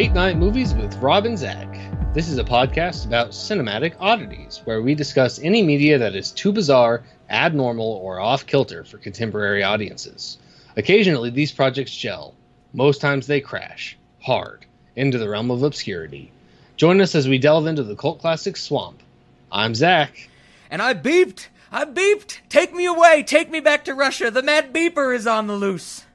Late night movies with Rob and Zach. This is a podcast about cinematic oddities, where we discuss any media that is too bizarre, abnormal, or off kilter for contemporary audiences. Occasionally, these projects gel. Most times, they crash, hard, into the realm of obscurity. Join us as we delve into the cult classic swamp. I'm Zach. And I beeped! I beeped! Take me away! Take me back to Russia! The mad beeper is on the loose!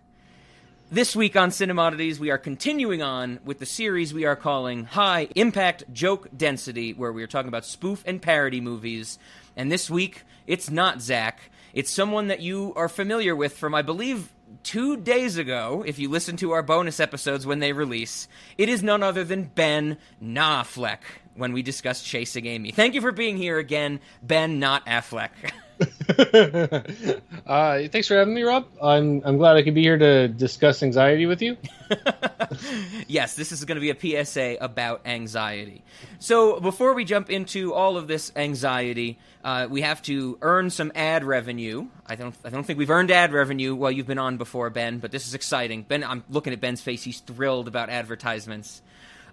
This week on Cinemodities, we are continuing on with the series we are calling High Impact Joke Density, where we are talking about spoof and parody movies. And this week, it's not Zach. It's someone that you are familiar with from, I believe, two days ago, if you listen to our bonus episodes when they release. It is none other than Ben Knafleck when we discuss Chasing Amy. Thank you for being here again, Ben, not Affleck. uh, thanks for having me, Rob. I'm I'm glad I could be here to discuss anxiety with you. yes, this is going to be a PSA about anxiety. So before we jump into all of this anxiety, uh, we have to earn some ad revenue. I don't I don't think we've earned ad revenue while you've been on before, Ben. But this is exciting. Ben, I'm looking at Ben's face. He's thrilled about advertisements.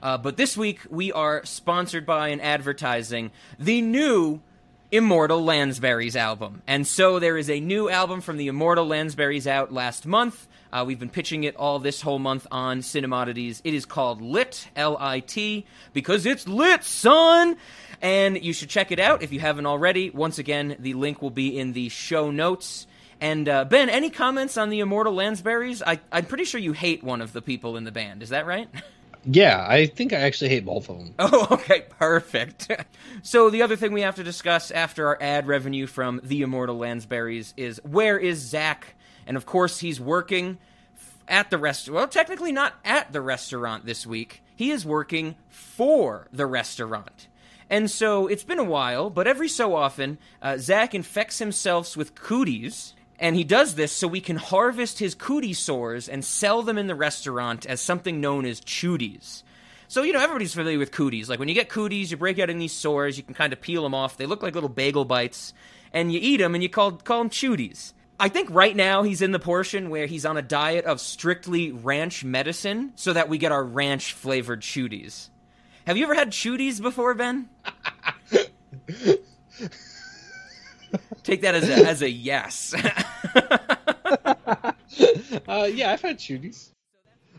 Uh, but this week we are sponsored by and advertising the new Immortal Lansbury's album. And so there is a new album from the Immortal Lansbury's out last month. Uh, we've been pitching it all this whole month on Cinemodities. It is called Lit, L I T, because it's lit, son! And you should check it out if you haven't already. Once again, the link will be in the show notes. And uh, Ben, any comments on the Immortal Lansbury's? I, I'm pretty sure you hate one of the people in the band. Is that right? Yeah, I think I actually hate both of them. Oh, okay, perfect. so the other thing we have to discuss after our ad revenue from the Immortal Lansbury's is where is Zach? And of course, he's working at the restaurant. Well, technically not at the restaurant this week. He is working for the restaurant. And so it's been a while, but every so often, uh, Zach infects himself with cooties and he does this so we can harvest his cootie sores and sell them in the restaurant as something known as chooties. So, you know, everybody's familiar with cooties. Like when you get cooties, you break out in these sores, you can kind of peel them off. They look like little bagel bites, and you eat them and you call, call them chooties. I think right now he's in the portion where he's on a diet of strictly ranch medicine so that we get our ranch flavored chooties. Have you ever had chooties before, Ben? Take that as a, as a yes. uh, yeah, I've had shooties.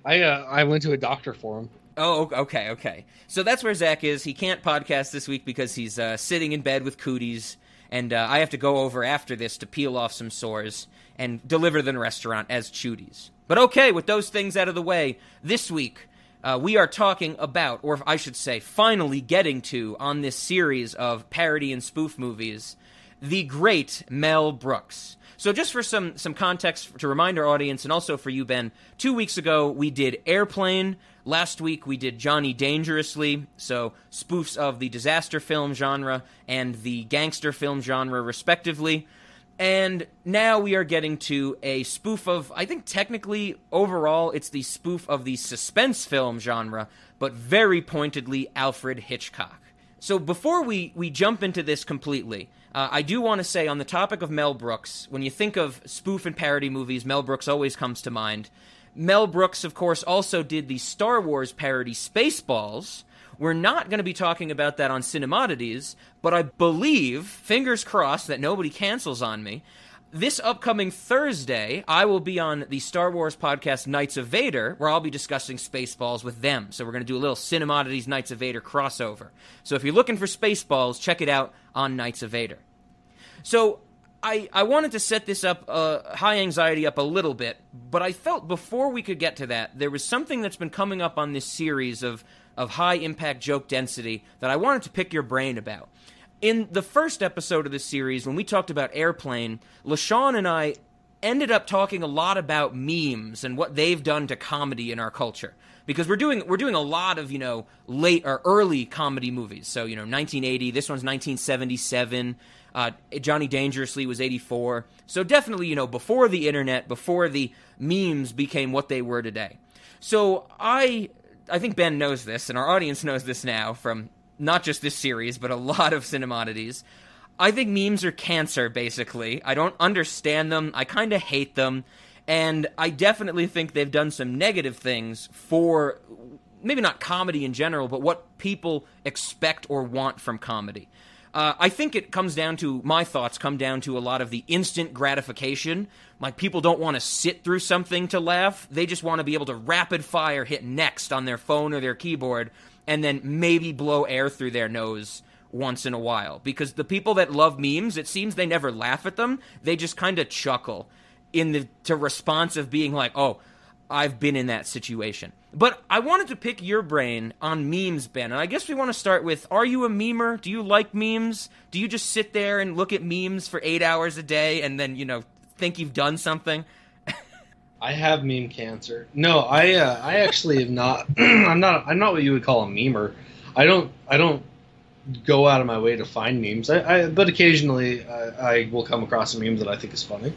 I uh, I went to a doctor for him. Oh, okay, okay. So that's where Zach is. He can't podcast this week because he's uh, sitting in bed with cooties, and uh, I have to go over after this to peel off some sores and deliver them restaurant as chooties. But okay, with those things out of the way, this week uh, we are talking about, or I should say, finally getting to on this series of parody and spoof movies, the great Mel Brooks. So, just for some some context to remind our audience, and also for you, Ben, two weeks ago we did Airplane. Last week we did Johnny Dangerously, so spoofs of the disaster film genre and the gangster film genre, respectively. And now we are getting to a spoof of, I think technically, overall, it's the spoof of the suspense film genre, but very pointedly Alfred Hitchcock. So before we, we jump into this completely, uh, I do want to say on the topic of Mel Brooks, when you think of spoof and parody movies, Mel Brooks always comes to mind. Mel Brooks, of course, also did the Star Wars parody Spaceballs. We're not going to be talking about that on Cinemodities, but I believe, fingers crossed that nobody cancels on me, this upcoming Thursday, I will be on the Star Wars podcast Knights of Vader, where I'll be discussing Spaceballs with them. So we're going to do a little Cinemodities Knights of Vader crossover. So if you're looking for Spaceballs, check it out on Knights of Vader. So I, I wanted to set this up, uh, high anxiety up a little bit, but I felt before we could get to that, there was something that's been coming up on this series of, of high impact joke density that I wanted to pick your brain about in the first episode of this series, when we talked about Airplane, LaShawn and I ended up talking a lot about memes and what they've done to comedy in our culture. Because we're doing we're doing a lot of you know late or early comedy movies. So you know 1980. This one's 1977. Uh, Johnny Dangerously was 84. So definitely you know before the internet, before the memes became what they were today. So I I think Ben knows this, and our audience knows this now from not just this series, but a lot of cinemodities. I think memes are cancer, basically. I don't understand them. I kind of hate them. And I definitely think they've done some negative things for maybe not comedy in general, but what people expect or want from comedy. Uh, I think it comes down to my thoughts come down to a lot of the instant gratification. Like people don't want to sit through something to laugh; they just want to be able to rapid fire hit next on their phone or their keyboard, and then maybe blow air through their nose once in a while. Because the people that love memes, it seems they never laugh at them; they just kind of chuckle in the to response of being like, "Oh, I've been in that situation." But I wanted to pick your brain on memes, Ben. And I guess we want to start with Are you a memer? Do you like memes? Do you just sit there and look at memes for eight hours a day and then, you know, think you've done something? I have meme cancer. No, I uh, I actually am not. I'm not. I'm not what you would call a memer. I don't. I don't go out of my way to find memes. I, I but occasionally uh, I will come across a meme that I think is funny.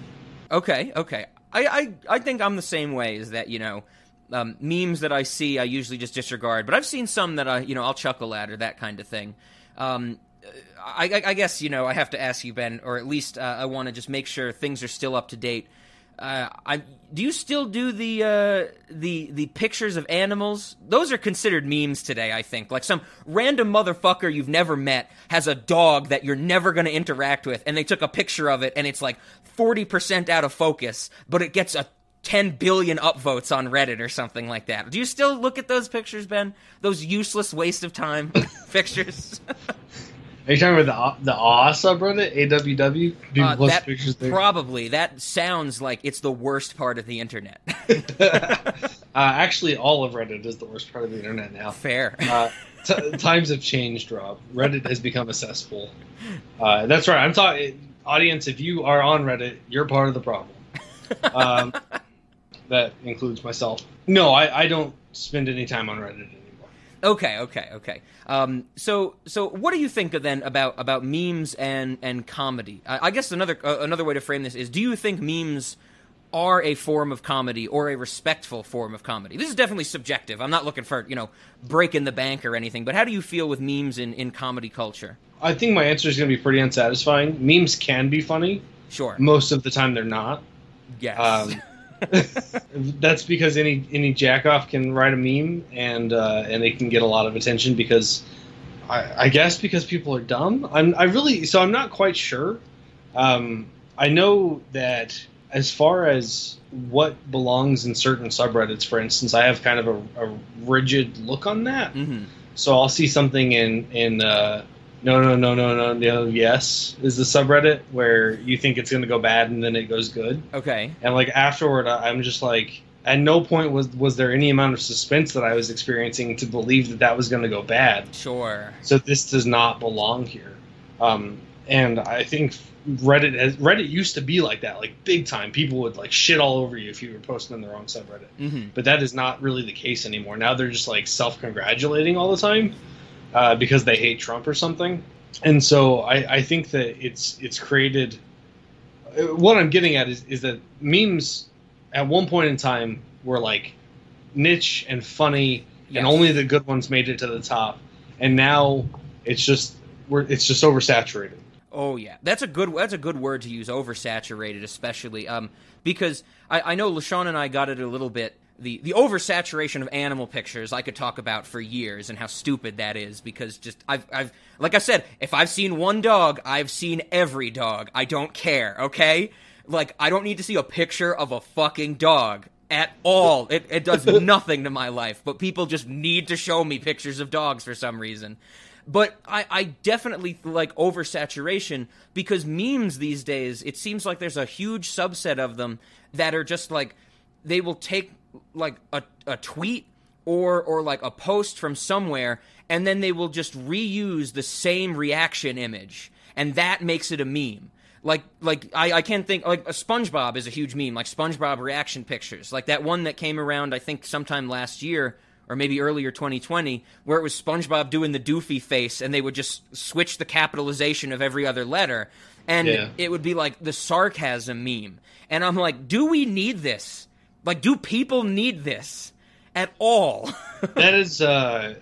Okay. Okay. I, I I think I'm the same way. Is that you know um, memes that I see, I usually just disregard. But I've seen some that I, you know, I'll chuckle at or that kind of thing. Um, I, I, guess you know I have to ask you, Ben, or at least uh, I want to just make sure things are still up to date. Uh, I do you still do the uh, the the pictures of animals? Those are considered memes today. I think like some random motherfucker you've never met has a dog that you're never going to interact with, and they took a picture of it, and it's like forty percent out of focus, but it gets a 10 billion upvotes on Reddit or something like that. Do you still look at those pictures, Ben? Those useless waste of time pictures? Are you talking about the the AW subreddit, AWW? People uh, post pictures there? Probably. That sounds like it's the worst part of the internet. uh, actually, all of Reddit is the worst part of the internet now. Fair. Uh, t- times have changed, Rob. Reddit has become a cesspool. Uh, that's right. I'm talking, audience. If you are on Reddit, you're part of the problem. Um, that includes myself. No, I, I don't spend any time on Reddit anymore. Okay, okay, okay. Um, so, so what do you think then about about memes and and comedy? I, I guess another uh, another way to frame this is: Do you think memes are a form of comedy or a respectful form of comedy? This is definitely subjective. I'm not looking for you know breaking the bank or anything. But how do you feel with memes in in comedy culture? I think my answer is going to be pretty unsatisfying. Memes can be funny. Sure. Most of the time, they're not. Yes. Um, That's because any any jackoff can write a meme and uh, and they can get a lot of attention because I, I, guess because people are dumb. I'm I really so I'm not quite sure. Um, I know that as far as what belongs in certain subreddits, for instance, I have kind of a, a rigid look on that. Mm-hmm. So I'll see something in in uh, no, no, no, no, no, no, yes is the subreddit where you think it's going to go bad and then it goes good. Okay. And like afterward, I'm just like, at no point was was there any amount of suspense that I was experiencing to believe that that was going to go bad. Sure. So this does not belong here. Um, and I think Reddit has Reddit used to be like that, like big time. People would like shit all over you if you were posting in the wrong subreddit. Mm-hmm. But that is not really the case anymore. Now they're just like self congratulating all the time uh, because they hate Trump or something. And so I, I think that it's it's created. Uh, what I'm getting at is, is that memes at one point in time were like niche and funny, yes. and only the good ones made it to the top. And now it's just we're it's just oversaturated. Oh yeah, that's a good that's a good word to use. Oversaturated, especially um, because I, I know Lashawn and I got it a little bit the the oversaturation of animal pictures I could talk about for years and how stupid that is because just I've I've like I said if I've seen one dog I've seen every dog. I don't care okay? Like I don't need to see a picture of a fucking dog at all. It it does nothing to my life but people just need to show me pictures of dogs for some reason. But I, I definitely like oversaturation because memes these days it seems like there's a huge subset of them that are just like they will take like a, a tweet or or like a post from somewhere and then they will just reuse the same reaction image. And that makes it a meme. Like like I, I can't think like a SpongeBob is a huge meme like SpongeBob reaction pictures. Like that one that came around I think sometime last year or maybe earlier 2020 where it was SpongeBob doing the doofy face and they would just switch the capitalization of every other letter. And yeah. it would be like the sarcasm meme. And I'm like do we need this like, do people need this at all? that is uh,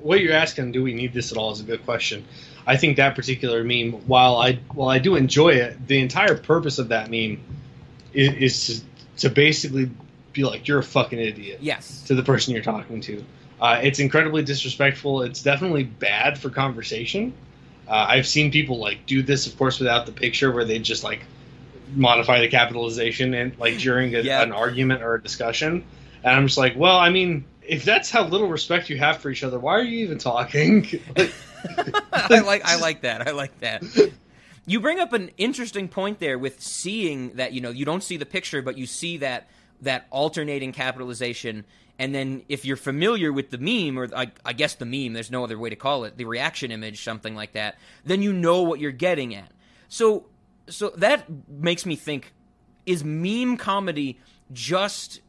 what you're asking. Do we need this at all? Is a good question. I think that particular meme, while I while I do enjoy it, the entire purpose of that meme is, is to basically be like you're a fucking idiot Yes. to the person you're talking to. Uh, it's incredibly disrespectful. It's definitely bad for conversation. Uh, I've seen people like do this, of course, without the picture, where they just like modify the capitalization and like during a, Yeah. an argument or a discussion. And I'm just like, well, I mean, if that's how little respect you have for each other, why are you even talking? like, I like I like that. I like that. You bring up an interesting point there with seeing that you know you don't see the picture, but you see that that alternating capitalization, and then if you're familiar with the meme, or I, I guess the meme, there's no other way to call it, the reaction image, something like that, then you know what you're getting at. So so that makes me think: is meme comedy just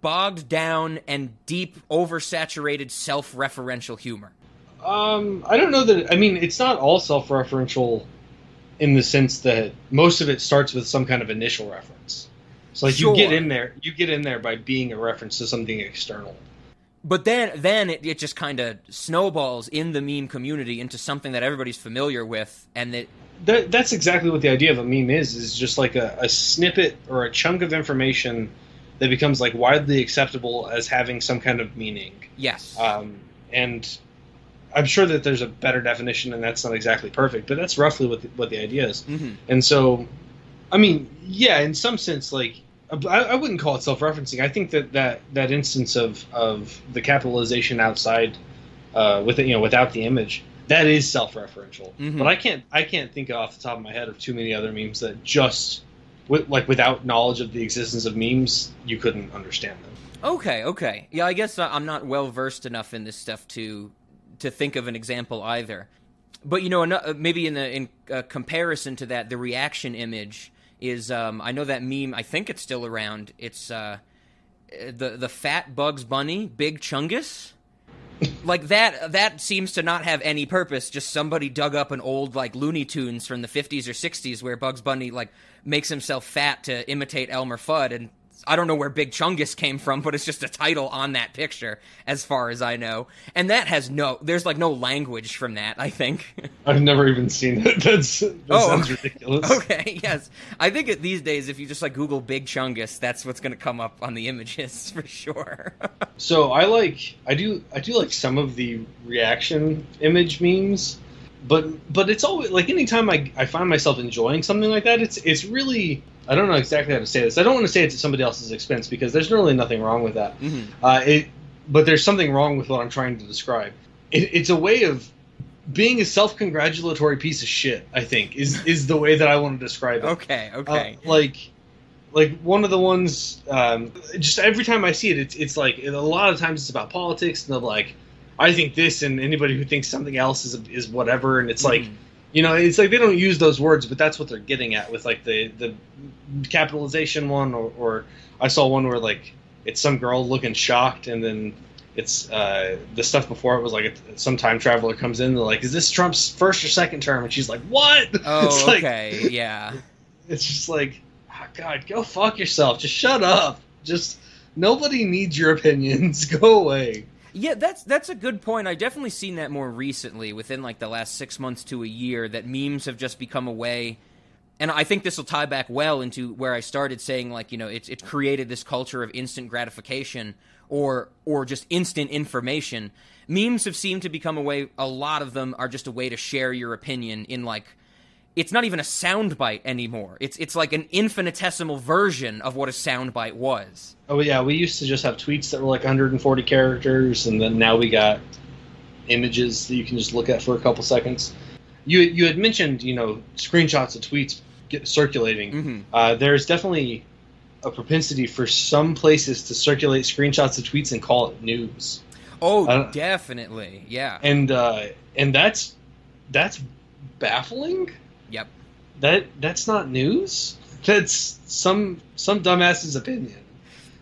bogged down and deep, oversaturated, self-referential humor? Um, I don't know that. I mean, it's not all self-referential in the sense that most of it starts with some kind of initial reference. So, like, you get in there, you get in there by being a reference to something external. But then, then it, it just kind of snowballs in the meme community into something that everybody's familiar with, and that That, that's exactly what the idea of a meme is. Is just like a, a snippet or a chunk of information that becomes like widely acceptable as having some kind of meaning. yes, Um, and I'm sure that there's a better definition, and that's not exactly perfect, but that's roughly what the, what the idea is. Mhm. And so, I mean, yeah, in some sense, like I, I wouldn't call it self-referencing. I think that that, that instance of, of the capitalization outside, uh, with it, you know, without the image, that is self-referential. Mhm. But I can't I can't think off the top of my head of too many other memes that just with, like without knowledge of the existence of memes, you couldn't understand them. okay, okay, yeah. I guess I'm not well versed enough in this stuff to to think of an example either. But you know, uh, maybe in the in uh, comparison to that, the reaction image is. Um, I know that meme. I think it's still around. It's uh, the the fat Bugs Bunny, Big Chungus. Like that that seems to not have any purpose. Just somebody dug up an old like looney tunes from the 50s or 60s where bugs bunny like makes himself fat to imitate elmer fudd and i don't know where big chungus came from but it's just a title on that picture as far as i know. And that has no there's like no language from that i think. I've never even seen it. That's that Oh, sounds ridiculous. okay yes. I think it, these days if you just like google big chungus that's what's going to come up on the images for sure. So I like I do I do like some of the reaction image memes, but but it's always like anytime I, I find myself enjoying something like that, it's it's really I don't know exactly how to say this. I don't want to say it's at somebody else's expense because there's really nothing wrong with that. Mhm. Uh, it but there's something wrong with what I'm trying to describe. It, it's a way of being a self-congratulatory piece of shit. I think is is the way that I want to describe it. okay okay Uh, like, like one of the ones. Um, just every time I see it, it's it's like a lot of times it's about politics, and they're like, I think this, and anybody who thinks something else is is whatever, and it's like. You know, it's like they don't use those words, but that's what they're getting at with like the the capitalization one, or, or I saw one where like it's some girl looking shocked, and then it's uh, the stuff before it was like a, some time traveler comes in, they're like, "Is this Trump's first or second term?" And she's like, "What?" oh it's like, okay yeah it's just like, oh, God, go fuck yourself. Just shut up. Just nobody needs your opinions. Go away. Yeah, that's that's a good point. I definitely seen that more recently, within like the last six months to a year, that memes have just become a way. And I think this will tie back well into where I started saying, like, you know, it's it's created this culture of instant gratification or or just instant information. Memes have seemed to become a way. A lot of them are just a way to share your opinion in like. It's not even a soundbite anymore. It's it's like an infinitesimal version of what a soundbite was. Oh yeah, we used to just have tweets that were like 140 characters, and then now we got images that you can just look at for a couple seconds. You you had mentioned you know screenshots of tweets circulating. hmm Uh, there's definitely a propensity for some places to circulate screenshots of tweets and call it news. Oh, definitely. Yeah. and uh, and that's that's baffling. Yep. That that's not news. That's some some dumbass's opinion.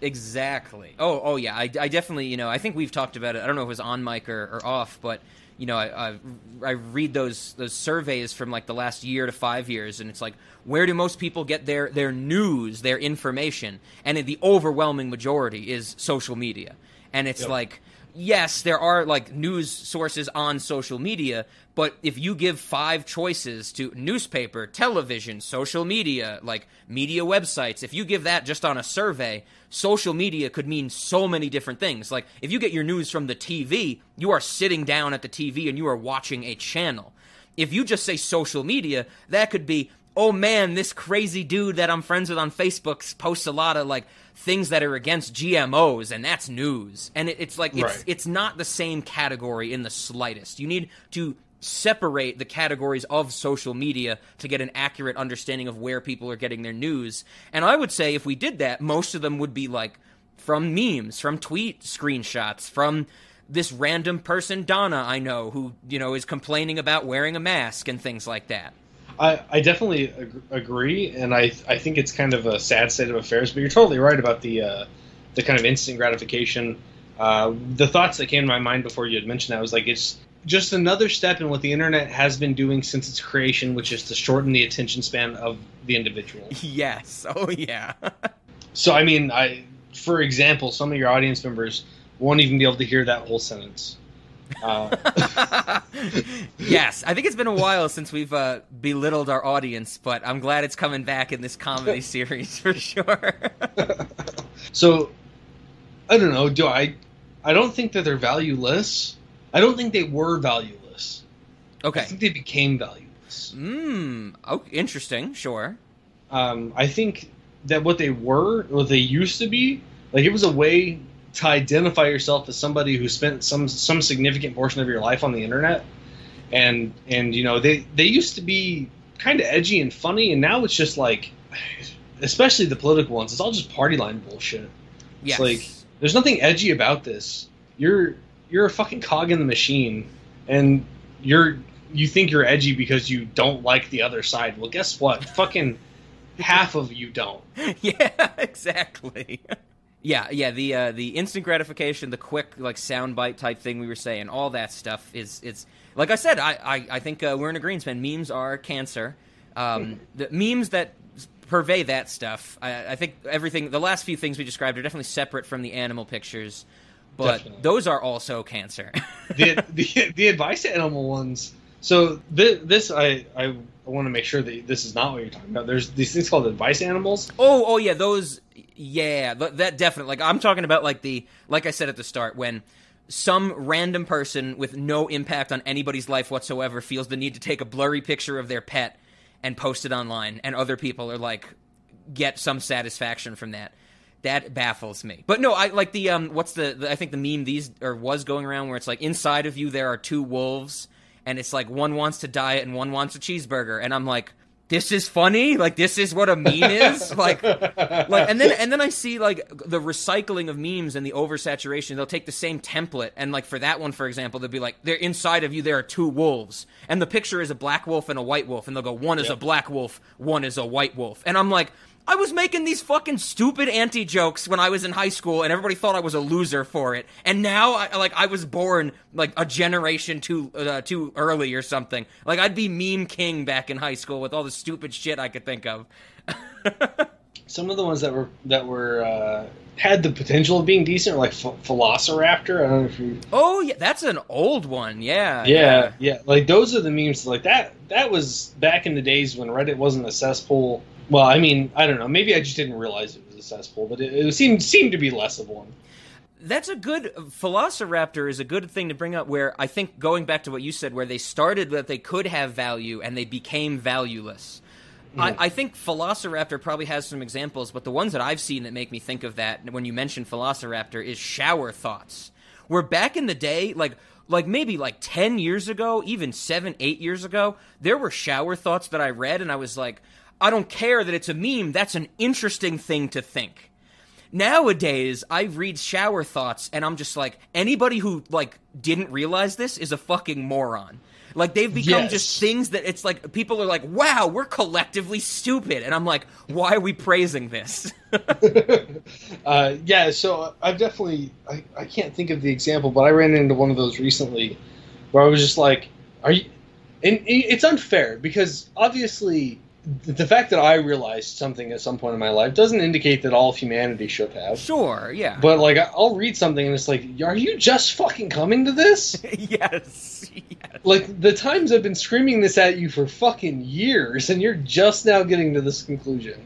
Exactly. Oh, oh yeah. I, I definitely, you know, I think we've talked about it. I don't know if it was on mic or, or off, but you know, I, I I read those those surveys from like the last year to five years, and it's like, where do most people get their their news, their information? And the overwhelming majority is social media, and it's Yep. like yes, there are like news sources on social media, but if you give five choices to newspaper, television, social media, like media websites, if you give that just on a survey, social media could mean so many different things. Like if you get your news from the TV, you are sitting down at the TV and you are watching a channel. If you just say social media, that could be oh man, this crazy dude that I'm friends with on Facebook posts a lot of like things that are against GMOs, and that's news. And it, it's like it's Right. it's not the same category in the slightest. You need to separate the categories of social media to get an accurate understanding of where people are getting their news. And I would say if we did that, most of them would be like from memes, from tweet screenshots, from this random person Donna I know who, you know, is complaining about wearing a mask and things like that. I, I definitely ag- agree, and I I think it's kind of a sad state of affairs. But you're totally right about the uh, the kind of instant gratification. Uh, the thoughts that came to my mind before you had mentioned that was like it's just another step in what the internet has been doing since its creation, which is to shorten the attention span of the individual. Yes. Oh yeah. So I mean, I for example, some of your audience members won't even be able to hear that whole sentence. Uh, yes, I think it's been a while since we've uh, belittled our audience, but I'm glad it's coming back in this comedy series for sure. So, I don't know. Do I? I don't think that they're valueless. I don't think they were valueless. Okay. I think they became valueless. Mmm. Oh, interesting. Sure. Um, I think that what they were, what they used to be, like it was a way to identify yourself as somebody who spent some some significant portion of your life on the internet, and and you know they they used to be kind of edgy and funny, and now it's just like, especially the political ones, it's all just party line bullshit. Yes. like- There's nothing edgy about this. You're you're a fucking cog in the machine, and you're you think you're edgy because you don't like the other side. Well, guess what? fucking half of you don't. yeah, exactly. yeah, yeah. The uh, the instant gratification, the quick like soundbite type thing we were saying, all that stuff is it's like I said. I I, I think uh, we're in agreement. Man, memes are cancer. Um, the memes that purvey that stuff. I, I think everything. The last few things we described are definitely separate from the animal pictures, but Definitely. those are also cancer. the, the the advice animal ones. So this, this I I want to make sure that this is not what you're talking about. There's these things called advice animals. Oh, oh yeah, those. Yeah, that definitely. Like I'm talking about, like the, like I said at the start, when some random person with no impact on anybody's life whatsoever feels the need to take a blurry picture of their pet and post it online, and other people are like, get some satisfaction from that. That baffles me. But no, I like the um. What's the, the? I think the meme these or was going around where it's like inside of you there are two wolves, and it's like one wants to diet and one wants a cheeseburger, and I'm like, this is funny. Like this is what a meme is. like like and then and then I see like the recycling of memes and the oversaturation. They'll take the same template and like for that one, for example, they'll be like, "They're inside of you. There are two wolves, and the picture is a black wolf and a white wolf, and they'll go, one is a black wolf, one is a white wolf," and I'm like. I was making these fucking stupid anti jokes when I was in high school, and everybody thought I was a loser for it. And now, I, like, I was born like a generation too uh, too early or something. Like, I'd be meme king back in high school with all the stupid shit I could think of. Some of the ones that were that were uh, had the potential of being decent, like Ph- Philosoraptor. I don't know if you. Oh yeah, that's an old one. Yeah. Yeah, yeah, like those are the memes like that. That was back in the days when Reddit wasn't a cesspool. Well, I mean, I don't know. Maybe I just didn't realize it was a cesspool, but it, it seemed seemed to be less of one. That's a good Philosoraptor is a good thing to bring up. Where I think going back to what you said, where they started that they could have value and they became valueless. I, hmm. I think Philosoraptor probably has some examples, but the ones that I've seen that make me think of that when you mention Philosoraptor is shower thoughts. Where back in the day, like like maybe like ten years ago, even seven, eight years ago, there were shower thoughts that I read, and I was like, I don't care that it's a meme. That's an interesting thing to think nowadays i read shower thoughts and i'm just like anybody who like didn't realize this is a fucking moron like they've become Yes. just things that it's like people are like wow we're collectively stupid and i'm like why are we praising this uh, yeah, so I've definitely I, I can't think of the example, but I ran into one of those recently where I was just like, "Are you?" And it's unfair because obviously the fact that I realized something at some point in my life doesn't indicate that all of humanity should have. Sure, yeah. But like, I'll read something and it's like, are you just fucking coming to this? yes. yes. Like the times I've been screaming this at you for fucking years, and you're just now getting to this conclusion.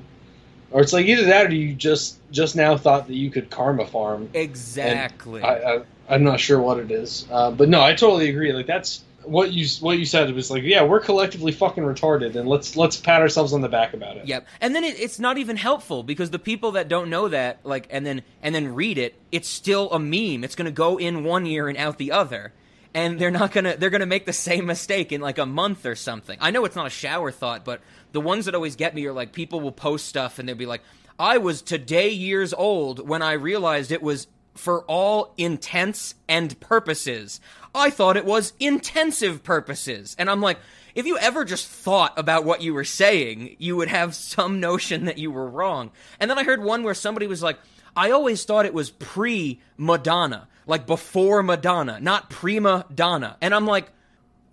Or it's like either that, or you just just now thought that you could karma farm. Exactly. I, I, I'm not sure what it is, uh, but no, I totally agree. Like that's what you what you said. Was like, yeah, we're collectively fucking retarded, and let's let's pat ourselves on the back about it. Yep. And then it, it's not even helpful because the people that don't know that, like, and then and then read it, it's still a meme. It's to go in one ear and out the other, and they're not gonna they're gonna make the same mistake in like a month or something. I know it's not a shower thought, but the ones that always get me are like people will post stuff and they'll be like, I was today years old when I realized it was for all intents and purposes. I thought it was intensive purposes. And I'm like, if you ever just thought about what you were saying, you would have some notion that you were wrong. And then I heard one where somebody was like, I always thought it was pre Madonna, like before Madonna, not prima donna. And I'm like,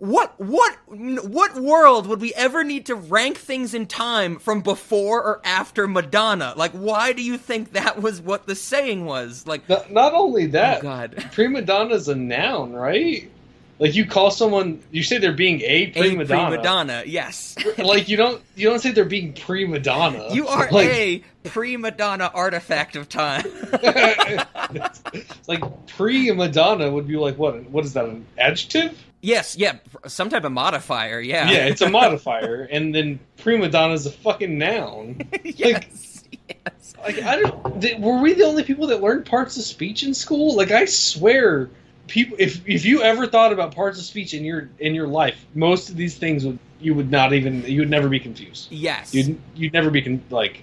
what what what world would we ever need to rank things in time from before or after Madonna? Like, why do you think that was what the saying was? Like, not, not only oh that, oh God, prima donna is a noun, right? Like you call someone, you say they're being a prima a donna. prima donna, yes. like you don't you don't say they're being prima donna. You are like, a prima donna artifact of time. like prima donna would be like what? What is that? An adjective? Yes, yeah, some type of modifier. Yeah, Yeah, it's a modifier, and then prima donna is a fucking noun. yes, yes. Like I don't. Th- were we the only people that learned parts of speech in school? Like I swear, people. If if you ever thought about parts of speech in your in your life, most of these things would you would not even you would never be confused. Yes, You'd you'd never be con- like.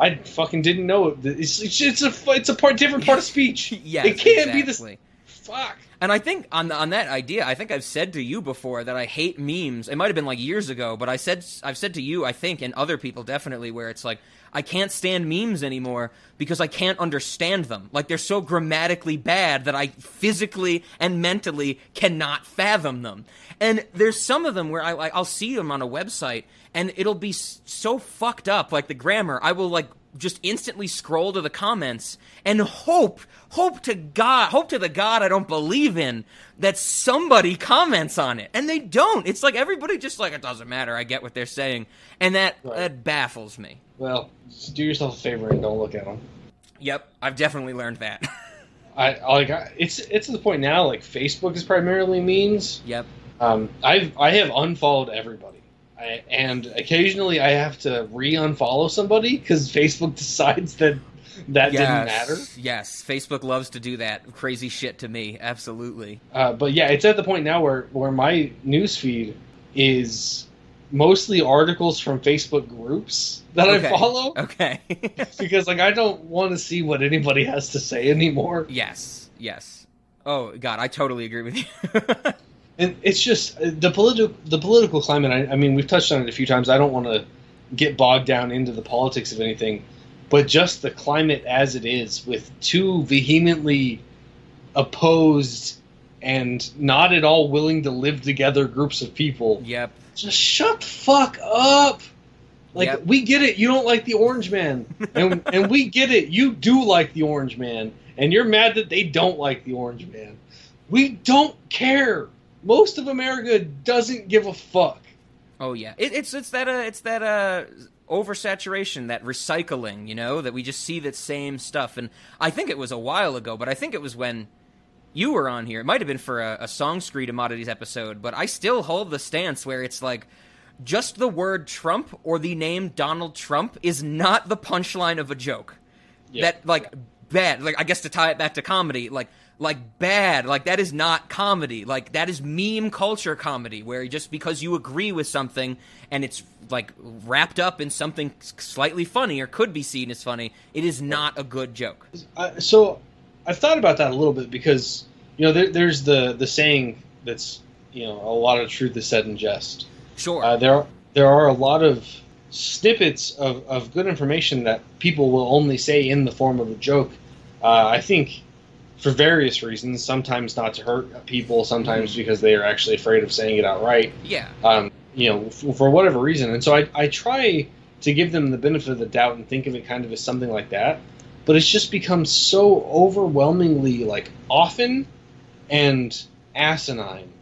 I fucking didn't know it. It's, it's, it's a it's a part different part of speech. yes, it can't exactly. be the fuck. And I think on on that idea, I think I've said to you before that I hate memes. It might have been like years ago, but I said I've said to you, I think, and other people definitely, where it's like I can't stand memes anymore because I can't understand them. Like they're so grammatically bad that I physically and mentally cannot fathom them. And there's some of them where I I'll see them on a website and it'll be so fucked up, like the grammar. I will like just instantly scroll to the comments and hope, hope to God, hope to the God I don't believe in that somebody comments on it. And they don't. It's like everybody just like, it doesn't matter. I get what they're saying. And that, Right. that baffles me. Well, do yourself a favor and don't look at them. Yep. I've definitely learned that. I like I, it's it's to the point now. Like Facebook is primarily memes. yep. Um, I've I have unfollowed everybody, I, and occasionally I have to re-unfollow somebody because Facebook decides that that didn't matter. Yes. Facebook loves to do that crazy shit to me. Absolutely. Uh, but yeah, it's at the point now where where my newsfeed is mostly articles from Facebook groups that Okay. I follow Okay. because like I don't want to see what anybody has to say anymore. yes. Yes. Oh, God. I totally agree with you. And it's just uh, the political the political climate. I, I mean, we've touched on it a few times. I don't want to get bogged down into the politics of anything, but just the climate as it is, with two vehemently opposed and not at all willing to live together groups of people. yep. Just shut the fuck up. Like Yep. we get it, you don't like the Orange Man, and and we get it, you do like the Orange Man, and you're mad that they don't like the Orange Man. We don't care. Most of America doesn't give a fuck. Oh yeah, it, it's it's that uh, it's that uh, oversaturation, that recycling, you know, that we just see that same stuff. And I think it was a while ago, but I think it was when you were on here. It might have been for a, a Song Screed Commodities episode, but I still hold the stance where it's like just the word Trump or the name Donald Trump is not the punchline of a joke. Yeah. That like bad, like I guess to tie it back to comedy, like like bad, like that is not comedy. Like that is meme culture comedy where just because you agree with something and it's like wrapped up in something slightly funny or could be seen as funny, it is not a good joke. Uh, so I've thought about that a little bit because you know there, there's the the saying that's you know a lot of truth is said in jest. Sure. Uh, there there are a lot of snippets of, of good information that people will only say in the form of a joke. Uh, I think for various reasons, sometimes not to hurt people, sometimes because they are actually afraid of saying it outright. yeah. Um, you know, f- for whatever reason. And so I, I try to give them the benefit of the doubt and think of it kind of as something like that. But it's just become so overwhelmingly like often and asinine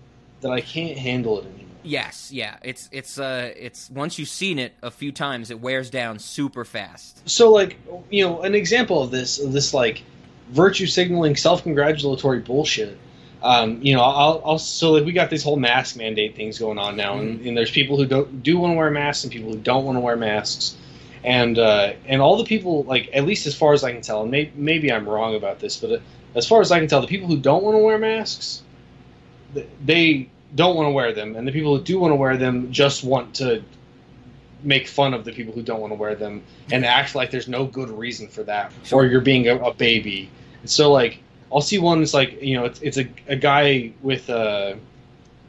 that I can't handle it anymore. Yes, yeah. It's it's uh it's once you've seen it a few times, it wears down super fast. So like you know, an example of this of this like virtue signaling, self congratulatory bullshit. Um, you know, I'll, I'll so like we got this whole mask mandate things going on now, and, and there's people who don't do want to wear masks and people who don't want to wear masks, and uh, and all the people like at least as far as I can tell, and may, maybe I'm wrong about this, but uh, as far as I can tell, the people who don't want to wear masks, they don't want to wear them, and the people who do want to wear them just want to make fun of the people who don't want to wear them and act like there's no good reason for that, or you're being a, a baby. So like, I'll see one that's like you know it's it's a, a guy with uh,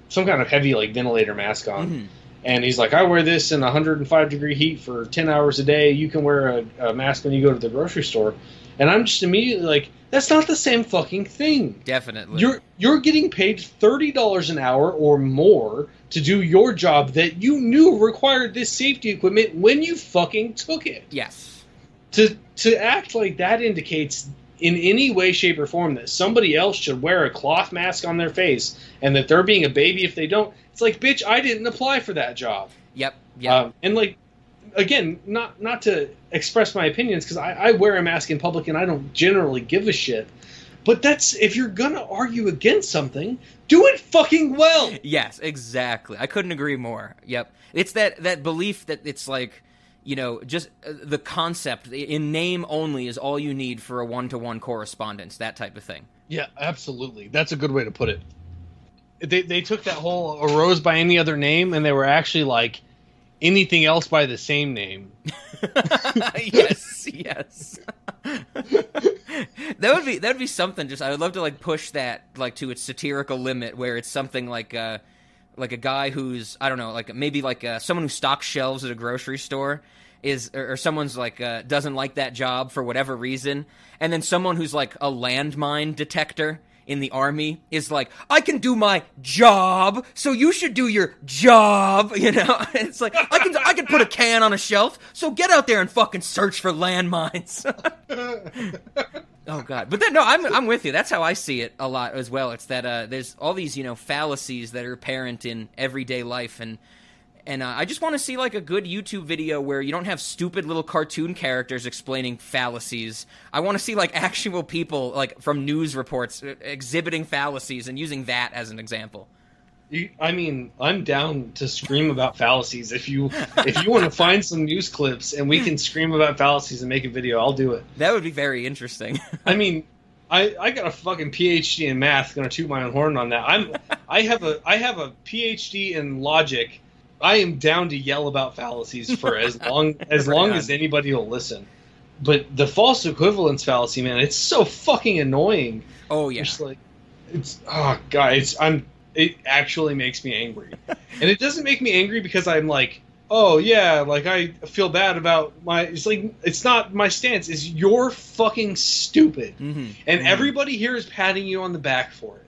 some kind of heavy like ventilator mask on. Mhm. And he's like, I wear this in 105 degree heat for 10 hours a day. You can wear a, a mask when you go to the grocery store. And I'm just immediately like, that's not the same fucking thing. Definitely. You're you're getting paid thirty dollars an hour or more to do your job that you knew required this safety equipment when you fucking took it. yes. To to act like that indicates in any way, shape, or form that somebody else should wear a cloth mask on their face and that they're being a baby if they don't. It's like, bitch, I didn't apply for that job. Yep. Yep. Um, and like, again, not not to express my opinions because I, I wear a mask in public and I don't generally give a shit. But that's if you're gonna argue against something, do it fucking well. Yes, exactly. I couldn't agree more. Yep. It's that that belief that it's like, you know, just uh, the concept in name only is all you need for a one-to-one correspondence, that type of thing. Yeah, absolutely. That's a good way to put it. They they took that whole arose by any other name and they were actually like anything else by the same name. yes, yes. that would be that would be something. Just I would love to like push that like to its satirical limit, where it's something like uh like a guy who's I don't know, like maybe like uh, someone who stocks shelves at a grocery store is or, or someone's like uh, doesn't like that job for whatever reason, and then someone who's like a landmine detector in the army is like, I can do my job, so you should do your job. You know, it's like I can I can put a can on a shelf, so get out there and fucking search for landmines. oh god, but then no, I'm I'm with you. That's how I see it a lot as well. It's that uh, there's all these you know fallacies that are apparent in everyday life and. And uh, I just want to see like a good YouTube video where you don't have stupid little cartoon characters explaining fallacies. I want to see like actual people like from news reports uh, exhibiting fallacies and using that as an example. You, I mean, I'm down to scream about fallacies. If you if you want to find some news clips and we can scream about fallacies and make a video, I'll do it. That would be very interesting. I mean, I, I got a fucking PhD in math. Gonna toot my own horn on that. I'm I have a I have a PhD in logic. I am down to yell about fallacies for as long as Right long on. as anybody will listen. But the false equivalence fallacy, man, it's so fucking annoying. oh yeah. Just like it's oh god, it's I'm it actually makes me angry. and it doesn't make me angry because I'm like, oh yeah, like I feel bad about my it's like it's not my stance, Is you're fucking stupid. hmm And everybody here is patting you on the back for it.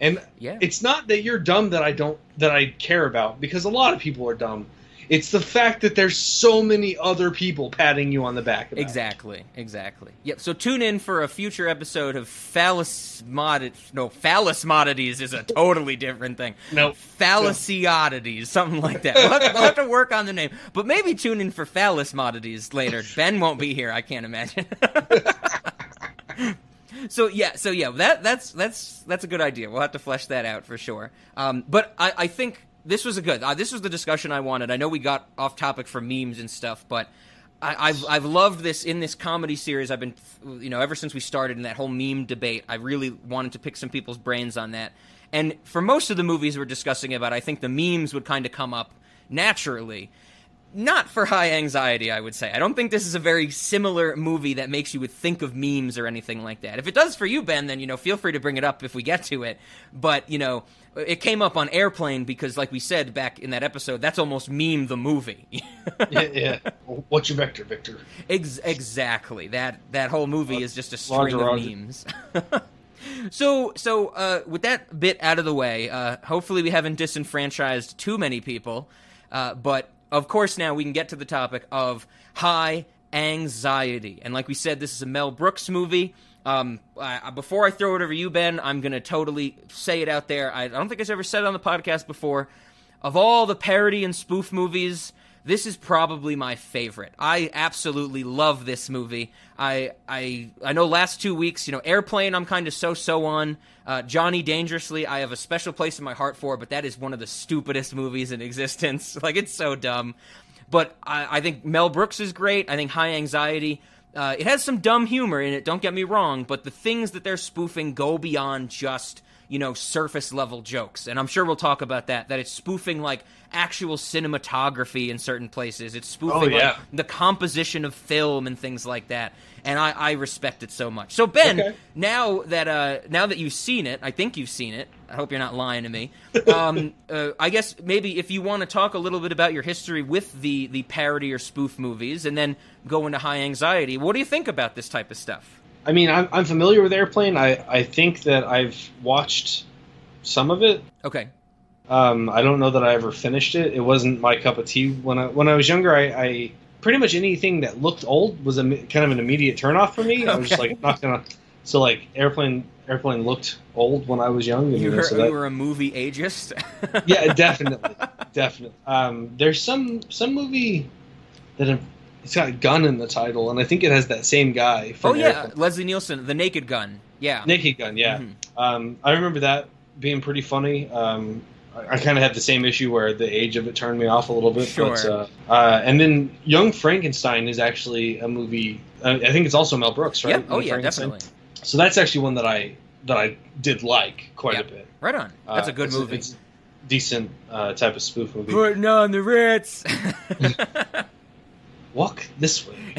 And Yeah. it's not that you're dumb that I don't that I care about because a lot of people are dumb. It's the fact that there's so many other people patting you on the back. About it. Exactly, exactly. Yep. So tune in for a future episode of phallus mod. No, phallus oddities is a totally different thing. No. Fallacy oddities, something like that. We'll have, to, we'll have to work on the name, but maybe tune in for phallus oddities later. Ben won't be here. I can't imagine. So yeah, so yeah, that that's that's that's a good idea. We'll have to flesh that out for sure. Um, but I, I think this was a good. Uh, this was the discussion I wanted. I know we got off topic for memes and stuff, but I, I've I've loved this in this comedy series. I've been you know ever since we started in that whole meme debate. I really wanted to pick some people's brains on that. And for most of the movies we're discussing about, I think the memes would kind of come up naturally not for high anxiety, I would say. I don't think this is a very similar movie that makes you would think of memes or anything like that. If it does for you, Ben, then you know feel free to bring it up if we get to it. But you know, it came up on Airplane because, like we said back in that episode, that's almost meme the movie. yeah, yeah. What's your vector, Victor? Ex- exactly. That that whole movie is just a string Roger, of memes. so so uh, with that bit out of the way, uh, hopefully we haven't disenfranchised too many people. Uh, but of course, now we can get to the topic of high anxiety. And like we said, this is a Mel Brooks movie. Um, I, before I throw it over you, Ben, I'm going to totally say it out there. I, I don't think I've ever said it on the podcast before. Of all the parody and spoof movies, this is probably my favorite. I absolutely love this movie. I I I know last two weeks, you know, Airplane I'm kind of so so on. Uh, Johnny Dangerously I have a special place in my heart for, but that is one of the stupidest movies in existence. like it's so dumb. But I, I think Mel Brooks is great. I think High Anxiety. Uh, it has some dumb humor in it. Don't get me wrong, but the things that they're spoofing go beyond just you know, surface level jokes. And I'm sure we'll talk about that, that it's spoofing like actual cinematography in certain places. It's spoofing oh, yeah. like, the composition of film and things like that. And I, I respect it so much. So Ben, okay. now that uh, now that you've seen it, I think you've seen it. I hope you're not lying to me. Um, uh, I guess maybe if you want to talk a little bit about your history with the the parody or spoof movies, and then go into high anxiety. What do you think about this type of stuff? I mean, I'm, I'm familiar with Airplane. I, I think that I've watched some of it. Okay. Um, I don't know that I ever finished it. It wasn't my cup of tea when I when I was younger. I, I pretty much anything that looked old was a kind of an immediate turnoff for me. Okay. I was just like not gonna. So like Airplane Airplane looked old when I was young. And, you, were, so that, you were a movie ageist. yeah, definitely, definitely. Um, there's some some movie that it's got a gun in the title, and I think it has that same guy. oh yeah, Airplane. Leslie Nielsen, the Naked Gun. Yeah, Naked Gun. Yeah, mm-hmm. um, I remember that being pretty funny. Um, I, kind of had the same issue where the age of it turned me off a little bit. Sure. But, uh, uh, and then Young Frankenstein is actually a movie. Uh, I think it's also Mel Brooks, right? Yeah. Oh yeah, definitely. So that's actually one that I that I did like quite yep. a bit. Right on. That's a uh, good it's, movie. It's decent uh, type of spoof movie. Putting on the Ritz. walk this way.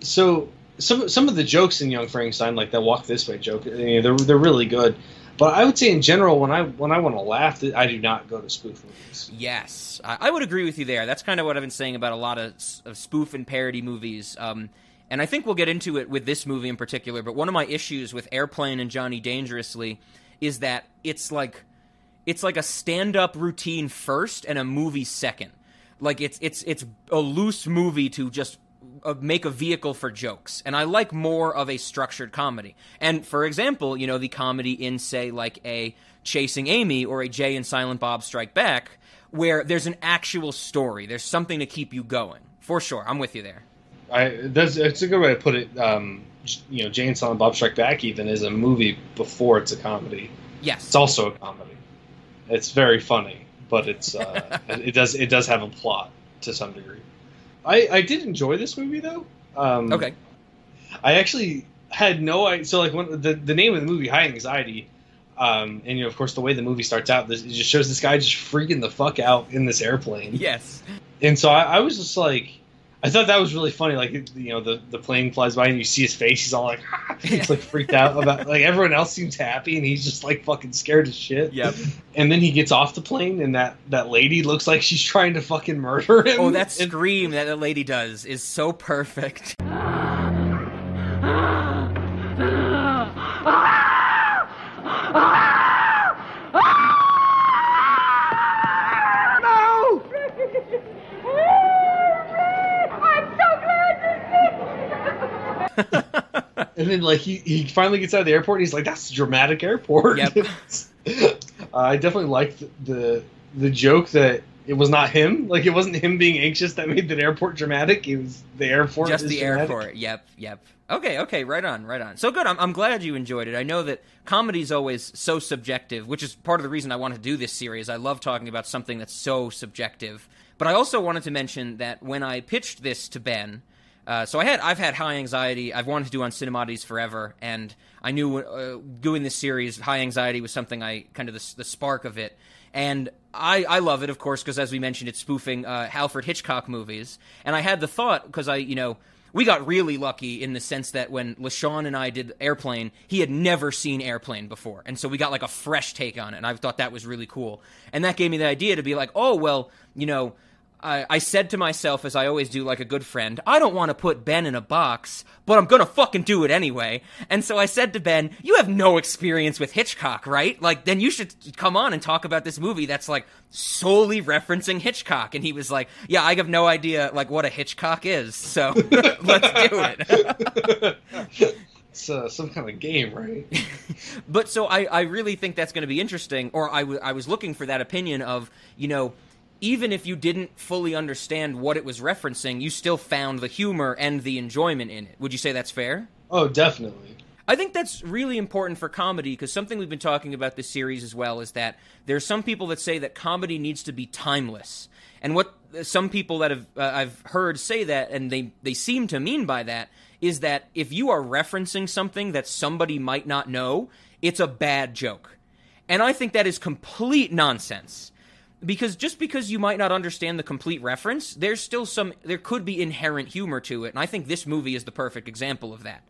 so some some of the jokes in Young Frankenstein, like that walk this way joke, you know, they're they're really good. But I would say in general, when I when I want to laugh, I do not go to spoof movies. Yes, I, would agree with you there. That's kind of what I've been saying about a lot of, of spoof and parody movies. Um, and I think we'll get into it with this movie in particular. But one of my issues with Airplane and Johnny Dangerously is that it's like it's like a stand up routine first and a movie second. Like it's it's it's a loose movie to just make a vehicle for jokes. And i like more of a structured comedy. And for example you know the comedy in say like a chasing amy or a jay and silent bob strike back where there's an actual story. There's something to keep you going. For sure. I'm with you there. I that's it's a good way to put it um you know jay and silent bob strike back even is a movie before it's a comedy. Yes. It's also a comedy. It's very funny but it's uh, it does it does have a plot to some degree. I I did enjoy this movie though. Um, okay. I actually had no idea. So like when the the name of the movie, High Anxiety, um, and you know of course the way the movie starts out, this, it just shows this guy just freaking the fuck out in this airplane. Yes. And so I, I was just like, I thought that was really funny. Like you know, the, the plane flies by and you see his face. He's all like, he's like freaked out about. Like everyone else seems happy and he's just like fucking scared as shit. Yep. And then he gets off the plane and that that lady looks like she's trying to fucking murder him. Oh, that scream that the lady does is so perfect. and then like he, he finally gets out of the airport and he's like, "That's a dramatic airport." Yep. uh, I definitely liked the the joke that it was not him. Like it wasn't him being anxious that made the airport dramatic. It was the airport. Just the dramatic. airport. Yep. Yep. Okay. Okay. Right on. Right on. So good. I'm I'm glad you enjoyed it. I know that comedy is always so subjective, which is part of the reason I want to do this series. I love talking about something that's so subjective. But I also wanted to mention that when I pitched this to Ben uh, so I had I've had high anxiety. I've wanted to do on Cinemodities forever, and I knew uh, doing this series, high anxiety was something I kind of the, the spark of it. And I, I love it, of course, because as we mentioned, it's spoofing uh, Alfred Hitchcock movies. And I had the thought because I, you know, we got really lucky in the sense that when LaShawn and I did Airplane, he had never seen Airplane before. And so we got like a fresh take on it. And I thought that was really cool. And that gave me the idea to be like, oh, well, you know, I, I said to myself, as I always do, like a good friend, I don't want to put Ben in a box, but I'm gonna fucking do it anyway. And so I said to Ben, You have no experience with Hitchcock, right? Like, then you should come on and talk about this movie that's like solely referencing Hitchcock. And he was like, Yeah, I have no idea like what a Hitchcock is, so let's do it. it's uh, some kind of game, right? but so I, I really think that's going to be interesting, or I, w- I was looking for that opinion of, you know, even if you didn't fully understand what it was referencing, you still found the humor and the enjoyment in it. Would you say that's fair? Oh, definitely. I think that's really important for comedy because something we've been talking about this series as well is that there are some people that say that comedy needs to be timeless. And what some people that have uh, I've heard say that and they they seem to mean by that is that if you are referencing something that somebody might not know, it's a bad joke. And I think that is complete nonsense because just because you might not understand the complete reference, there's still some there could be inherent humor to it, and I think this movie is the perfect example of that.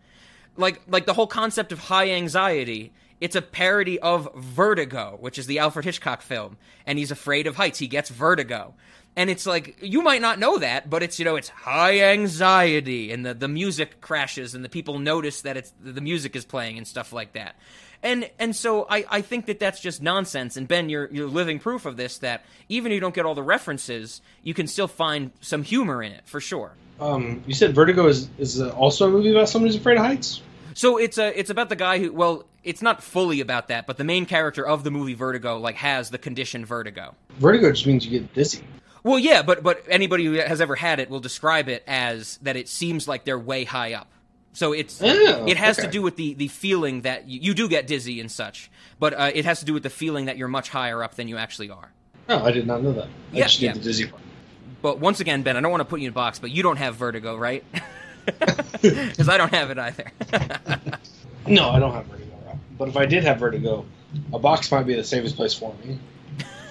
Like like the whole concept of high anxiety, it's a parody of Vertigo, which is the Alfred Hitchcock film, and he's afraid of heights, he gets vertigo. And it's like you might not know that, but it's you know it's high anxiety, and the the music crashes, and the people notice that it's the music is playing and stuff like that and and so I, I think that that's just nonsense. And Ben, you're you're living proof of this. That even if you don't get all the references, you can still find some humor in it for sure. Um, you said Vertigo is is also a movie about someone who's afraid of heights. So it's a it's about the guy who well it's not fully about that, but the main character of the movie Vertigo like has the condition vertigo. Vertigo just means you get dizzy. Well, yeah, but but anybody who has ever had it will describe it as that it seems like they're way high up. So it's oh, it has okay. to do with the the feeling that you, you do get dizzy and such, but uh, it has to do with the feeling that you're much higher up than you actually are. Oh, I did not know that. I yeah, just yeah. the dizzy part. But once again, Ben, I don't want to put you in a box, but you don't have vertigo, right? Because I don't have it either. no, I don't have vertigo. But if I did have vertigo, a box might be the safest place for me.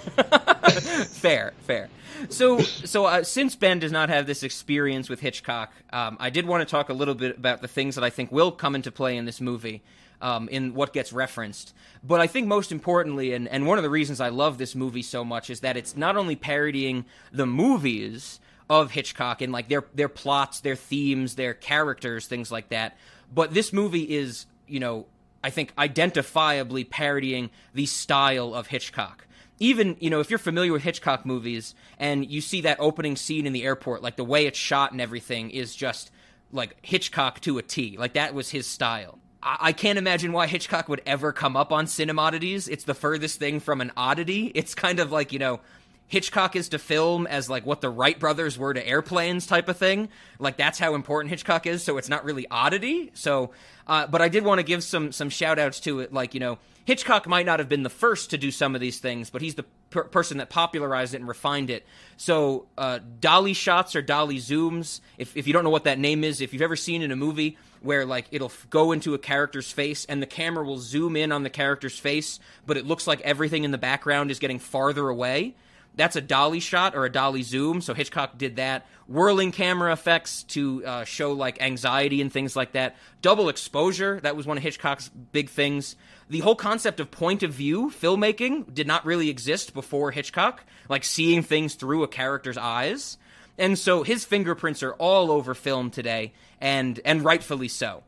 fair, fair. So, so uh, since Ben does not have this experience with Hitchcock, um, I did want to talk a little bit about the things that I think will come into play in this movie. Um, in what gets referenced. But I think most importantly, and, and one of the reasons I love this movie so much is that it's not only parodying the movies of Hitchcock and like their their plots, their themes, their characters, things like that, but this movie is, you know, I think identifiably parodying the style of Hitchcock even you know if you're familiar with Hitchcock movies and you see that opening scene in the airport, like the way it's shot and everything is just like Hitchcock to a T. Like that was his style. I, I can't imagine why Hitchcock would ever come up on cinemodities. It's the furthest thing from an oddity. It's kind of like you know Hitchcock is to film as like what the Wright brothers were to airplanes type of thing. Like that's how important Hitchcock is. So it's not really oddity. So, uh, but I did want to give some some shout outs to it. Like you know Hitchcock might not have been the first to do some of these things, but he's the per- person that popularized it and refined it. So, uh, dolly shots or dolly zooms, if, if you don't know what that name is, if you've ever seen in a movie where like it'll f- go into a character's face and the camera will zoom in on the character's face, but it looks like everything in the background is getting farther away. That's a dolly shot or a dolly zoom. So Hitchcock did that. Whirling camera effects to uh, show like anxiety and things like that. Double exposure. That was one of Hitchcock's big things the whole concept of point of view filmmaking did not really exist before Hitchcock, like seeing things through a character's eyes. And so his fingerprints are all over film today, and and rightfully so.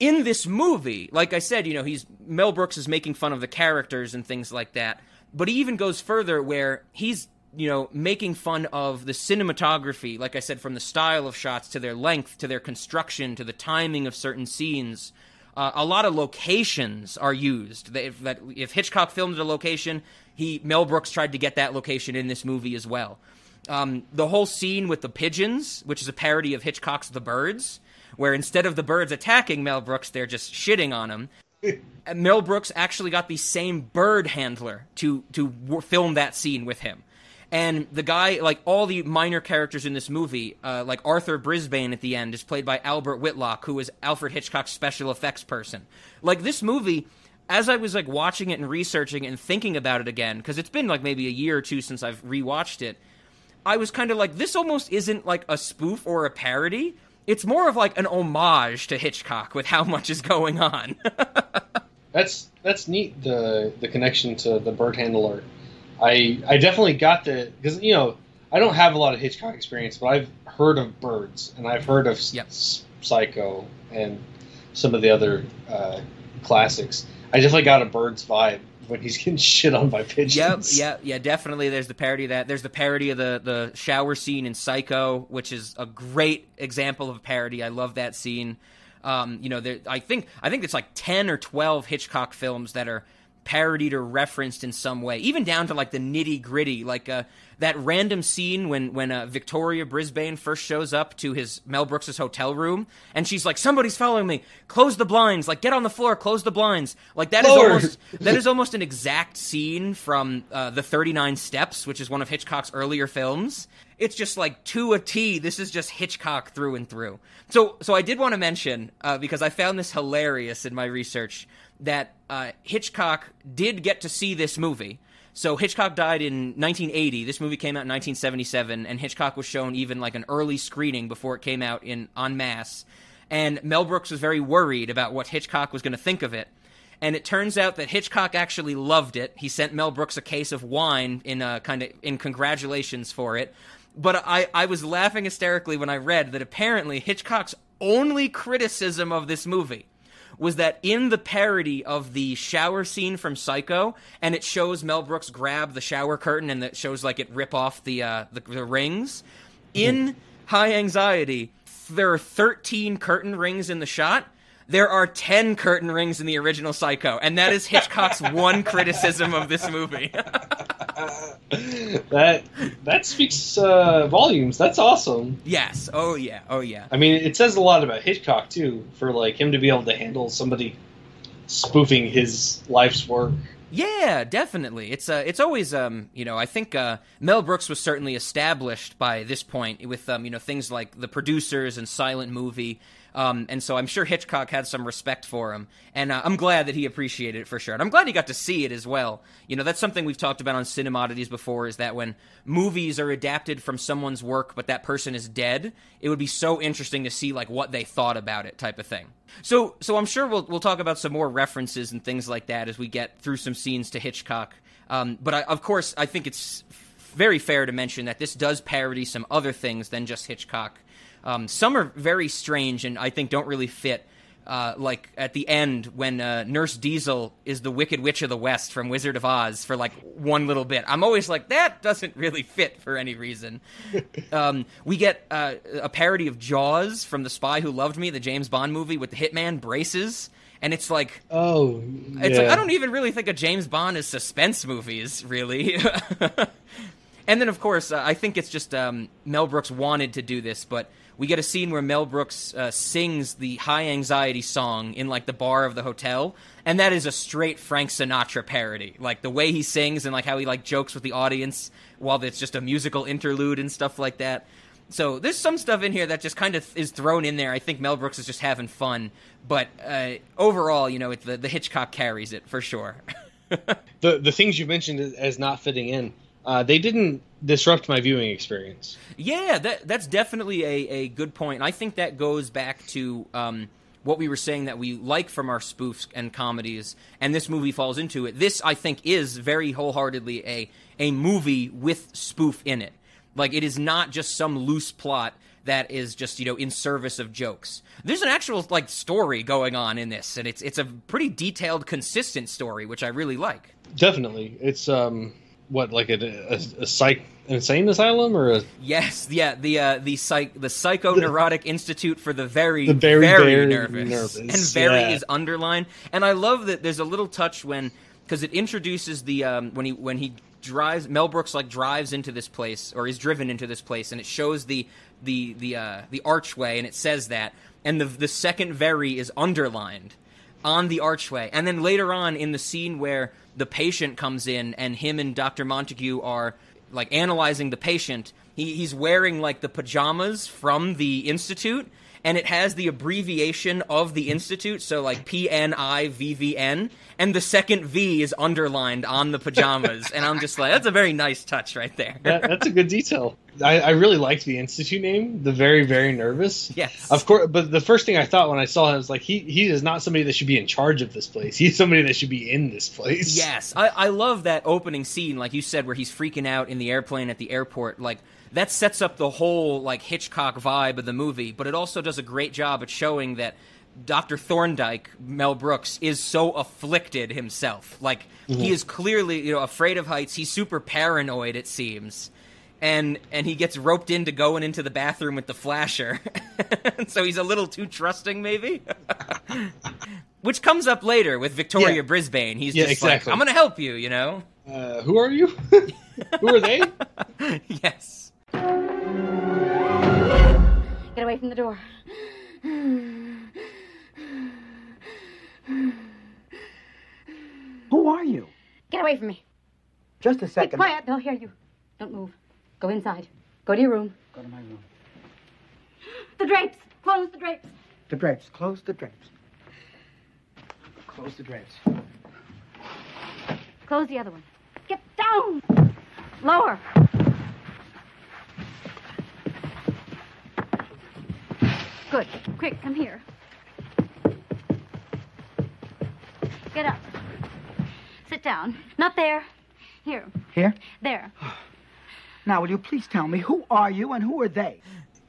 In this movie, like I said, you know, he's Mel Brooks is making fun of the characters and things like that, but he even goes further where he's you know, making fun of the cinematography, like I said, from the style of shots to their length, to their construction, to the timing of certain scenes, uh, a lot of locations are used. If, that, if Hitchcock filmed a location, he Mel Brooks tried to get that location in this movie as well. Um, the whole scene with the pigeons, which is a parody of Hitchcock's The Birds, where instead of the birds attacking Mel Brooks, they're just shitting on him. Mel Brooks actually got the same bird handler to to w- film that scene with him. And the guy, like all the minor characters in this movie, uh, like Arthur Brisbane at the end, is played by Albert Whitlock, who was Alfred Hitchcock's special effects person. Like this movie, as I was like watching it and researching and thinking about it again, because it's been like maybe a year or two since I've rewatched it, I was kind of like, this almost isn't like a spoof or a parody. It's more of like an homage to Hitchcock with how much is going on. that's that's neat. The the connection to the bird handler I I definitely got the because you know I don't have a lot of Hitchcock experience, but I've heard of Birds and I've heard of Yep. S- Psycho and some of the other uh, classics. I definitely got a Birds vibe when he's getting shit on by Yep, pigeons. yeah, yeah, definitely. There's the parody of that. There's the parody of the the shower scene in Psycho, which is a great example of a parody. I love that scene. Um, you know, there, I think I think it's like ten or twelve Hitchcock films that are parodied or referenced in some way, even down to like the nitty gritty, like uh, that random scene when when uh, Victoria Brisbane first shows up to his Mel Brooks's hotel room, and she's like, "Somebody's following me. Close the blinds. Like, get on the floor. Close the blinds." Like that is Lower. almost that is almost an exact scene from uh, the Thirty Nine Steps, which is one of Hitchcock's earlier films. It's just like to a T. This is just Hitchcock through and through. So, so I did want to mention uh, because I found this hilarious in my research that uh, Hitchcock did get to see this movie. So Hitchcock died in 1980. This movie came out in 1977, and Hitchcock was shown even like an early screening before it came out in en masse. And Mel Brooks was very worried about what Hitchcock was going to think of it. And it turns out that Hitchcock actually loved it. He sent Mel Brooks a case of wine in uh, kind of in congratulations for it. But I, I was laughing hysterically when I read that apparently Hitchcock's only criticism of this movie was that in the parody of the shower scene from Psycho, and it shows Mel Brooks grab the shower curtain and it shows like it rip off the uh, the, the rings. In High Anxiety, there are 13 curtain rings in the shot. There are 10 curtain rings in the original Psycho, and that is Hitchcock's one criticism of this movie. that that speaks uh, volumes. That's awesome. yes. Oh yeah. Oh yeah. I mean, it says a lot about Hitchcock too, for like him to be able to handle somebody spoofing his life's work. Yeah, definitely. It's uh, it's always um, you know, I think uh, Mel Brooks was certainly established by this point with um, you know, things like the producers and silent movie. Um, and so I'm sure Hitchcock had some respect for him, and uh, I'm glad that he appreciated it for sure. And I'm glad he got to see it as well. You know, that's something we've talked about on Cinemodities before. Is that when movies are adapted from someone's work, but that person is dead, it would be so interesting to see like what they thought about it, type of thing. So, so I'm sure we'll we'll talk about some more references and things like that as we get through some scenes to Hitchcock. Um, but I, of course, I think it's very fair to mention that this does parody some other things than just Hitchcock. Um, some are very strange and I think don't really fit. Uh, like at the end when uh, Nurse Diesel is the Wicked Witch of the West from Wizard of Oz for like one little bit. I'm always like that doesn't really fit for any reason. um, we get uh, a parody of Jaws from The Spy Who Loved Me, the James Bond movie with the hitman braces, and it's like Oh, it's like I don't even really think of James Bond as suspense movies, really. and then, of course, uh, I think it's just um, Mel Brooks wanted to do this, but we get a scene where Mel Brooks uh, sings the high anxiety song in like the bar of the hotel, and that is a straight Frank Sinatra parody. Like the way he sings and like how he like jokes with the audience while it's just a musical interlude and stuff like that. So there's some stuff in here that just kind of is thrown in there. I think Mel Brooks is just having fun, but uh, overall, you know, the the Hitchcock carries it for sure. the the things you mentioned as not fitting in, uh, they didn't disrupt my viewing experience. Yeah, that that's definitely a, a good point. I think that goes back to um, what we were saying that we like from our spoofs and comedies, and this movie falls into it. This, I think, is very wholeheartedly a a movie with spoof in it. Like it is not just some loose plot that is just you know in service of jokes. There's an actual like story going on in this, and it's it's a pretty detailed, consistent story, which I really like. Definitely, it's um, what like a, a, a psych insane asylum or a Yes, yeah, the uh, the psych the psychoneurotic institute for the very The very, very, very nervous. nervous, and very yeah. is underlined. And I love that there's a little touch when because it introduces the um, when he when he drives Mel Brooks like drives into this place or is driven into this place and it shows the the the uh, the archway and it says that and the the second very is underlined on the archway. And then later on in the scene where the patient comes in and him and Dr. Montague are like analyzing the patient, he, he's wearing like the pajamas from the institute and it has the abbreviation of the institute, so like P N I V V N, and the second V is underlined on the pajamas, and I'm just like, that's a very nice touch right there. that, that's a good detail. I, I really liked the institute name, the very very nervous. Yes. Of course, but the first thing I thought when I saw him was like he he is not somebody that should be in charge of this place. He's somebody that should be in this place. Yes, I, I love that opening scene, like you said, where he's freaking out in the airplane at the airport. Like that sets up the whole like Hitchcock vibe of the movie, but it also does a great job at showing that Dr. Thorndyke, Mel Brooks, is so afflicted himself. Like Mm-hmm. he is clearly, you know, afraid of heights. He's super paranoid, it seems. And and he gets roped into going into the bathroom with the flasher. so he's a little too trusting, maybe. Which comes up later with Victoria Yeah. Brisbane. He's Yeah, just exactly. like, I'm gonna help you, you know? Uh, who are you? who are they? yes. Get away from the door. Who are you? Get away from me. Just a second. Be quiet. They'll hear you. Don't move. Go inside. Go to your room. Go to my room. The drapes. Close the drapes. The drapes. Close the drapes. Close the drapes. Close the other one. Get down. Lower. Good. Quick, come here. Get up. Sit down. Not there. Here. Here? There. Now, will you please tell me who are you and who are they?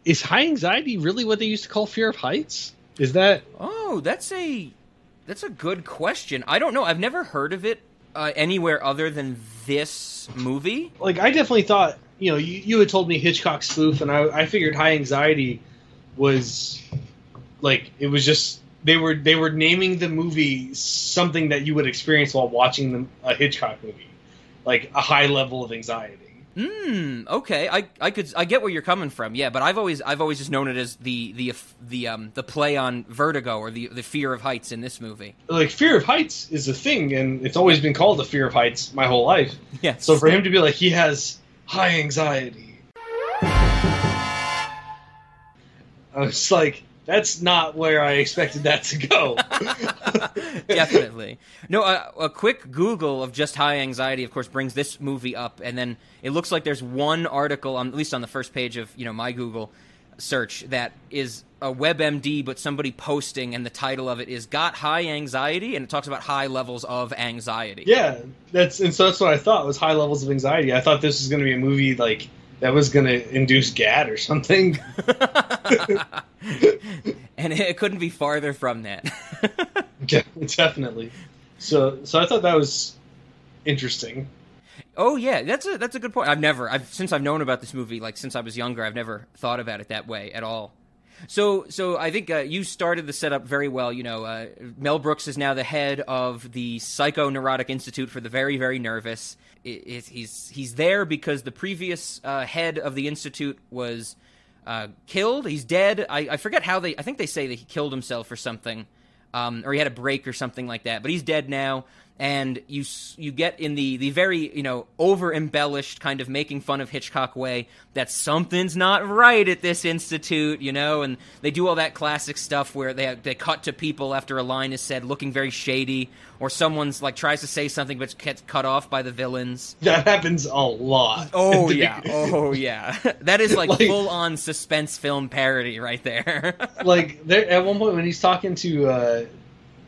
Is high anxiety really what they used to call fear of heights? Is that Oh, that's a that's a good question. I don't know. I've never heard of it uh, anywhere other than this movie. like I definitely thought you know you, you had told me Hitchcock spoof, and I, I figured high anxiety was like it was just they were they were naming the movie something that you would experience while watching the, a Hitchcock movie, like a high level of anxiety. Hmm. Okay. I I could I get where you're coming from. Yeah, but I've always I've always just known it as the the the um the play on vertigo or the the fear of heights in this movie. Like fear of heights is a thing, and it's always been called the fear of heights my whole life. Yes. So for him to be like he has high anxiety, was like, that's not where I expected that to go. Definitely. No, a, a quick Google of just high anxiety, of course, brings this movie up, and then it looks like there's one article, on, at least on the first page of you know my Google search, that is a WebMD, but somebody posting, and the title of it is "Got High Anxiety," and it talks about high levels of anxiety. yeah, that's and so that's what I thought was high levels of anxiety. I thought this was going to be a movie like that was going to induce GAD or something. and it couldn't be farther from that. yeah, definitely. So so I thought that was interesting. Oh yeah, that's a that's a good point. I've never, I've since I've known about this movie, like since I was younger, I've never thought about it that way at all. So so I think uh, you started the setup very well. You know, uh, Mel Brooks is now the head of the Psychoneurotic Institute for the Very Very Nervous. He's he's there because the previous uh, head of the institute was uh, killed. He's dead. I, I forget how they. I think they say that he killed himself or something, um, or he had a break or something like that. But he's dead now, and you you get in the the very you know over embellished kind of making fun of Hitchcock way that something's not right at this institute, you know, and they do all that classic stuff where they they cut to people after a line is said looking very shady, or someone's like tries to say something but gets cut off by the villains. That happens a lot. Oh yeah, oh yeah. That is like, Like- full on suspense film parody right there. like there at one point when he's talking to uh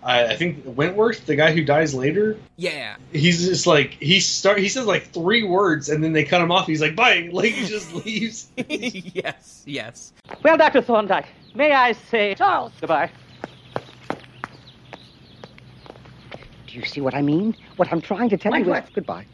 I, I think Wentworth, the guy who dies later, yeah. he's just like he start he says like three words and then they cut him off. He's like bye, like he just leaves. yes, yes. Well, Dr. Thorndyke, may I say Charles. goodbye? Do you see what I mean? What I'm trying to tell you is goodbye.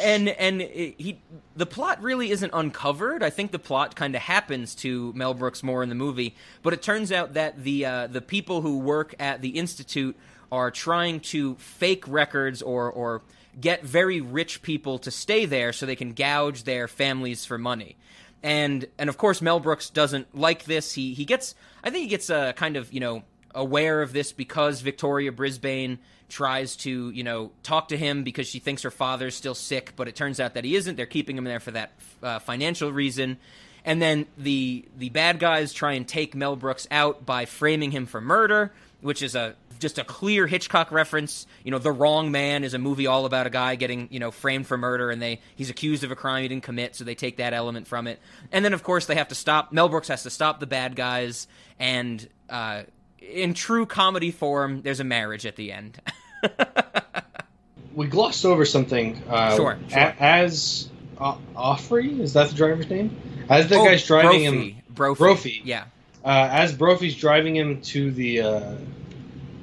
and and he the plot really isn't uncovered. I think the plot kind of happens to Mel Brooks more in the movie, but it turns out that the uh, the people who work at the institute are trying to fake records or or get very rich people to stay there so they can gouge their families for money. And and of course Mel Brooks doesn't like this. He he gets I think he gets uh, kind of, you know, aware of this because Victoria Brisbane tries to, you know, talk to him because she thinks her father's still sick, but it turns out that he isn't. They're keeping him there for that uh, financial reason. And then the the bad guys try and take Mel Brooks out by framing him for murder, which is a just a clear Hitchcock reference. You know, The Wrong Man is a movie all about a guy getting you know framed for murder, and they he's accused of a crime he didn't commit, so they take that element from it. And then of course they have to stop. Mel Brooks has to stop the bad guys, and uh, in true comedy form, there's a marriage at the end. we glossed over something. Uh, Sure, a- as uh, Offrey, is that the driver's name? As the Oh, guy's driving Brophy. him, Brophy. Brophy. Yeah. uh, as Brophy's driving him to the uh,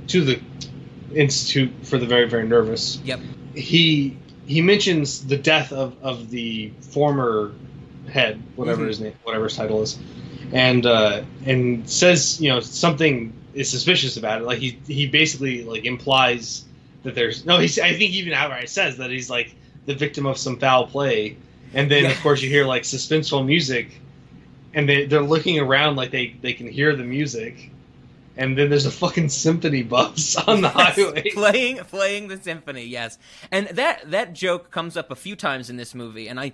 to the institute for the very very nervous. Yep. He he mentions the death of, of the former head, whatever Mhm. his name, whatever his title is, and uh, and says you know something is suspicious about it. Like he he basically like implies that there's no. He's I think even outright says that he's like the victim of some foul play, and then Yeah. of course you hear like suspenseful music, and they they're looking around like they they can hear the music. And then there's a fucking symphony bus on the Yes, highway. playing playing the symphony yes and that that joke comes up a few times in this movie and i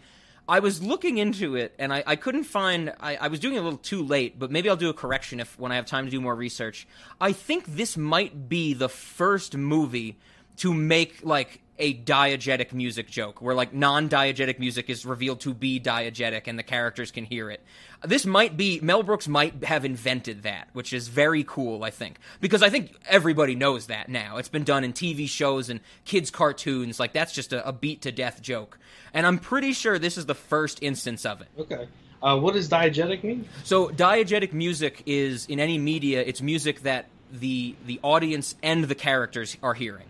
i was looking into it and i, I couldn't find I, I was doing it a little too late but maybe i'll do a correction if when i have time to do more research. I think this might be the first movie to make like a diegetic music joke where like non-diegetic music is revealed to be diegetic and the characters can hear it this might be Mel Brooks might have invented that, which is very cool, I think. Because I think everybody knows that now. It's been done in TV shows and kids cartoons, like that's just a, a beat to death joke. And I'm pretty sure this is the first instance of it. Okay. Uh, what does diegetic mean? So diegetic music is in any media, it's music that the the audience and the characters are hearing.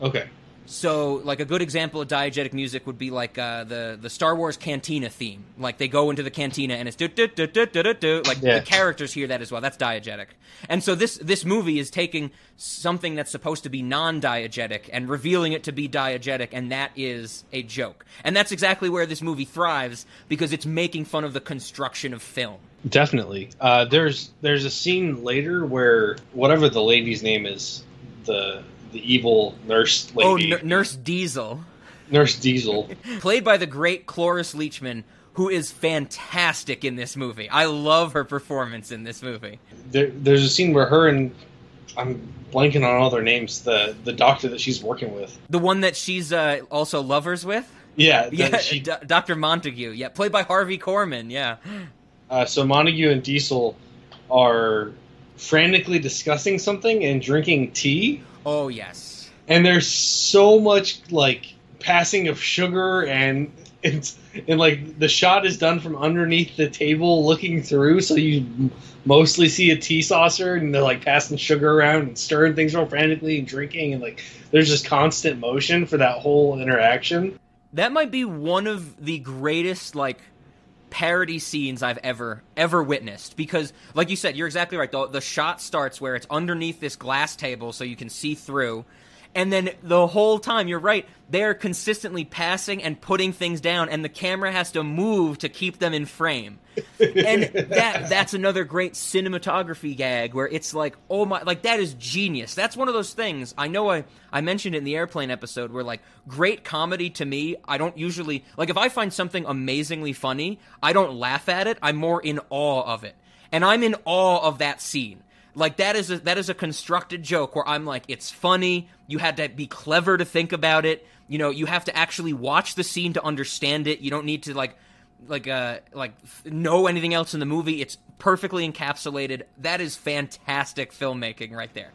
Okay. So, like a good example of diegetic music would be like uh, the the Star Wars Cantina theme. Like they go into the cantina and it's do do do do do do do. Like Yeah. the characters hear that as well. That's diegetic. And so this this movie is taking something that's supposed to be non-diegetic and revealing it to be diegetic, and that is a joke. And that's exactly where this movie thrives because it's making fun of the construction of film. Definitely. Uh, there's there's a scene later where whatever the lady's name is, the the evil nurse Oh, lady, N- Nurse Diesel. Nurse Diesel. played by the great Cloris Leachman, who is fantastic in this movie. I love her performance in this movie. there, there's a scene where her and I'm blanking on all their names. The the doctor that she's working with. The one that she's uh, also lovers with. Yeah. Yeah, she- D- Dr. Montague. Yeah, played by Harvey Korman. Yeah. uh, so Montague and Diesel are frantically discussing something and drinking tea. Oh yes. and there's so much like passing of sugar and it's and like the shot is done from underneath the table looking through so you mostly see a tea saucer and they're like passing sugar around and stirring things real frantically and drinking and like there's just constant motion for that whole interaction That might be one of the greatest like parody scenes I've ever ever witnessed. Because like you said you're exactly right. The, the shot starts where it's underneath this glass table so you can see through and then the whole time you're right they're consistently passing and putting things down and the camera has to move to keep them in frame. And that that's another great cinematography gag where it's like oh my like that is genius. That's one of those things i know i i mentioned it in the airplane episode where like great comedy to me i don't usually like if i find something amazingly funny i don't laugh at it i'm more in awe of it. And i'm in awe of that scene like that is a that is a constructed joke where i'm like it's funny. You had to be clever to think about it. You know you have to actually watch the scene to understand it. You don't need to like like uh like know anything else in the movie. It's perfectly encapsulated. That is fantastic filmmaking right there.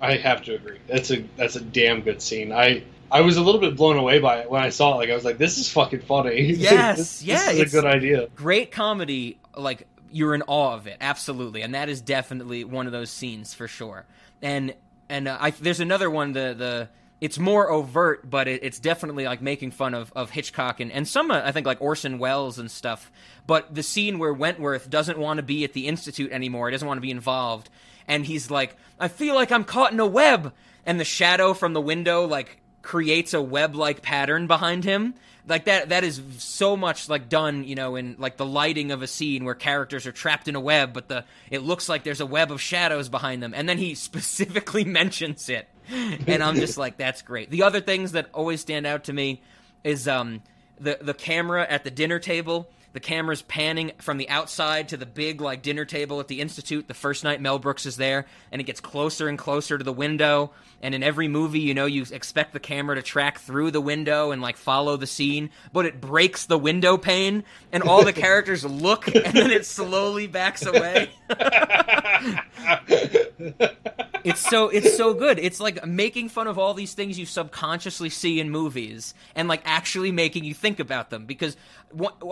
I have to agree. That's a that's a damn good scene. I i was a little bit blown away by it when i saw it. Like i was like this is fucking funny. Yes, this, yeah, this is it's- a good idea. great comedy like you're in awe of it. Absolutely. And that is definitely one of those scenes for sure. And and uh, I, there's another one the the it's more overt but it, it's definitely like making fun of, of hitchcock and, and some uh, i think like orson welles and stuff. But the scene where wentworth doesn't want to be at the institute anymore he doesn't want to be involved and he's like i feel like i'm caught in a web. And the shadow from the window like creates a web like pattern behind him like that that is so much like done you know in like the lighting of a scene where characters are trapped in a web but the it looks like there's a web of shadows behind them. And then he specifically mentions it. And i'm just like that's great. The other things that always stand out to me is um the the camera at the dinner table the camera's panning from the outside to the big like dinner table at the institute. The first night Mel Brooks is there and it gets closer and closer to the window. And in every movie you know you expect the camera to track through the window and like follow the scene but it breaks the window pane and all the characters look and then it slowly backs away. It's so it's so good. It's like making fun of all these things you subconsciously see in movies and like actually making you think about them. Because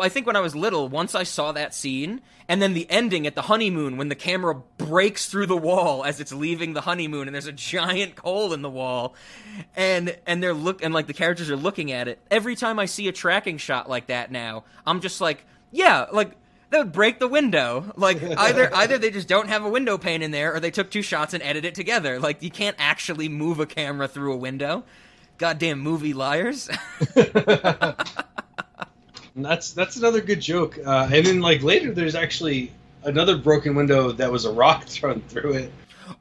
I think when I was little, once I saw that scene and then the ending at the honeymoon when the camera breaks through the wall as it's leaving the honeymoon and there's a giant hole in the wall and and they're look and like the characters are looking at it. Every time I see a tracking shot like that now, I'm just like, yeah, like that would break the window. Like either either they just don't have a window pane in there, or they took two shots and edited it together. Like you can't actually move a camera through a window. Goddamn movie liars. that's that's another good joke. Uh, and then like later, there's actually another broken window that was a rock thrown through it.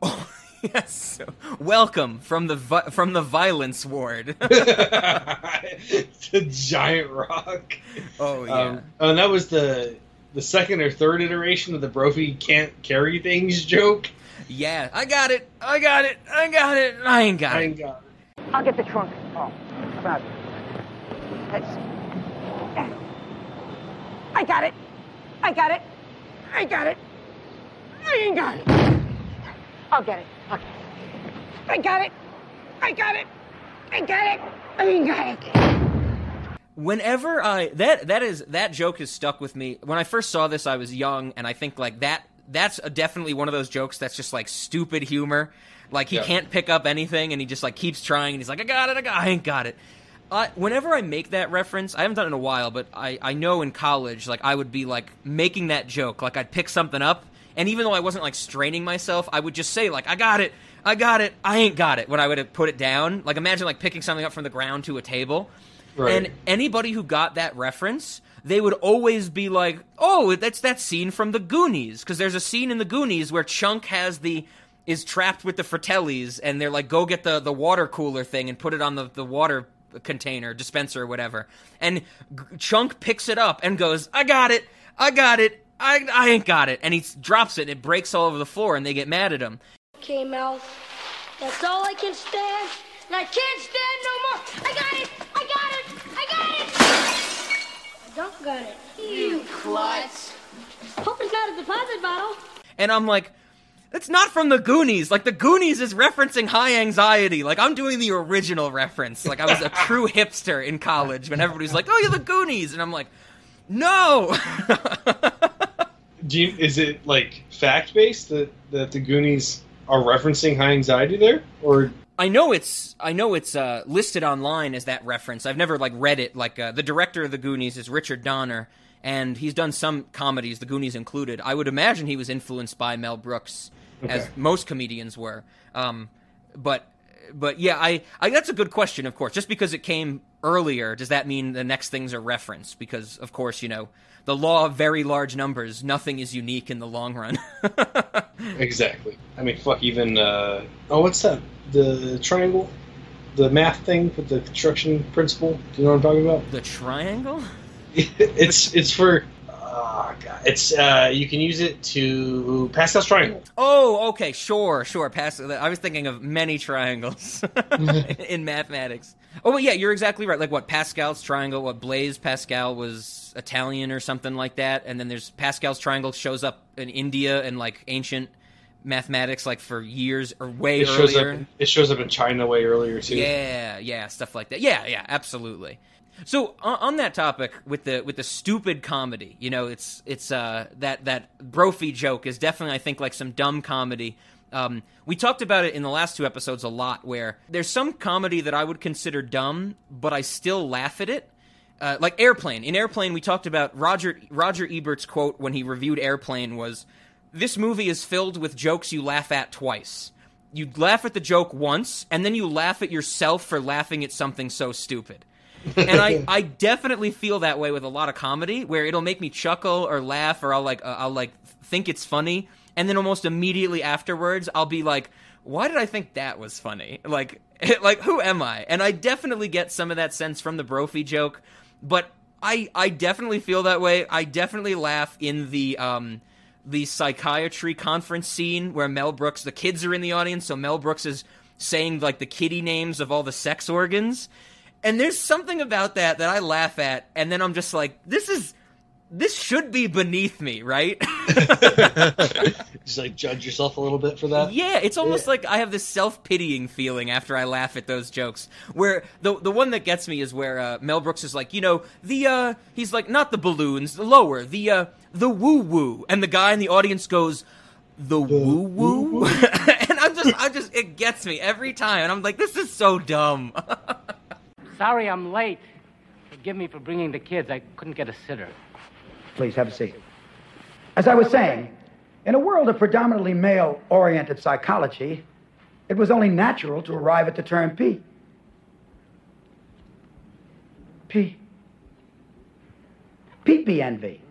Oh. Yes. Welcome from the vi- from the violence ward. the giant rock. Oh yeah. Um, and that was the the second or third iteration of the Brophy can't carry things joke. Yeah, I got it. I got it. I got it. I ain't got it. I. Ain't got it. I'll get the trunk. Oh, about That's. I got it. I got it. I got it. I ain't got it. I'll get it. Okay. I got it. I got it. I got it. I ain't got it whenever I that that is that joke has stuck with me. When I first saw this, I was young, and I think like that that's a, definitely one of those jokes that's just like stupid humor. Like he can't pick up anything, and he just like keeps trying, and he's like, "I got it, I got, I ain't got it." Uh, whenever I make that reference, I haven't done it in a while, but I, I know in college, like I would be like making that joke, like I'd pick something up, and even though I wasn't like straining myself, I would just say like, "I got it, I got it, I ain't got it." When I would put it down, like imagine like picking something up from the ground to a table, Right. And anybody who got that reference, they would always be like, "Oh, that's that scene from the Goonies," because there's a scene in the Goonies where Chunk has the is trapped with the Fratellis, and they're like, "Go get the the water cooler thing and put it on the the water container dispenser or whatever." And Chunk picks it up and goes, "I got it, I got it." I, I ain't got it. And he drops it and it breaks all over the floor and they get mad at him. Okay, Mel. That's all I can stand. And I can't stand no more. I got it. I got it. I got it. I don't got it. You klutz. Hope it's not a deposit bottle. And I'm like, that's not from the Goonies. Like the Goonies is referencing high anxiety. Like I'm doing the original reference. Like I was a true hipster in college when everybody's like, "Oh, you're the Goonies," and I'm like, "No." Do You, is it like fact based that that the Goonies are referencing high anxiety there, or I know it's I know it's uh, listed online as that reference. I've never like read it. Like uh, the director of the Goonies is Richard Donner, and he's done some comedies, the Goonies included. I would imagine he was influenced by Mel Brooks, okay. as most comedians were. Um, but but yeah, I, I that's a good question. Of course, just because it came earlier, does that mean the next things are referenced? Because of course, you know, the law of very large numbers, nothing is unique in the long run. exactly. I mean, fuck, even uh, oh, what's that? the triangle, the math thing with the construction principle. Do you know what I'm talking about? The triangle. it's it's for. Oh God! It's uh, you can use it to Pascal's triangle. Oh, okay, sure, sure. Pascal. I was thinking of many triangles in mathematics. Oh, well, yeah, you're exactly right. Like what Pascal's triangle, what Blaise Pascal was Italian or something like that, and then there's Pascal's triangle shows up in India and like ancient mathematics like for years or way it earlier. Shows up, it shows up in China way earlier too. Yeah, yeah, stuff like that. Yeah, yeah, absolutely. So on, that topic with the with the stupid comedy, you know, it's it's uh that that Brophy joke is definitely I think like some dumb comedy. Um, we talked about it in the last two episodes a lot, where there's some comedy that I would consider dumb, but I still laugh at it. Uh, like Airplane. In Airplane, we talked about Roger Roger Ebert's quote when he reviewed Airplane was, this movie is filled with jokes you laugh at twice. You laugh at the joke once, and then you laugh at yourself for laughing at something so stupid. And I, I definitely feel that way with a lot of comedy, where it'll make me chuckle or laugh, or I'll like uh, I'll like think it's funny, and then almost immediately afterwards, I'll be like, "Why did I think that was funny?" Like, like who am I? And I definitely get some of that sense from the Brophy joke, but I I definitely feel that way. I definitely laugh in the um the psychiatry conference scene where Mel Brooks, the kids are in the audience, so Mel Brooks is saying like the kitty names of all the sex organs. And there's something about that that I laugh at, and then I'm just like, this is this should be beneath me, right? Just like judge yourself a little bit for that. Yeah, it's almost like I have this self pitying feeling after I laugh at those jokes. Where the the one that gets me is where uh, Mel Brooks is like, you know, the uh, he's like not the balloons, the lower, the uh, the woo woo, and the guy in the audience goes, the woo woo, and I'm just I just it gets me every time, and I'm like, this is so dumb. Sorry I'm late. Forgive me for bringing the kids. I couldn't get a sitter. Please have a seat. As I was saying, in a world of predominantly male oriented psychology, it was only natural to arrive at the term P. P. PP envy.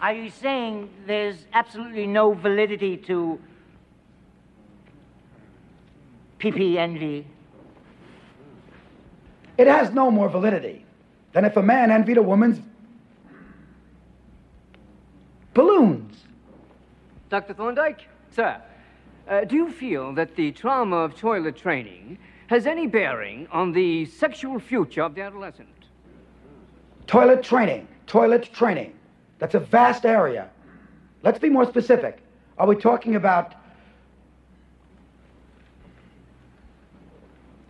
Are you saying there's absolutely no validity to PP envy? It has no more validity than if a man envied a woman's balloons. Dr. Thorndyke? Sir, uh, do you feel that the trauma of toilet training has any bearing on the sexual future of the adolescent? Toilet training. Toilet training. That's a vast area. Let's be more specific. Are we talking about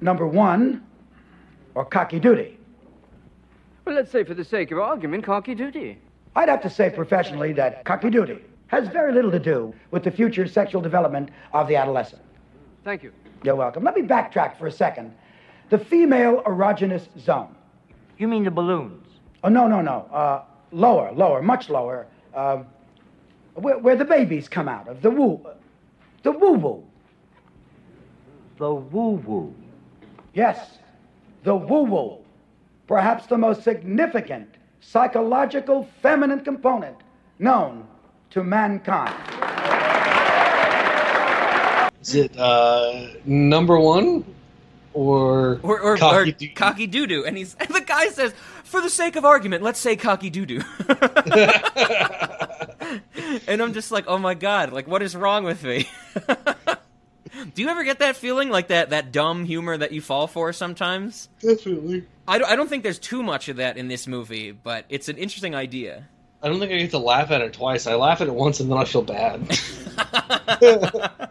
number one or cocky duty? Well, let's say, for the sake of argument, cocky duty. I'd have to say professionally that cocky duty has very little to do with the future sexual development of the adolescent. Thank you. You're welcome. Let me backtrack for a second. The female erogenous zone. You mean the balloons? Oh, no, no, no. Uh, lower, lower, much lower. Uh, where, where the babies come out of. The woo. The woo woo. The woo woo. Yes, the woo woo. Perhaps the most significant psychological feminine component known to mankind. Is it uh, number one or or or cocky or doo- cocky doo doo, and he's and the guy says, for the sake of argument, let's say cocky doo doo. and I'm just like, oh my god, like what is wrong with me? Do you ever get that feeling, like that that dumb humor that you fall for sometimes? Definitely. I don't, I don't think there's too much of that in this movie, but it's an interesting idea. I don't think I get to laugh at it twice. I laugh at it once and then I feel bad.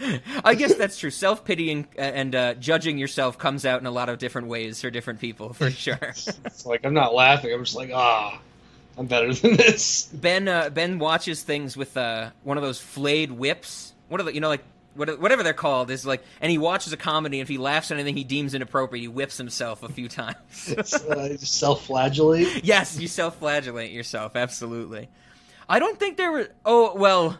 I guess that's true. Self pitying and uh, judging yourself comes out in a lot of different ways for different people, for sure. it's like I'm not laughing. I'm just like, ah, I'm better than this. Ben uh, Ben watches things with uh, one of those flayed whips. What are the you know like what, whatever they're called is like, and he watches a comedy. and If he laughs at anything he deems inappropriate, he whips himself a few times. Uh, self-flagellate. yes, you self-flagellate yourself. Absolutely. I don't think there were. Oh well,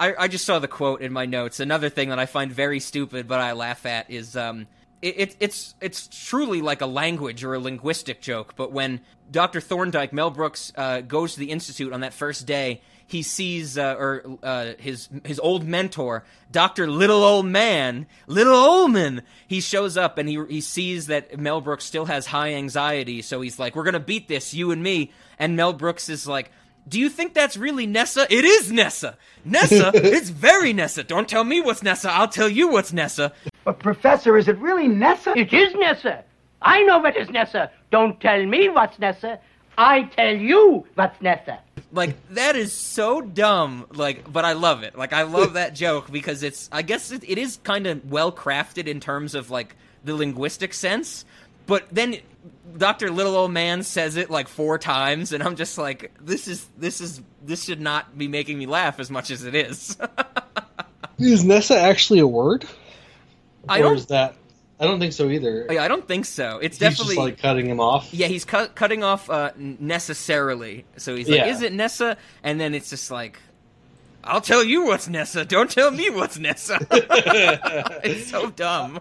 I, I just saw the quote in my notes. Another thing that I find very stupid, but I laugh at is um, it, it, it's it's truly like a language or a linguistic joke. But when Dr. Thorndyke, Mel Brooks, uh, goes to the institute on that first day, he sees uh, or uh, his his old mentor, Doctor Little Old Man, Little Old Man. He shows up and he he sees that Mel Brooks still has high anxiety, so he's like, "We're gonna beat this, you and me." And Mel Brooks is like. Do you think that's really Nessa? It is Nessa. Nessa, it's very Nessa. Don't tell me what's Nessa. I'll tell you what's Nessa. But Professor, is it really Nessa? It is Nessa. I know what is Nessa. Don't tell me what's Nessa. I tell you what's Nessa. Like that is so dumb. Like, but I love it. Like I love that joke because it's. I guess it, it is kind of well crafted in terms of like the linguistic sense. But then Doctor Little Old Man says it like four times, and I'm just like, this is this is this should not be making me laugh as much as it is. is Nessa actually a word? I or don't. is that? I don't think so either. Yeah, I don't think so. It's He's definitely just like cutting him off. Yeah, he's cut, cutting off uh, necessarily. So he's like, Yeah. "Is it Nessa?" And then it's just like, "I'll tell you what's Nessa. Don't tell me what's Nessa." it's so dumb.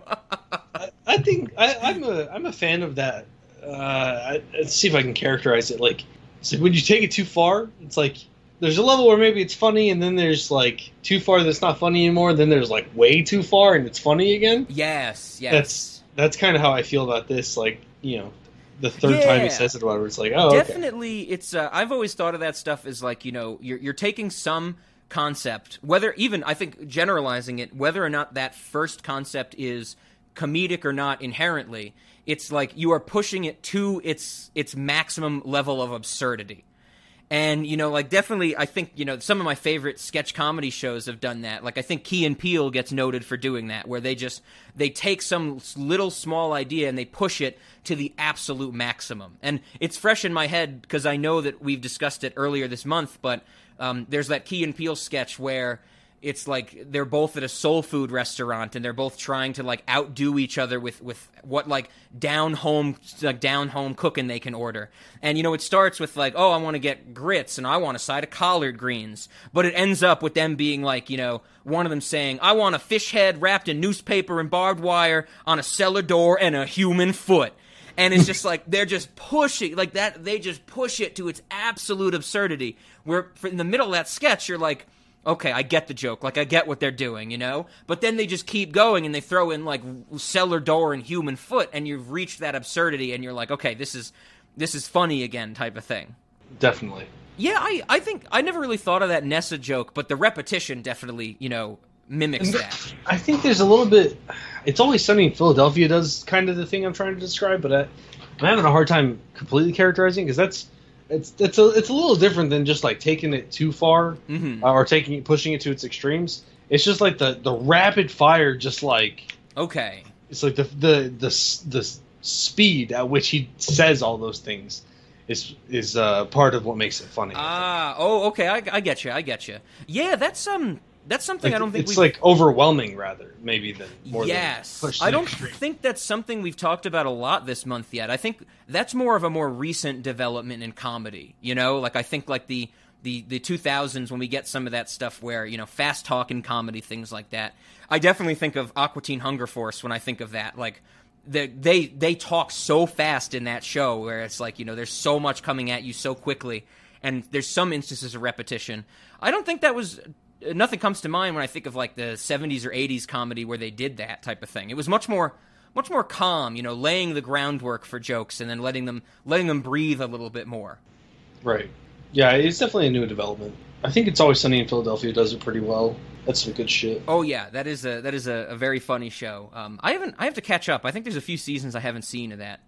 I think I, I'm a I'm a fan of that. Uh, I, let's see if I can characterize it. Like, it's like when you take it too far, it's like there's a level where maybe it's funny, and then there's like too far that's not funny anymore. Then there's like way too far, and it's funny again. yes, yes. That's that's kind of how I feel about this. Like, you know, the third time he says it, or whatever. It's like, oh, okay. definitely it's uh, i've always thought of that stuff as like you know you're, you're taking some concept whether even i think generalizing it whether or not that first concept is comedic or not inherently it's like you are pushing it to its its maximum level of absurdity and you know like definitely i think you know some of my favorite sketch comedy shows have done that. Like i think key and peele gets noted for doing that where they just they take some little small idea and they push it to the absolute maximum. And it's fresh in my head because i know that we've discussed it earlier this month but um, there's that key and peele sketch where it's like they're both at a soul food restaurant and they're both trying to like outdo each other with with what like down home like down home cooking they can order. And you know it starts with like oh i want to get grits and i want a side of collard greens. But it ends up with them being like you know one of them saying i want a fish head wrapped in newspaper and barbed wire on a cellar door and a human foot. And it's just like they're just pushing like that they just push it to its absolute absurdity. Where in the middle of that sketch you're like okay i get the joke like i get what they're doing you know but then they just keep going and they throw in like cellar door and human foot and you've reached that absurdity and you're like okay this is this is funny again type of thing definitely. yeah i i think i never really thought of that nessa joke but the repetition definitely you know mimics that I think there's a little bit. It's always sunny in Philadelphia does kind of the thing I'm trying to describe, but I, I'm having a hard time completely characterizing because that's it's it's a it's a little different than just like taking it too far Mhm. uh, or taking it pushing it to its extremes. It's just like the the rapid fire, just like okay it's like the the the the speed at which he says all those things is is uh, part of what makes it funny. ah oh okay i, I get you i get you yeah that's um that's something Like, i don't think it's like overwhelming rather maybe than more yes, than I don't extreme. think that's something we've talked about a lot this month yet. I think that's more of a more recent development in comedy. You know, like I think like the the the 2000s when we get some of that stuff where you know fast talking comedy things like that. I definitely think of Aqua Teen Hunger Force when I think of that. Like they, they they talk so fast in that show where it's like you know there's so much coming at you so quickly and there's some instances of repetition. I don't think that was nothing comes to mind when I think of like the 70s or 80s comedy where they did that type of thing. It was much more much more calm, you know, laying the groundwork for jokes and then letting them letting them breathe a little bit more. Right. Yeah, it's definitely a new development. I think it's always sunny in Philadelphia does it pretty well. That's some good shit. Oh yeah, that is a that is a, a very funny show. Um, I haven't I have to catch up. I think there's a few seasons I haven't seen of that.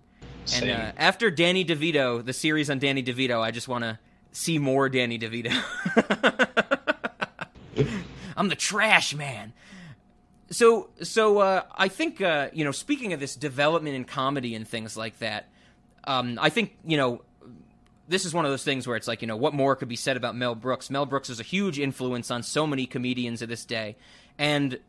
Same. And uh, after Danny DeVito, the series on Danny DeVito, I just want to see more Danny DeVito. I'm the trash man. So so uh, I think uh, you know speaking of this development in comedy and things like that, um, I think you know this is one of those things where it's like, you know, what more could be said about Mel Brooks? Mel Brooks is a huge influence on so many comedians of this day. And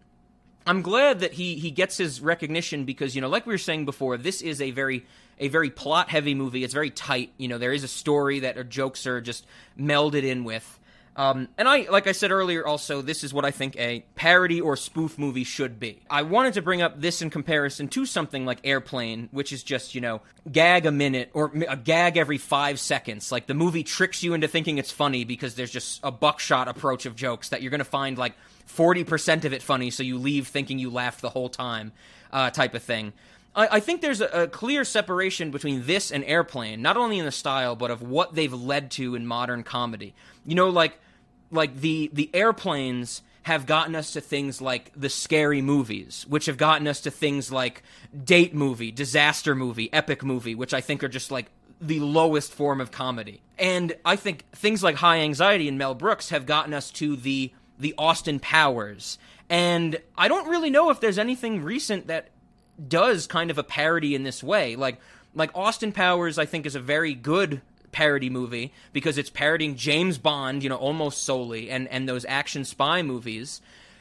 I'm glad that he he gets his recognition because, you know, like we were saying before, this is a very a very plot heavy movie. It's very tight. You know, there is a story that jokes are just melded in with. Um, and I, like I said earlier, also this is what I think a parody or spoof movie should be. I wanted to bring up this in comparison to something like Airplane, which is just you know gag a minute or a gag every five seconds. Like the movie tricks you into thinking it's funny because there's just a buckshot approach of jokes that you're going to find like forty percent of it funny, so you leave thinking you laughed the whole time, uh, type of thing. I, think there's a clear separation between this and Airplane, not only in the style but of what they've led to in modern comedy. You know, like like the the airplanes have gotten us to things like the scary movies, which have gotten us to things like date movie, disaster movie, epic movie, which I think are just like the lowest form of comedy. And I think things like High Anxiety and Mel Brooks have gotten us to the the Austin Powers. And I don't really know if there's anything recent that does kind of a parody in this way. Like like Austin Powers I think is a very good parody movie because it's parodying James Bond, you know, almost solely and and those action spy movies.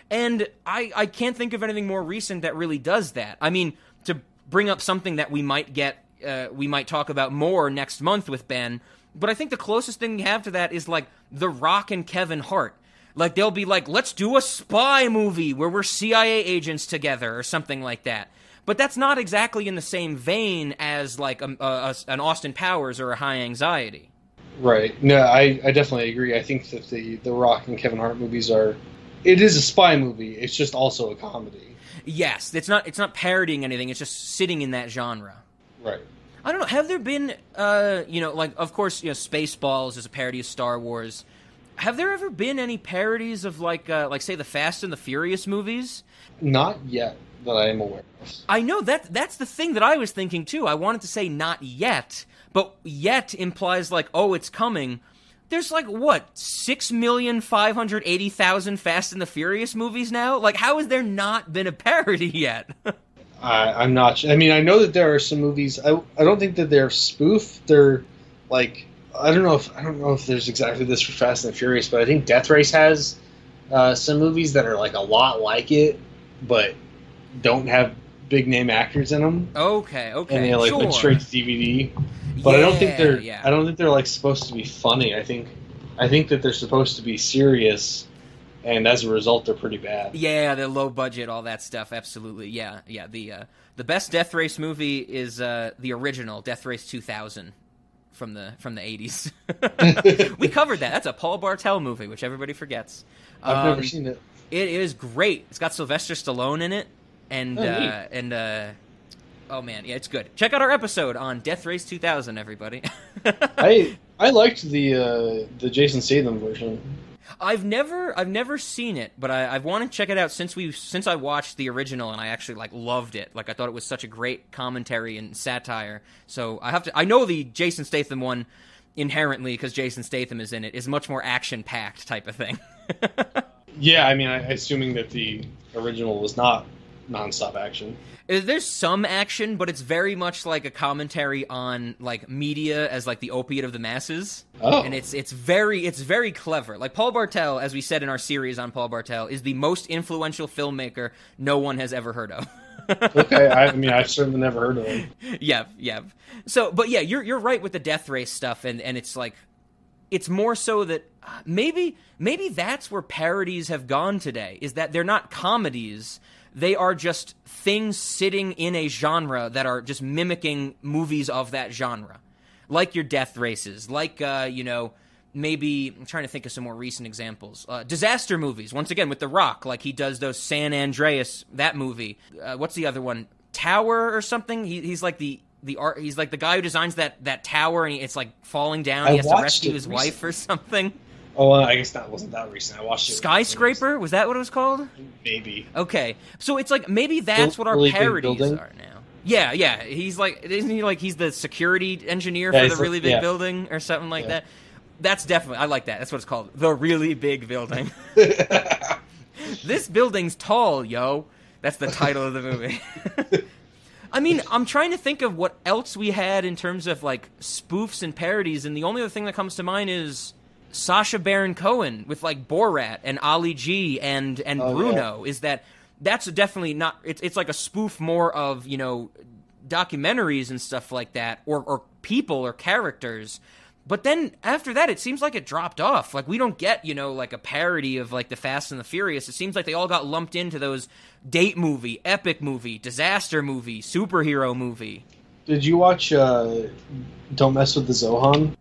And I I can't think of anything more recent that really does that. I mean, to bring up something that we might get uh, we might talk about more next month with Ben, but I think the closest thing we have to that is like The Rock and Kevin Hart. Like they'll be like, "Let's do a spy movie where we're CIA agents together" or something like that but that's not exactly in the same vein as like a, a, a, an Austin Powers or a High Anxiety. Right. No, I, I definitely agree. I think that the the Rock and Kevin Hart movies are it is a spy movie. It's just also a comedy. Yes, it's not it's not parodying anything. It's just sitting in that genre. Right. I don't know. Have there been, uh, you know, like of course, you know, Spaceballs is a parody of Star Wars. Have there ever been any parodies of like, uh, like say, the Fast and the Furious movies? Not yet that I am aware of. I know that that's the thing that I was thinking too. I wanted to say not yet, but yet implies like, oh, it's coming. There's like what six million five hundred eighty thousand Fast and the Furious movies now. Like, how has there not been a parody yet? I, I'm not. I mean, I know that there are some movies. I, I don't think that they're spoof. They're like I don't know if I don't know if there's exactly this for Fast and the Furious, but I think Death Race has uh, some movies that are like a lot like it, but don't have big name actors in them, okay, okay, and they like sure. went straight to DVD. But I don't think they're. yeah. I don't think they're like supposed to be funny. I think I think that they're supposed to be serious, and as a result, they're pretty bad. Yeah, they're low budget, all that stuff. Absolutely, yeah, yeah. The uh, the best Death Race movie is uh, the original Death Race 2000 from the from the 80s. we covered that. That's a Paul Bartel movie, which everybody forgets. I've Um, never seen it. It is great. It's got Sylvester Stallone in it, and Oh, uh, and uh, oh man, yeah, it's good. Check out our episode on Death Race 2000, everybody. I I liked the uh, the Jason Statham version. I've never I've never seen it, but I, I've wanted to check it out since we since I watched the original and I actually like loved it. Like I thought it was such a great commentary and satire. So I have to I know the Jason Statham one inherently because Jason Statham is in it is much more action packed type of thing. Yeah, I mean, I, assuming that the original was not nonstop action. There's some action, but it's very much like a commentary on like media as like the opiate of the masses. Oh. And it's it's very it's very clever. Like Paul Bartel, as we said in our series on Paul Bartel, is the most influential filmmaker no one has ever heard of. Okay, I, I mean, I've certainly never heard of him. yep, yep. So, but yeah, you're you're right with the death race stuff, and and it's like, it's more so that uh, maybe maybe that's where parodies have gone today. Is that they're not comedies. They are just things sitting in a genre that are just mimicking movies of that genre, like your death races, like uh, you know maybe I'm trying to think of some more recent examples. Uh, disaster movies, once again with The Rock, like he does those San Andreas that movie. Uh, what's the other one? Tower or something. He, he's like the the art. He's like the guy who designs that that tower, and it's like falling down. I he has to rescue his wife or something. Oh, well, I guess that wasn't that recent. I watched it. Skyscraper was that what it was called? Maybe. Okay, so it's like maybe that's Buil- what our really parodies are now. Yeah, yeah. He's like, isn't he like he's the security engineer Yeah, for he's the like- really big yeah. building or something like Yeah. that? That's definitely I like that. That's what it's called, the really big building. this building's tall, yo. That's the title of the movie. I mean, I'm trying to think of what else we had in terms of like spoofs and parodies, and the only other thing that comes to mind is Sacha Baron Cohen with like Borat and Ali G and and Oh, Bruno. Is that that's definitely not? It's it's like a spoof more of you know documentaries and stuff like that, or or people or characters. But then after that, it seems like it dropped off. Like we don't get, you know, like a parody of like the Fast and the Furious. It seems like they all got lumped into those date movie, epic movie, disaster movie, superhero movie. Did you watch uh, Don't Mess with the Zohan?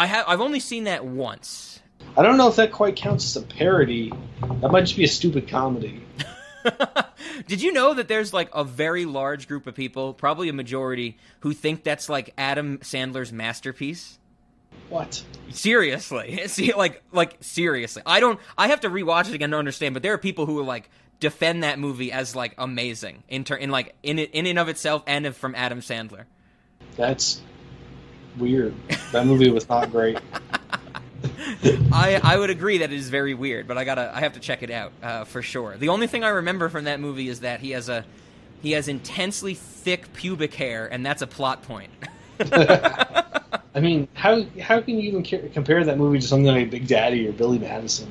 I have I've only seen that once. I don't know if that quite counts as a parody. That might just be a stupid comedy. Did you know that there's like a very large group of people, probably a majority, who think that's like Adam Sandler's masterpiece? What? Seriously, see, like, like seriously, I don't. I have to rewatch it again to understand. But there are people who like defend that movie as like amazing in ter- in like in it in and of itself, and from Adam Sandler. That's weird. That movie was not great. I I would agree that it is very weird, but I gotta I have to check it out uh, for sure. The only thing I remember from that movie is that he has a he has intensely thick pubic hair, and that's a plot point. I mean, how how can you even compare that movie to something like Big Daddy or Billy Madison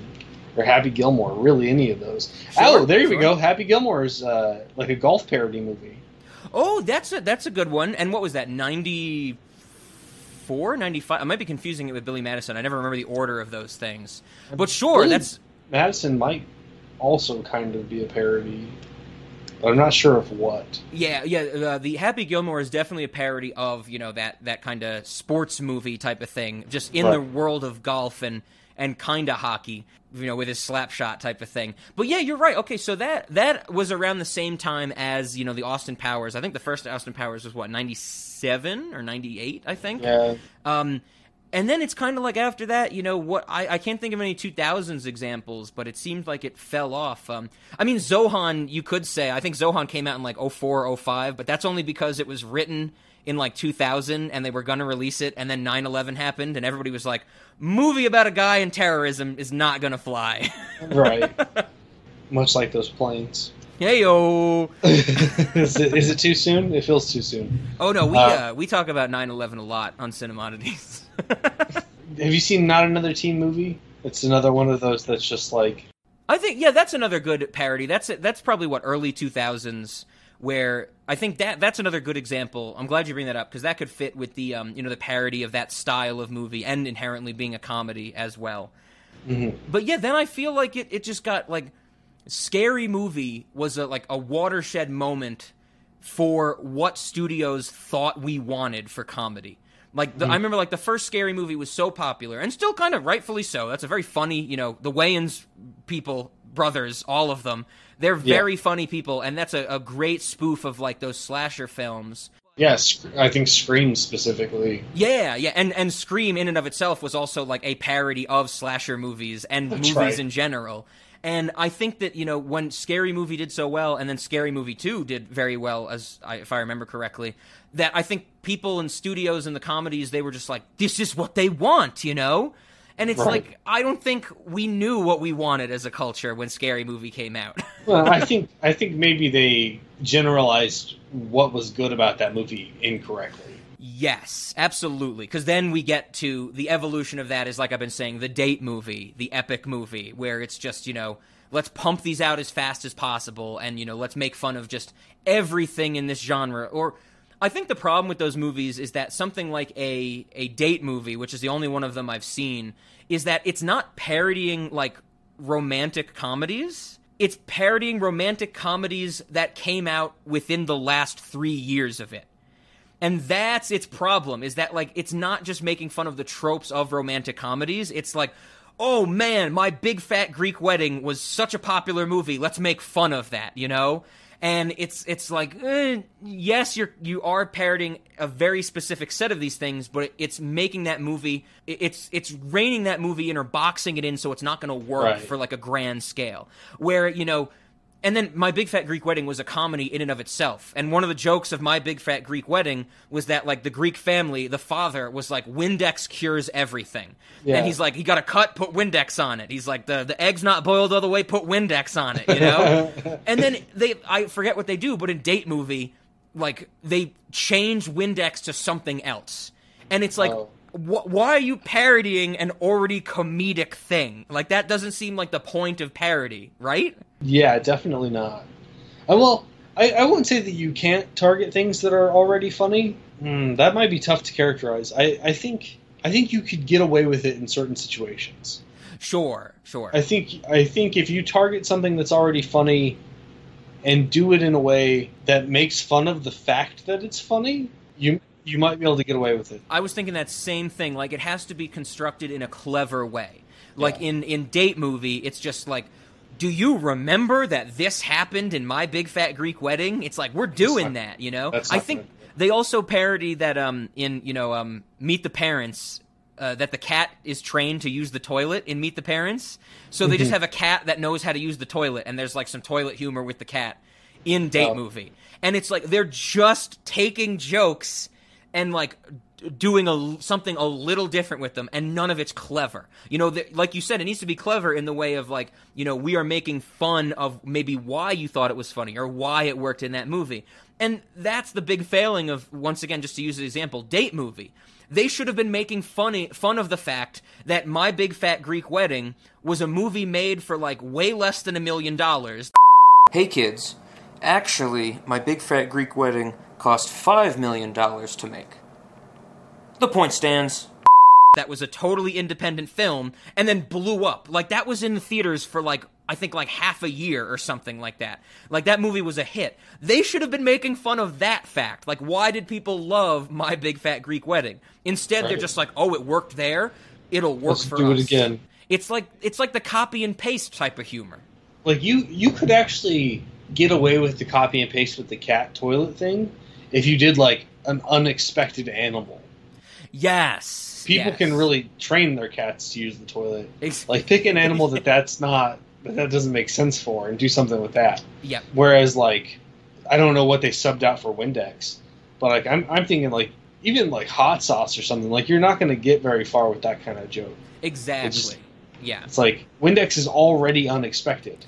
or Happy Gilmore? Really, any of those? Sure, oh, there we go. Happy Gilmore is uh, like a golf parody movie. Oh, that's a that's a good one. And what was that? 94, 95? I might be confusing it with Billy Madison. I never remember the order of those things. But sure, Billy that's Madison might also kind of be a parody, but I'm not sure of what. yeah, yeah. Uh, the Happy Gilmore is definitely a parody of you know that that kind of sports movie type of thing, just in Right. the world of golf and and kind of hockey, you know, with his slap shot type of thing. But yeah, you're right. Okay, so that that was around the same time as you know the Austin Powers. I think the first Austin Powers was what ninety seven or ninety eight. I think. Yeah. Um, and then it's kind of like after that, you know, what I, I can't think of any 2000s examples, but it seemed like it fell off. Um, I mean, Zohan, you could say, I think Zohan came out in like 04, 05, but that's only because it was written in like 2000 and they were going to release it, and then 9 11 happened, and everybody was like, movie about a guy in terrorism is not going to fly. Right. Much like those planes. hey yo! is, it, is it too soon? It feels too soon. Oh no, we Uh, uh, we talk about 9 11 a lot on Cinemodities. Have you seen Not Another Teen Movie? It's another one of those that's just like I think yeah, that's another good parody. That's that's probably what early 2000s where I think that that's another good example. I'm glad you bring that up because that could fit with the um, you know the parody of that style of movie and inherently being a comedy as well. But yeah, then I feel like it, it just got like scary movie was a like a watershed moment for what studios thought we wanted for comedy. Like the, I remember, like the first scary movie was so popular, and still kind of rightfully so. That's a very funny, you know, the Wayans people, brothers, all of them. They're very funny people, and that's a, a great spoof of like those slasher films. yes, I think Scream specifically. Yeah, yeah, and and Scream in and of itself was also like a parody of slasher movies and That's movies right. in general. And I think that you know when Scary Movie did so well, and then Scary Movie Two did very well, as I, if I remember correctly, that I think people in studios and the comedies they were just like, this is what they want, you know. And it's Right. like I don't think we knew what we wanted as a culture when Scary Movie came out. Well, I think I think maybe they generalized what was good about that movie incorrectly. Yes, absolutely. Because then we get to the evolution of that is like I've been saying, the date movie, the epic movie, where it's just, you know, let's pump these out as fast as possible and, you know, let's make fun of just everything in this genre. Or I think the problem with those movies is that something like a, a date movie, which is the only one of them I've seen, is that it's not parodying like romantic comedies. It's parodying romantic comedies that came out within the last three years of it. And that's its problem is that like it's not just making fun of the tropes of romantic comedies. It's like oh man my big fat greek wedding was such a popular movie. Let's make fun of that you know and it's it's like eh, yes you're you are parroting a very specific set of these things but it's making that movie it's it's reining that movie in or boxing it in so it's not going to work Right. for like a grand scale where you know and then My Big Fat Greek Wedding was a comedy in and of itself. And one of the jokes of My Big Fat Greek Wedding was that like the Greek family, the father was like Windex cures everything. Yeah. And he's like, he got a cut, put Windex on it. He's like, the the egg's not boiled all the way, put Windex on it, you know? and then they I forget what they do, but in Date Movie, like they change Windex to something else. And it's like Oh. Wh- why are you parodying an already comedic thing? Like that doesn't seem like the point of parody, right? Yeah, definitely not. Uh, well, I, I wouldn't say that you can't target things that are already funny. Hmm, that might be tough to characterize. I, I think I think you could get away with it in certain situations. Sure, sure. I think I think if you target something that's already funny and do it in a way that makes fun of the fact that it's funny, you you might be able to get away with it. I was thinking that same thing. Like it has to be constructed in a clever way. Like Yeah. in in date movie, it's just like, do you remember that this happened in my big fat Greek wedding? It's like we're doing not- that, you know. I think gonna- they also parody that um in you know um Meet the Parents. Uh, that the cat is trained to use the toilet in Meet the Parents, so they Mm-hmm. just have a cat that knows how to use the toilet, and there's like some toilet humor with the cat in date Oh. movie, and it's like they're just taking jokes and like doing a something a little different with them and none of it's clever. You know th- like you said it needs to be clever in the way of like you know we are making fun of maybe why you thought it was funny or why it worked in that movie. And that's the big failing of once again just to use an example date movie. They should have been making funny fun of the fact that my big fat greek wedding was a movie made for like way less than a million dollars. Hey kids, actually, my big fat Greek wedding cost $5 million to make. The point stands. That was a totally independent film and then blew up. Like, that was in the theaters for like, I think like half a year or something like that. Like, that movie was a hit. They should have been making fun of that fact. Like, why did people love My Big Fat Greek Wedding? Instead, they're just like, oh, it worked there. It'll work Let's for do us. it again. It's like it's like the copy and paste type of humor. Like you you could actually get away with the copy and paste with the cat toilet thing if you did like an unexpected animal. Yes. People yes. can really train their cats to use the toilet. Like pick an animal that that's not that that doesn't make sense for and do something with that. Yeah. Whereas like I don't know what they subbed out for Windex, but like I'm I'm thinking like even like hot sauce or something like you're not going to get very far with that kind of joke. Exactly. just- yeah. It's like Windex is already unexpected.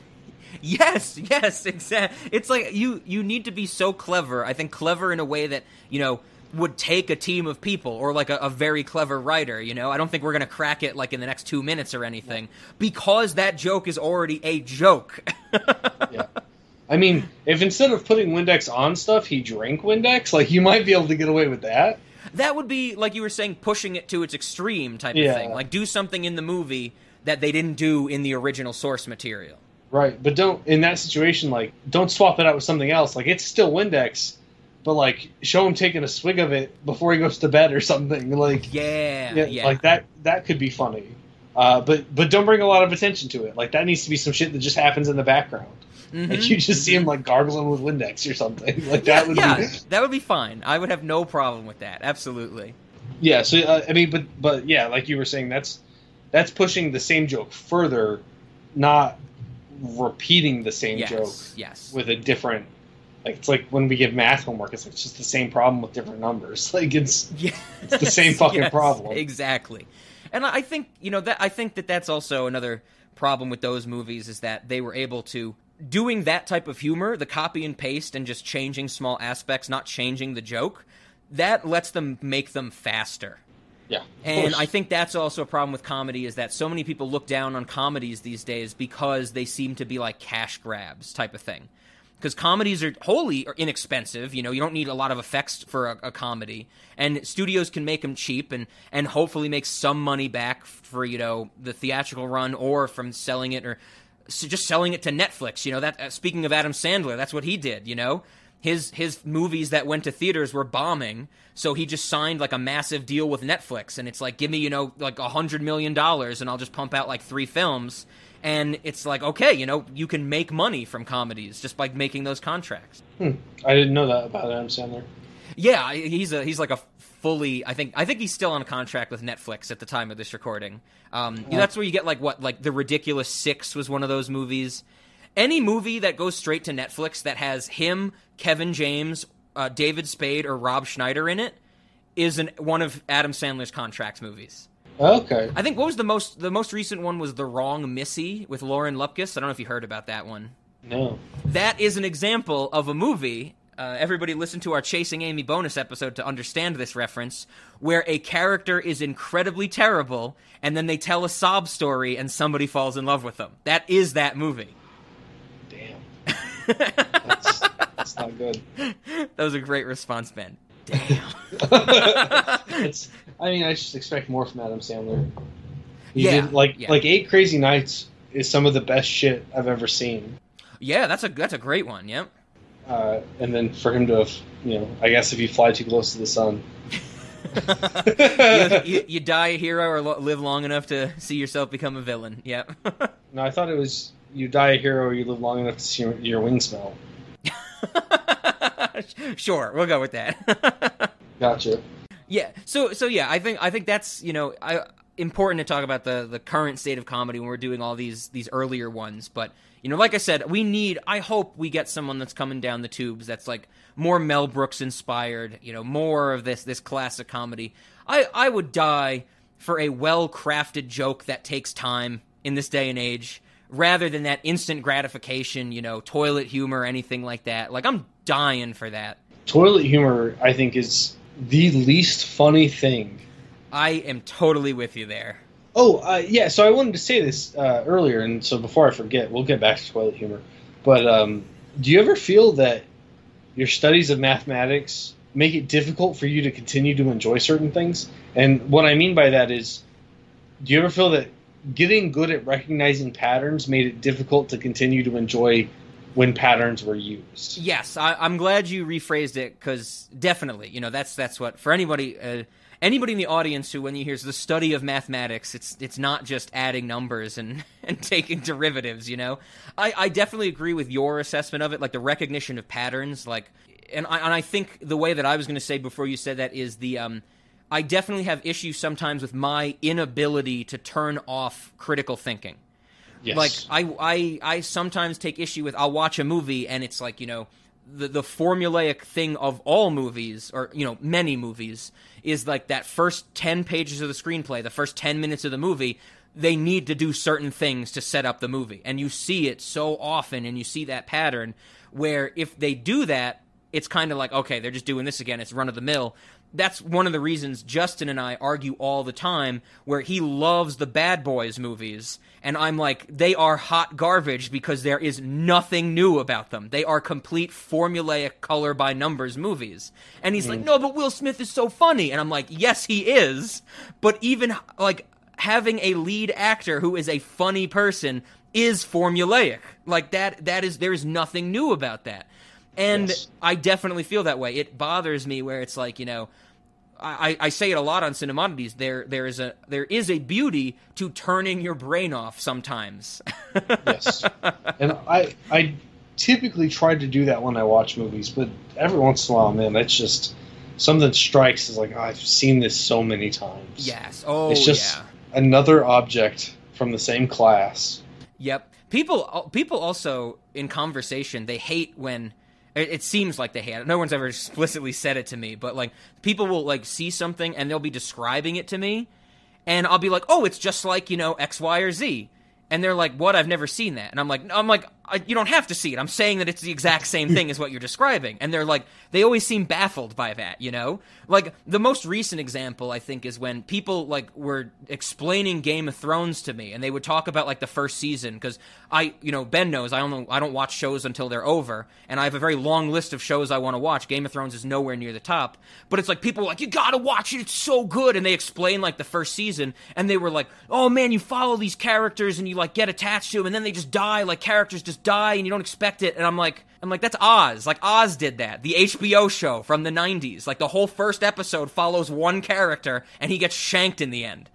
Yes, yes, exactly. It's like you you need to be so clever. I think clever in a way that you know would take a team of people or like a, a very clever writer. You know, I don't think we're gonna crack it like in the next two minutes or anything because that joke is already a joke. Yeah. I mean, if instead of putting Windex on stuff, he drank Windex, like you might be able to get away with that. that would be like you were saying, pushing it to its extreme type Yeah. of thing. Like do something in the movie that they didn't do in the original source material. Right, but don't in that situation like don't swap it out with something else. Like it's still Windex, but like show him taking a swig of it before he goes to bed or something. Like Yeah, yeah, yeah. like that that could be funny. Uh, but but don't bring a lot of attention to it. Like that needs to be some shit that just happens in the background. Mhm. Like you just see him like gargling with Windex or something. Like that would yeah, be that would be fine. I would have no problem with that. Absolutely. Yeah, so uh, I mean, but but yeah, like you were saying, that's that's pushing the same joke further, not repeating the same Yes, joke yes. with a different. Like it's like when we give math homework, it's, like, it's just the same problem with different numbers. Like it's Yeah, it's the same fucking yes, problem. Exactly. And I think you know that I think that that's also another problem with those movies is that they were able to doing that type of humor, the copy and paste, and just changing small aspects, not changing the joke. That lets them make them faster. Yeah, And. I think that's also a problem with comedy is that so many people look down on comedies these days because they seem to be like cash grabs type of thing. Because comedies are wholly inexpensive, you know, you don't need a lot of effects for a, a comedy, and studios can make them cheap and and hopefully make some money back for you know the theatrical run or from selling it or s- just selling it to Netflix. You know that. Uh, speaking of Adam Sandler, that's what he did. You know, his his movies that went to theaters were bombing, so he just signed like a massive deal with Netflix, and it's like, give me you know like a hundred million dollars, and I'll just pump out like three films. And it's like, okay, you know, you can make money from comedies just by making those contracts. Hmm. I didn't know that about Adam Sandler. Yeah, he's a he's like a fully. I think I think he's still on a contract with Netflix at the time of this recording. Um, That's where you get like what like the ridiculous six was one of those movies. Any movie that goes straight to Netflix that has him, Kevin James, uh, David Spade, or Rob Schneider in it is an, one of Adam Sandler's contract movies. Okay. I think what was the most the most recent one was The Wrong Missy with Lauren Lapkus. I don't know if you heard about that one No. that is an example of a movie. Uh, everybody listen to our Chasing Amy bonus episode to understand this reference, where a character is incredibly terrible, and then they tell a sob story, and somebody falls in love with them. That is that movie. That's, that's not good. That was a great response, Ben. Damn. it's. I mean, I just expect more from Adam Sandler. He Yeah, did, like yeah. like Eight Crazy Nights is some of the best shit I've ever seen. yeah, that's a that's a great one. Yep. Uh, and then for him to have, you know, I guess if you fly too close to the sun. you, you, you die a hero or lo- live long enough to see yourself become a villain. Yep. No, I thought it was you die a hero you live long enough to see your, your wings smell. sure, we'll go with that. Gotcha. Yeah. So so yeah, I think I think that's you know I, important to talk about the the current state of comedy when we're doing all these these earlier ones. But you know, like I said, we need. I hope we get someone that's coming down the tubes that's like more Mel Brooks inspired. You know, more of this this classic comedy. I I would die for a well crafted joke that takes time in this day and age. Rather than that instant gratification, you know, toilet humor, anything like that. Like I'm dying for that. Toilet humor, I think, is the least funny thing. I am totally with you there. Oh, uh, yeah. So I wanted to say this uh, earlier, and so before I forget, we'll get back to toilet humor. But um, do you ever feel that your studies of mathematics make it difficult for you to continue to enjoy certain things? And what I mean by that is, do you ever feel that getting good at recognizing patterns made it difficult to continue to enjoy when patterns were used? Yes, I, I'm glad you rephrased it because definitely, you know, that's that's what for anybody. Uh, anybody in the audience who, when you hears the study of mathematics, it's it's not just adding numbers and and taking derivatives. You know, I I definitely agree with your assessment of it, like the recognition of patterns, like. And I, and I think the way that I was going to say before you said that is the um, I definitely have issues sometimes with my inability to turn off critical thinking. Yes. Like I, I, I sometimes take issue with I'll watch a movie and it's like you know the the formulaic thing of all movies or you know many movies is like that first ten pages of the screenplay, the first ten minutes of the movie. They need to do certain things to set up the movie, and you see it so often, and you see that pattern where if they do that, it's kind of like okay, they're just doing this again. It's run of the mill. That's one of the reasons Justin and I argue all the time, where he loves the Bad Boys movies, and I'm like, they are hot garbage because there is nothing new about them. They are complete formulaic color by numbers movies. And he's like, mm. no, but Will Smith is so funny. And I'm like, yes, he is. But even like having a lead actor who is a funny person is formulaic. Like that, that is, there is nothing new about that. And Yes. I definitely feel that way. It bothers me where it's like, you know, I, I say it a lot on Cinemodities. There there is a there is a beauty to turning your brain off sometimes. yes. And I I typically try to do that when I watch movies, but every once in a while, man, it's just something strikes is like oh, I've seen this so many times. yes. Oh it's just yeah. another object from the same class. Yep. People uh, people also in conversation they hate when it, it seems like they had. No one's ever explicitly said it to me, but like people will like see something and they'll be describing it to me, and I'll be like, "Oh, it's just like you know X, Y, or Z," and they're like, "What? I've never seen that." And I'm like, "I'm like, I, you don't have to see it. I'm saying that it's the exact same thing as what you're describing." And they're like, they always seem baffled by that, you know. Like the most recent example, I think, is when people like were explaining Game of Thrones to me, and they would talk about like the first season because I, you know, Ben knows I don't I don't watch shows until they're over, and I have a very long list of shows I want to watch. Game of Thrones is nowhere near the top, but it's like people are like you gotta watch it, it's so good, and they explain like the first season, and they were like, oh man, you follow these characters and you like get attached to them, and then they just die, like characters just die, and you don't expect it, and I'm like. I'm like, that's Oz. Like, Oz did that. The HBO show from the 90s. Like, the whole first episode follows one character, and he gets shanked in the end.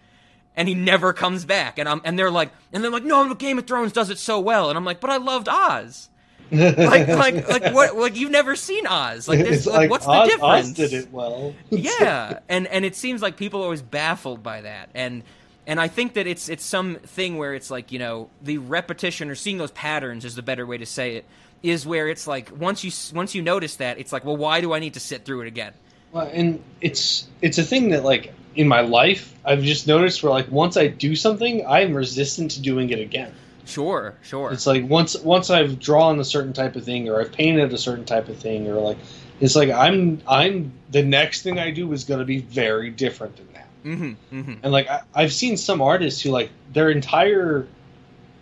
And he never comes back. And I'm, and they're like, and they're like, no, but Game of Thrones does it so well. And I'm like, but I loved Oz. like, like, like, what? Like, you've never seen Oz. Like, this, it's like, what's the difference? Oz did it well. yeah, and and it seems like people are always baffled by that, and and I think that it's it's some thing where it's like you know the repetition or seeing those patterns is the better way to say it is where it's like once you once you notice that it's like well why do I need to sit through it again? Well, and it's it's a thing that like in my life I've just noticed where like once I do something, I'm resistant to doing it again. Sure, sure. It's like once once I've drawn a certain type of thing or I've painted a certain type of thing or like it's like I'm I'm the next thing I do is going to be very different than that. Mm-hmm, mm-hmm. And like I, I've seen some artists who like their entire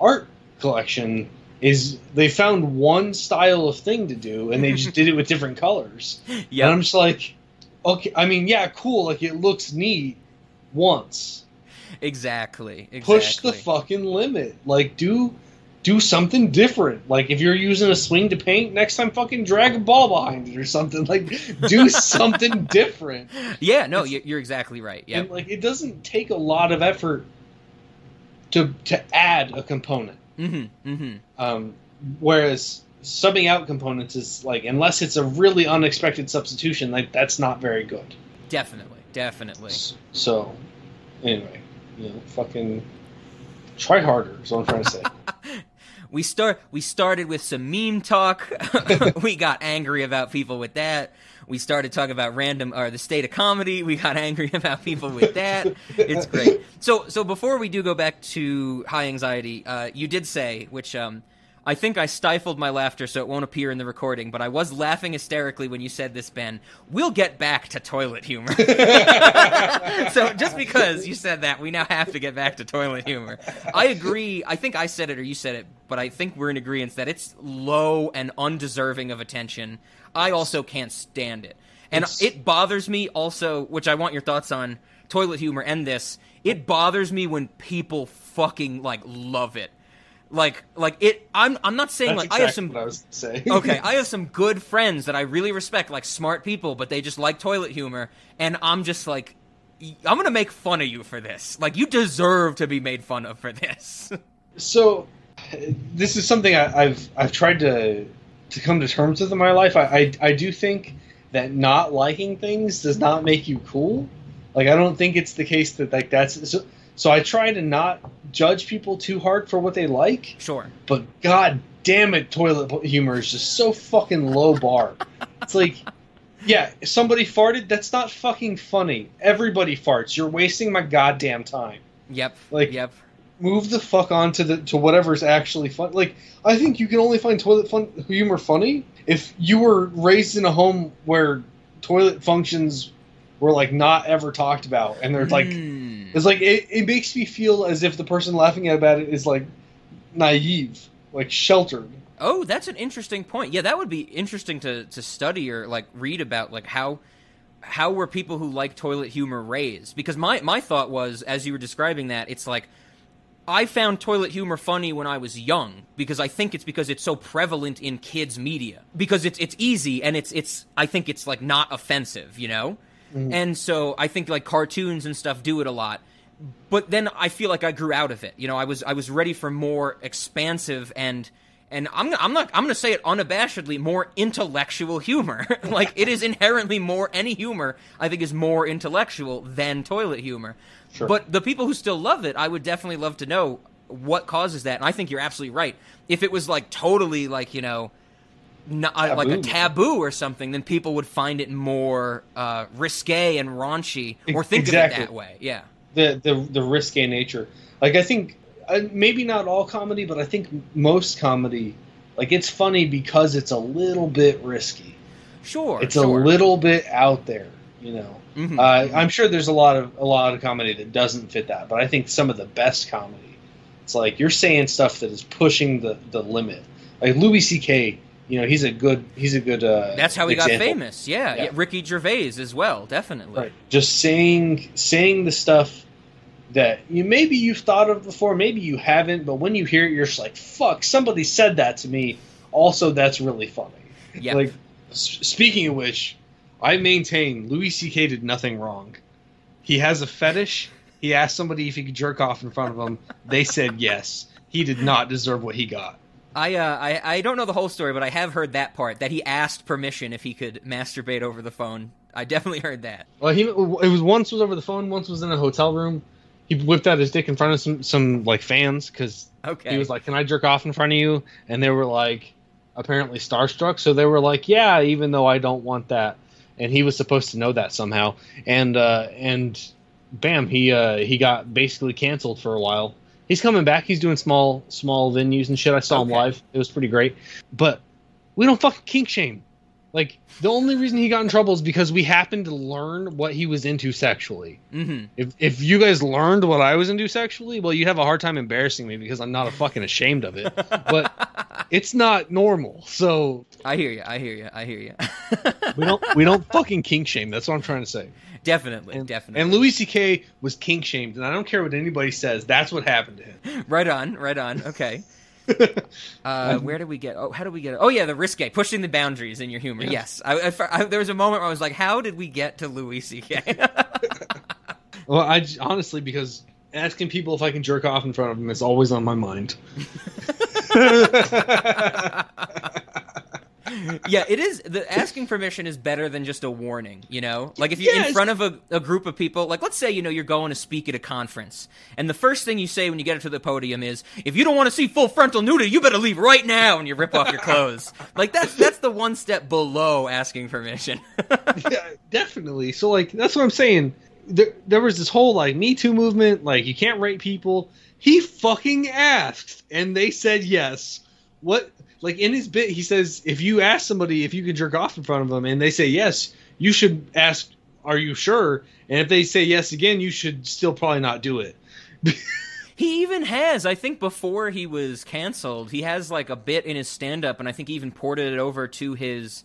art collection is they found one style of thing to do and they just did it with different colors. And I'm just like, okay, I mean, yeah, cool, like it looks neat once. exactly, exactly. Push the fucking limit. Like do do something different. Like if you're using a swing to paint, next time fucking drag a ball behind it or something. Like do something different. yeah, no, you're, you're exactly right. Yeah, like it doesn't take a lot of effort to to add a component. mm-hmm, mm-hmm. Um, whereas subbing out components is like unless it's a really unexpected substitution, like that's not very good. Definitely, definitely. So anyway, you know, fucking try harder is what I'm trying to say. we start we started with some meme talk. we got angry about people with that. We started talking about random or the state of comedy. We got angry about people with that. It's great. So so before we do go back to high anxiety, uh, you did say which um. I think I stifled my laughter so it won't appear in the recording, but I was laughing hysterically when you said this, Ben. We'll get back to toilet humor. so just because you said that, we now have to get back to toilet humor. I agree. I think I said it or you said it, but I think we're in agreement that it's low and undeserving of attention. I also can't stand it. And It's- it bothers me also, which I want your thoughts on toilet humor and this. It bothers me when people fucking like love it. Like like it I'm I'm not saying That's like I have some what I was gonna okay, I have some good friends that I really respect, like smart people, but they just like toilet humor, and I'm just like, I'm gonna make fun of you for this. Like you deserve to be made fun of for this. So, this is something I, I've I've tried to to come to terms with in my life. I, I I do think that not liking things does not make you cool. Like I don't think it's the case that like that's so. So I try to not judge people too hard for what they like. Sure. But god damn it, toilet humor is just so fucking low bar. it's like, yeah, somebody farted. That's not fucking funny. Everybody farts. You're wasting my goddamn time. Yep. Like, yep. Move the fuck on to the to whatever's actually fun. Like, I think you can only find toilet fun humor funny if you were raised in a home where toilet functions were like not ever talked about, and they're like, Hmm. It's like it, it makes me feel as if the person laughing about it is like naive, like sheltered. Oh, that's an interesting point. Yeah, that would be interesting to to study or like read about like how how were people who like toilet humor raised? Because my my thought was as you were describing that, it's like I found toilet humor funny when I was young because I think it's because it's so prevalent in kids media because it's it's easy and it's it's I think it's like not offensive, you know? Mm-hmm. And so I think like cartoons and stuff do it a lot. But then I feel like I grew out of it. You know, I was I was ready for more expansive and and I'm I'm not I'm going to say it unabashedly more intellectual humor. like it is inherently more any humor I think is more intellectual than toilet humor. Sure. But the people who still love it, I would definitely love to know what causes that. And I think you're absolutely right. If it was like totally like, you know, not, uh, like a Taboo. taboo or something, then people would find it more uh, risque and raunchy, or think exactly. of it that way. Yeah, the the the risque nature. Like I think uh, maybe not all comedy, but I think most comedy, like it's funny because it's a little bit risky. sure. It's sure. a little bit out there, you know. Mhm. Uh, I'm sure there's a lot of a lot of comedy that doesn't fit that, but I think some of the best comedy, it's like you're saying stuff that is pushing the the limit. Like Louis C.K. You know, he's a good he's a good. Uh, That's how he got famous. Yeah. Yeah. yeah, Ricky Gervais as well, definitely. Right. Just saying saying the stuff that you maybe you've thought of before, maybe you haven't, but when you hear it, you're just like, "Fuck!" Somebody said that to me. Also, that's really funny. Yeah. Like, s- speaking of which, I maintain Louis C.K. did nothing wrong. He has a fetish. He asked somebody if he could jerk off in front of him. They said yes. He did not deserve what he got. I, uh, I I don't know the whole story, but I have heard that part that he asked permission if he could masturbate over the phone. I definitely heard that. Well, he it was once was over the phone, once was in a hotel room. He whipped out his dick in front of some some like fans because Okay. he was like, "Can I jerk off in front of you?" And they were like, apparently starstruck, so they were like, "Yeah," even though I don't want that. And he was supposed to know that somehow. And uh, and bam, he uh, he got basically canceled for a while. He's coming back. He's doing small small venues and shit. I saw him live. It was pretty great. But we don't fucking kink shame. Like the only reason he got in trouble is because we happened to learn what he was into sexually. Mm-hmm. If if you guys learned what I was into sexually, well, you'd have a hard time embarrassing me because I'm not a fucking ashamed of it. But it's not normal, so I hear you. I hear you. I hear you. we don't we don't fucking kink shame. That's what I'm trying to say. Definitely, And, definitely. and Louis C.K. was kink shamed, and I don't care what anybody says. That's what happened to him. right on, right on. Okay. Uh, where did we get? Oh, how did we get? Oh, yeah, the risque, pushing the boundaries in your humor. Yes, I, I- I- there was a moment where I was like, "How did we get to Louis C.K.?" Well, I honestly because asking people if I can jerk off in front of them is always on my mind. Yeah, it is. The asking permission is better than just a warning. You know, like if you're Yes. in front of a, a group of people, like let's say you know you're going to speak at a conference, and the first thing you say when you get up to the podium is, "If you don't want to see full frontal nudity, you better leave right now," and you rip off your clothes. like that's that's the one step below asking permission. yeah, definitely. So like that's what I'm saying. There, there was this whole like Me Too movement, like you can't rape people. He fucking asked, and they said yes. What? Like in his bit, he says if you ask somebody if you can jerk off in front of them, and they say yes, you should ask, "Are you sure?" And if they say yes again, you should still probably not do it. He even has, I think, before he was canceled, he has like a bit in his stand-up, and I think he even ported it over to his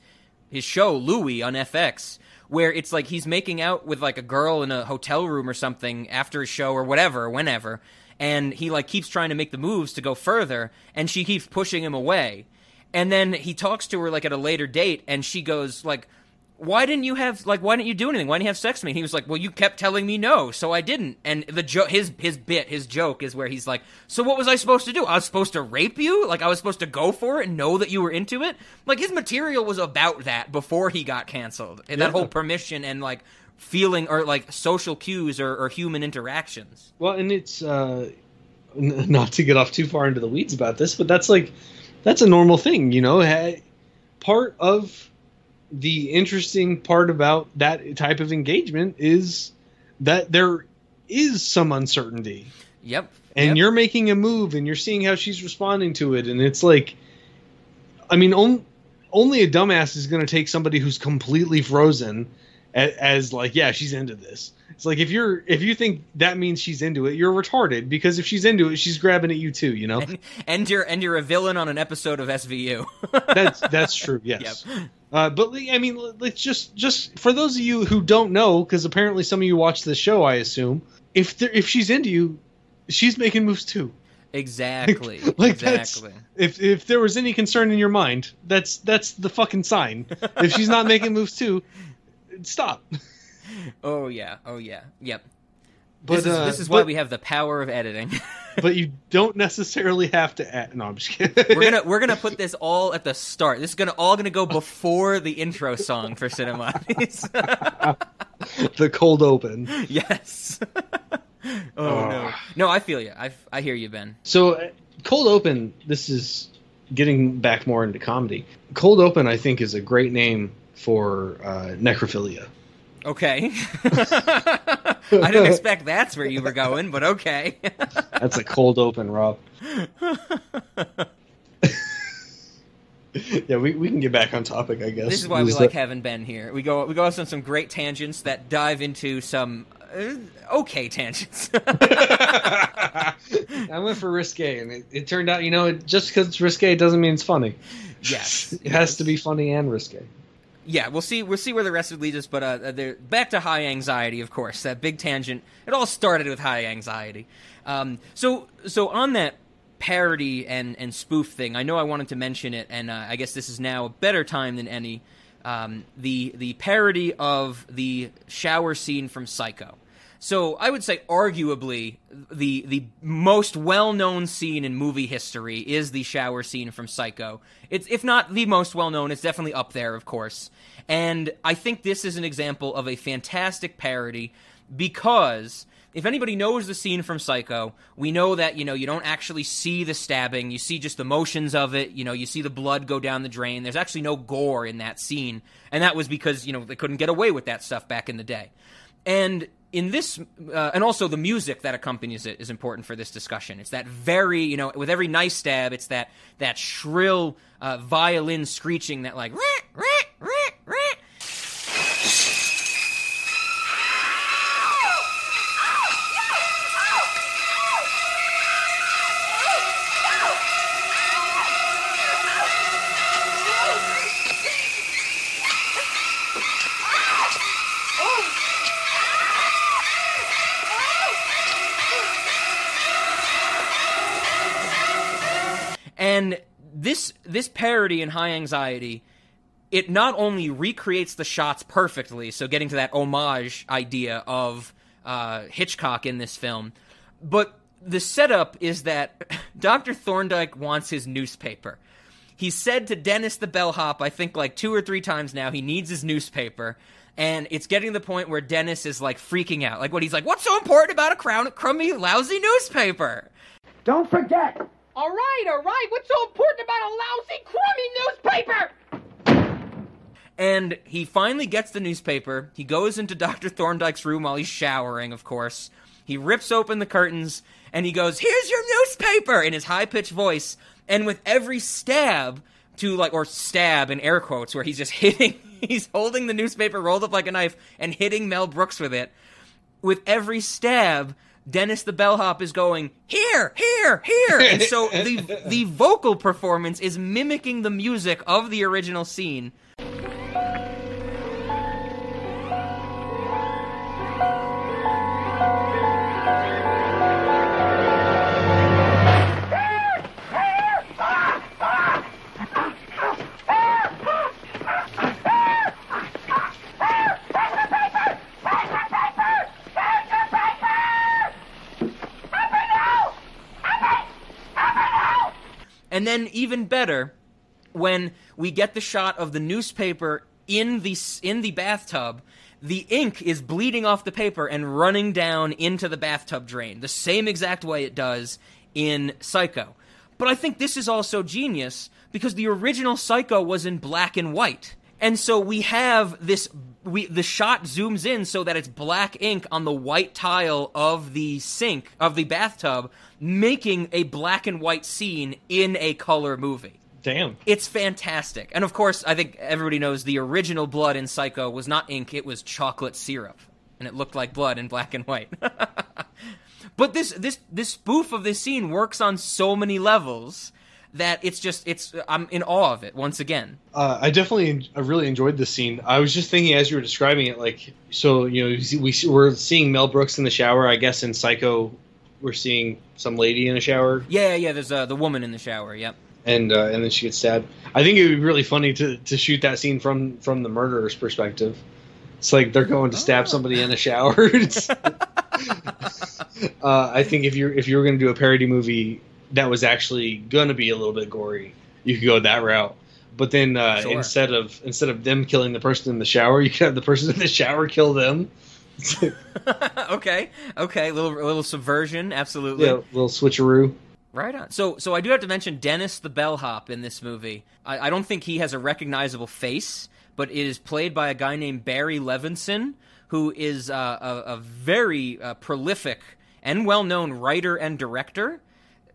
his show Louie on FX, where it's like he's making out with like a girl in a hotel room or something after a show or whatever, whenever, and he like keeps trying to make the moves to go further, and she keeps pushing him away, and then he talks to her like at a later date, and she goes like why didn't you have like why didn't you do anything? Why didn't you have sex with me? And he was like, well, you kept telling me no, so I didn't. And the jo- his his bit, his joke is where he's like, so what was I supposed to do? I was supposed to rape you? Like I was supposed to go for it and know that you were into it? Like his material was about that before he got canceled. And that whole permission and like feeling or like social cues or, or human interactions. Well, and it's uh, n- not to get off too far into the weeds about this, but that's like that's a normal thing, you know. Ha- Part of the interesting part about that type of engagement is that there is some uncertainty, Yep. and Yep. you're making a move, and you're seeing how she's responding to it, and it's like, I mean, on, only a dumbass is going to take somebody who's completely frozen as, as like, yeah, she's into this. It's like if you're if you think that means she's into it, you're retarded because if she's into it, she's grabbing at you too. You know, and you're and you're a villain on an episode of SVU. that's that's true. Yes. Uh, but I mean, let's just just for those of you who don't know, because apparently some of you watch the show, I assume if there, if she's into you, she's making moves too. Exactly. Like exactly. if if there was any concern in your mind, that's that's the fucking sign. if she's not making moves too, stop. Oh yeah. Oh yeah. Yep. But, this is, uh, this is why but- we have the power of editing. but you don't necessarily have to add. No, I'm just kidding. we're gonna we're gonna put this all at the start. This is gonna all gonna go before the intro song for Cinema. the cold open. yes. oh no. No, I feel you. I I hear you, Ben. So, uh, cold open. This is getting back more into comedy. Cold open, I think, is a great name for uh, necrophilia. Okay. I didn't expect that's where you were going, but okay. That's a cold open, Rob. yeah, we, we can get back on topic, I guess. This is why we Is like that- having Ben here. We go we go off on some great tangents that dive into some uh, okay tangents. I went for risque, and it, it turned out, you know, it, just because it's risque doesn't mean it's funny. yes. It has to be funny and risque. Yeah, we'll see. We'll see where the rest of it leads us. But uh, they're back to high anxiety, of course. That big tangent. It all started with high anxiety. Um, so, so on that parody and and spoof thing, I know I wanted to mention it, and uh, I guess this is now a better time than any. Um, the the parody of the shower scene from Psycho. So I would say, arguably, the the most well known scene in movie history is the shower scene from Psycho. It's if not the most well known, it's definitely up there, of course. And I think this is an example of a fantastic parody because if anybody knows the scene from Psycho, we know that you know you don't actually see the stabbing; you see just the motions of it. You know, you see the blood go down the drain. There's actually no gore in that scene, and that was because you know they couldn't get away with that stuff back in the day. And in this, uh, and also the music that accompanies it is important for this discussion. It's that very, you know, with every knife stab, it's that that shrill uh, violin screeching that like. "Rah, rah, rah, rah." This parody in High Anxiety, it not only recreates the shots perfectly, so getting to that homage idea of uh, Hitchcock in this film, but the setup is that Dr. Thorndyke wants his newspaper. He said to Dennis the bellhop, I think like two or three times now, he needs his newspaper. And it's getting to the point where Dennis is like freaking out. Like, what he's like, what's so important about a crown, crummy, lousy newspaper? Don't forget, All right, all right. What's so important about a lousy, crummy newspaper? And he finally gets the newspaper. He goes into Dr. Thorndyke's room while he's showering, of course. He rips open the curtains and he goes, Here's your newspaper! in his high pitched voice. And with every stab, to like, or stab in air quotes, where he's just hitting, he's holding the newspaper rolled up like a knife and hitting Mel Brooks with it. With every stab, Dennis the bellhop is going here, here, here, and so the the vocal performance is mimicking the music of the original scene. And then even better, when we get the shot of the newspaper in the in the bathtub, the ink is bleeding off the paper and running down into the bathtub drain, the same exact way it does in Psycho. But I think this is also genius because the original Psycho was in black and white. And so we have this we the shot zooms in so that it's black ink on the white tile of the sink of the bathtub making a black and white scene in a color movie. Damn. It's fantastic. And of course, I think everybody knows the original blood in Psycho was not ink, it was chocolate syrup. And it looked like blood in black and white. but this this this spoof of this scene works on so many levels that it's just it's I'm in awe of it once again. Uh, I definitely, I really enjoyed this scene. I was just thinking as you were describing it, like, so you know, we we're seeing Mel Brooks in the shower. I guess in Psycho, we're seeing some lady in a shower, Yeah, yeah, there's uh, the woman in the shower, yep. and uh, and then she gets stabbed. I think it would be really funny to to shoot that scene from from the murderer's perspective. It's like they're going to stab somebody in a shower. Uh, I think if you're if you were going to do a parody movie that was actually going to be a little bit gory, you could go that route. But then uh, Sure. instead of instead of them killing the person in the shower, you could have the person in the shower kill them. okay, okay, little a little subversion, absolutely. yeah, little switcheroo. Right on. So, so I do have to mention Dennis the bellhop in this movie. I, I don't think he has a recognizable face, but it is played by a guy named Barry Levinson, who is uh, a, a very uh, prolific and well-known writer and director.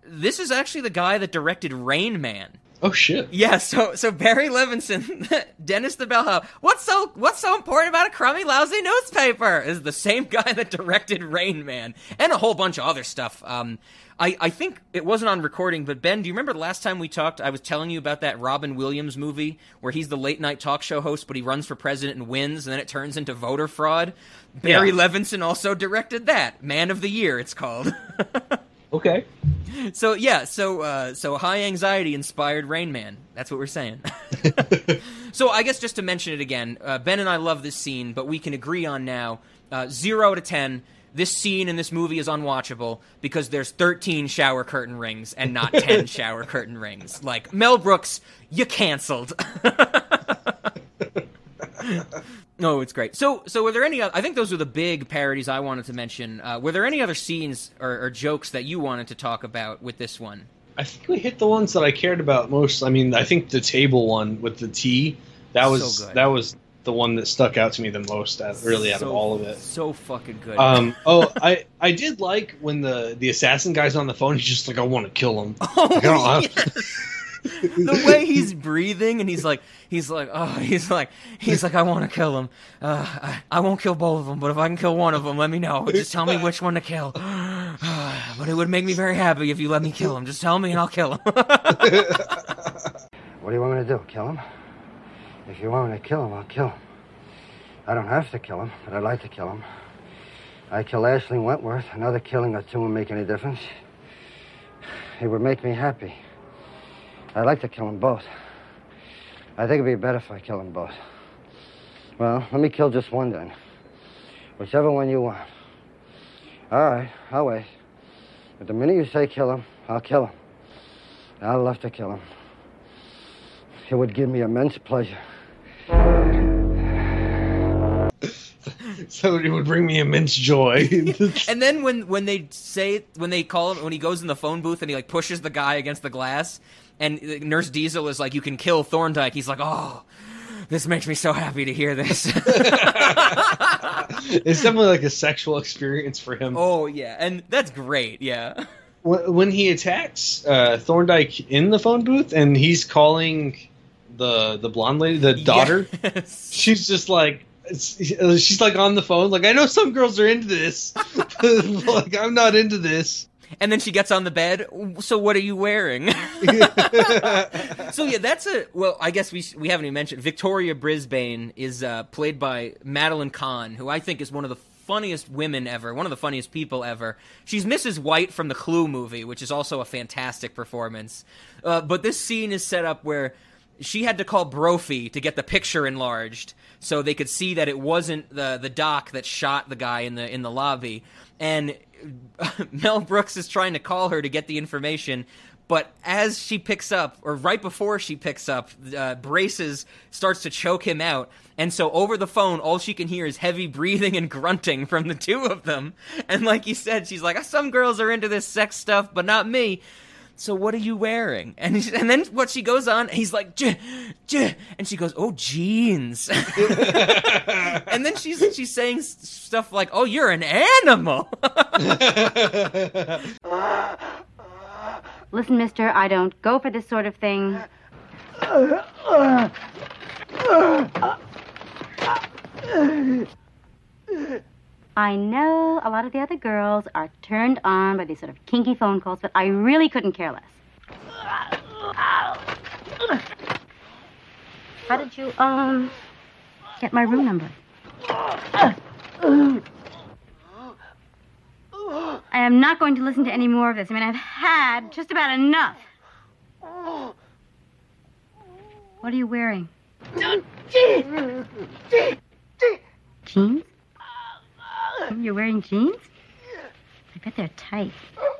This is actually the guy that directed Rain Man. Oh shit! Yeah, so so Barry Levinson, Dennis the bellhop. What's so what's so important about a crummy, lousy newspaper? Is the same guy that directed Rain Man and a whole bunch of other stuff. Um, I I think it wasn't on recording, but Ben, do you remember the last time we talked? I was telling you about that Robin Williams movie where he's the late night talk show host, but he runs for president and wins, and then it turns into voter fraud. Barry Yeah. Levinson also directed that. Man of the Year, it's called. Okay. So yeah, so uh, so high anxiety inspired Rain Man. That's what we're saying. so I guess just to mention it again, uh, Ben and I love this scene, but we can agree on now uh, zero to ten. This scene in this movie is unwatchable because there's 13 shower curtain rings and not 10 shower curtain rings. Like Mel Brooks, you canceled. No, it's great. So, so were there any? I think those were the big parodies I wanted to mention. Uh, were there any other scenes or, or jokes that you wanted to talk about with this one? I think we hit the ones that I cared about most. I mean, I think the table one with the tea that was So that was the one that stuck out to me the most. Out, really, out of all of it. So fucking good. Um, oh, I I did like when the the assassin guy's on the phone. He's just like, I want to kill him. Oh, Like, I don't have- yes. The way he's breathing and he's like he's like oh he's like he's like I want to kill him. Uh, I, I won't kill both of them, but if I can kill one of them, let me know. Just tell me which one to kill. but it would make me very happy if you let me kill him. Just tell me and I'll kill him. What do you want me to do? Kill him? If you want me to kill him, I'll kill him. I don't have to kill him, but I'd like to kill him. I kill Ashley Wentworth. Another killing or two wouldn't make any difference. It would make me happy. I'd like to kill them both. I think it'd be better if I kill them both. Well, let me kill just one then. Whichever one you want. All right, I'll wait. But the minute you say kill him, I'll kill him. I'd love to kill him. It would give me immense pleasure. so it would bring me immense joy. and then when when they say when they call him when he goes in the phone booth and he like pushes the guy against the glass and Nurse Diesel is like you can kill Thorndyke. He's like oh. This makes me so happy to hear this. it's definitely like a sexual experience for him. oh yeah, and that's great. Yeah. When, when he attacks uh, Thorndyke in the phone booth, and he's calling the the blonde lady, the daughter, Yes. she's just like. She's like on the phone, like I know some girls are into this, like I'm not into this. And then she gets on the bed. So what are you wearing? so yeah, that's a well. I guess we we haven't even mentioned Victoria Brisbane is uh, played by Madeline Kahn, who I think is one of the funniest women ever, one of the funniest people ever. She's Mrs. White from the Clue movie, which is also a fantastic performance. Uh, but this scene is set up where she had to call Brophy to get the picture enlarged so they could see that it wasn't the the doc that shot the guy in the in the lobby. And Mel Brooks is trying to call her to get the information, but as she picks up, or right before she picks up, uh, Braces starts to choke him out. And so over the phone, all she can hear is heavy breathing and grunting from the two of them. And like you said, she's like, some girls are into this sex stuff, but not me. So what are you wearing? And he- and then what she goes on, he's like, j, j, and she goes, oh jeans. and then she's she's saying stuff like, oh, you're an animal. Listen, mister, I don't go for this sort of thing. I know a lot of the other girls are turned on by these sort of kinky phone calls, but I really couldn't care less. How did you, um, get my room number? I am not going to listen to any more of this. I mean, I've had just about enough. What are you wearing? Jeans? You're wearing jeans? I bet they're tight. Oh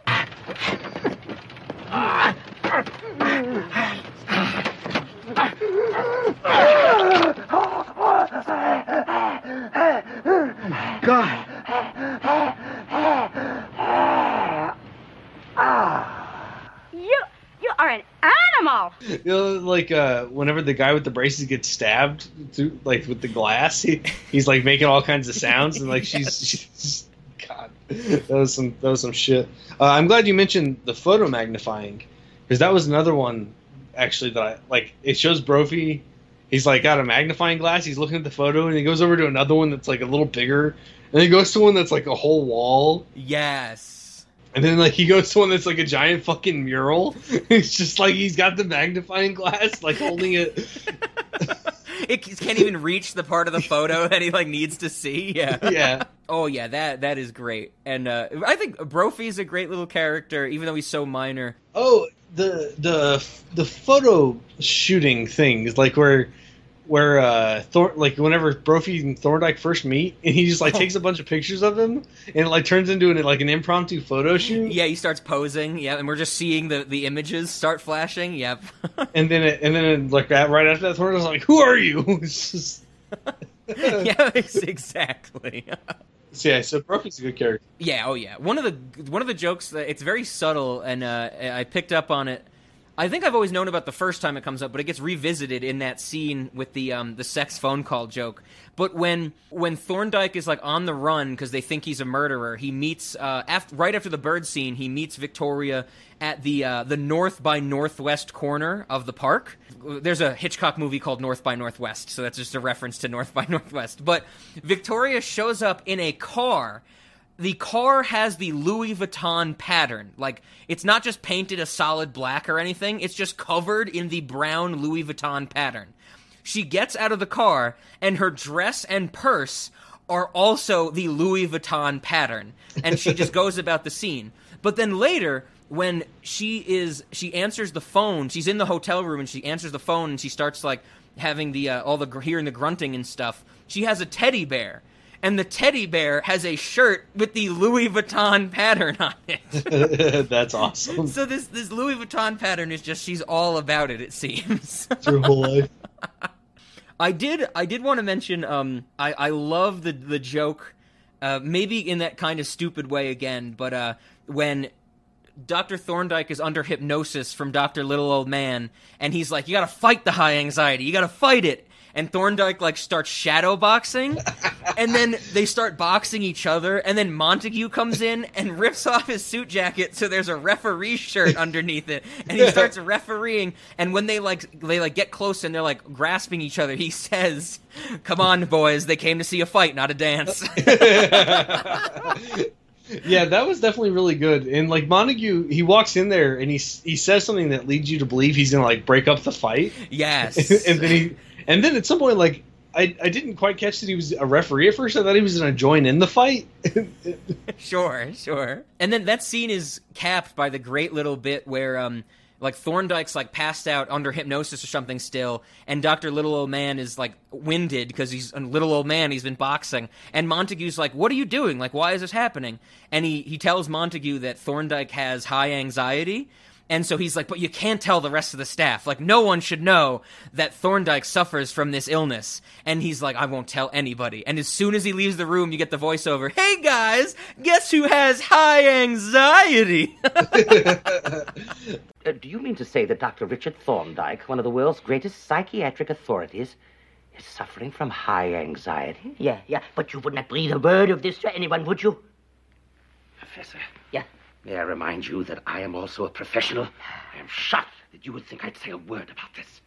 God. You, you are an animal. You know, like uh, whenever the guy with the braces gets stabbed through, like with the glass, he, he's like making all kinds of sounds, and like she's, she's, God, that was some that was some shit. Uh, I'm glad you mentioned the photo magnifying, because that was another one actually that I like. It shows Brophy. He's like got a magnifying glass. He's looking at the photo, and he goes over to another one that's like a little bigger, and he goes to one that's like a whole wall. yes. And then like he goes to one that's like a giant fucking mural. it's just like he's got the magnifying glass, like holding it. it can't even reach the part of the photo that he like needs to see. Yeah. Yeah. Oh yeah, that that is great. And uh, I think Brophy's a great little character, even though he's so minor. Oh, the the the photo shooting things like where where uh Thor like whenever Brophy and Thorndyke first meet, and he just like takes a bunch of pictures of him, and it like turns into an, like an impromptu photo shoot. Yeah, he starts posing. Yeah, and we're just seeing the the images start flashing. Yep. And then it, and then it, like that right after that, Thorndyke's like, "Who are you?" Just yeah, exactly. so yeah. So Brophy's a good character. Yeah, oh yeah. One of the one of the jokes that it's very subtle, and uh, I picked up on it. I think I've always known about the first time it comes up, but it gets revisited in that scene with the um, the sex phone call joke. But when when Thorndyke is like on the run because they think he's a murderer, he meets uh, after, right after the bird scene. He meets Victoria at the uh, the north by northwest corner of the park. There's a Hitchcock movie called North by Northwest, so that's just a reference to North by Northwest. But Victoria shows up in a car the car has the Louis Vuitton pattern. Like, it's not just painted a solid black or anything, it's just covered in the brown Louis Vuitton pattern. She gets out of the car, and her dress and purse are also the Louis Vuitton pattern. And she just goes about the scene. But then later, when she is, she answers the phone, she's in the hotel room and she answers the phone and she starts like having the, uh, all the, hearing the grunting and stuff. She has a teddy bear and the teddy bear has a shirt with the Louis Vuitton pattern on it. That's awesome. so this this Louis Vuitton pattern is just she's all about it. It seems. Her whole life. I did I did want to mention um I I love the the joke uh maybe in that kind of stupid way again but uh when Dr. Thorndyke is under hypnosis from Dr. Little Old Man and he's like you got to fight the high anxiety you got to fight it and Thorndyke like starts shadow boxing and then they start boxing each other and then Montague comes in and rips off his suit jacket so there's a referee shirt underneath it and he starts refereeing and when they like they like get close and they're like grasping each other he says come on boys they came to see a fight not a dance yeah, that was definitely really good. And like Montague, he walks in there and he he says something that leads you to believe he's gonna like break up the fight. yes and then he and then at some point like I, I didn't quite catch that he was a referee at first. I thought he was gonna join in the fight. sure, sure. And then that scene is capped by the great little bit where um like Thorndyke's like passed out under hypnosis or something still, and Doctor Little Old Man is like winded because he's a little old man. He's been boxing, and Montague's like, "What are you doing? Like, why is this happening?" And he he tells Montague that Thorndyke has high anxiety. And so he's like, but you can't tell the rest of the staff. Like, no one should know that Thorndyke suffers from this illness. And he's like, I won't tell anybody. And as soon as he leaves the room, you get the voiceover Hey guys, guess who has high anxiety? Uh, do you mean to say that Dr. Richard Thorndyke, one of the world's greatest psychiatric authorities, is suffering from high anxiety? Yeah, yeah, but you would not breathe a word of this to anyone, would you? Professor. Yeah. May I remind you that I am also a professional? I am shocked that you would think I'd say a word about this.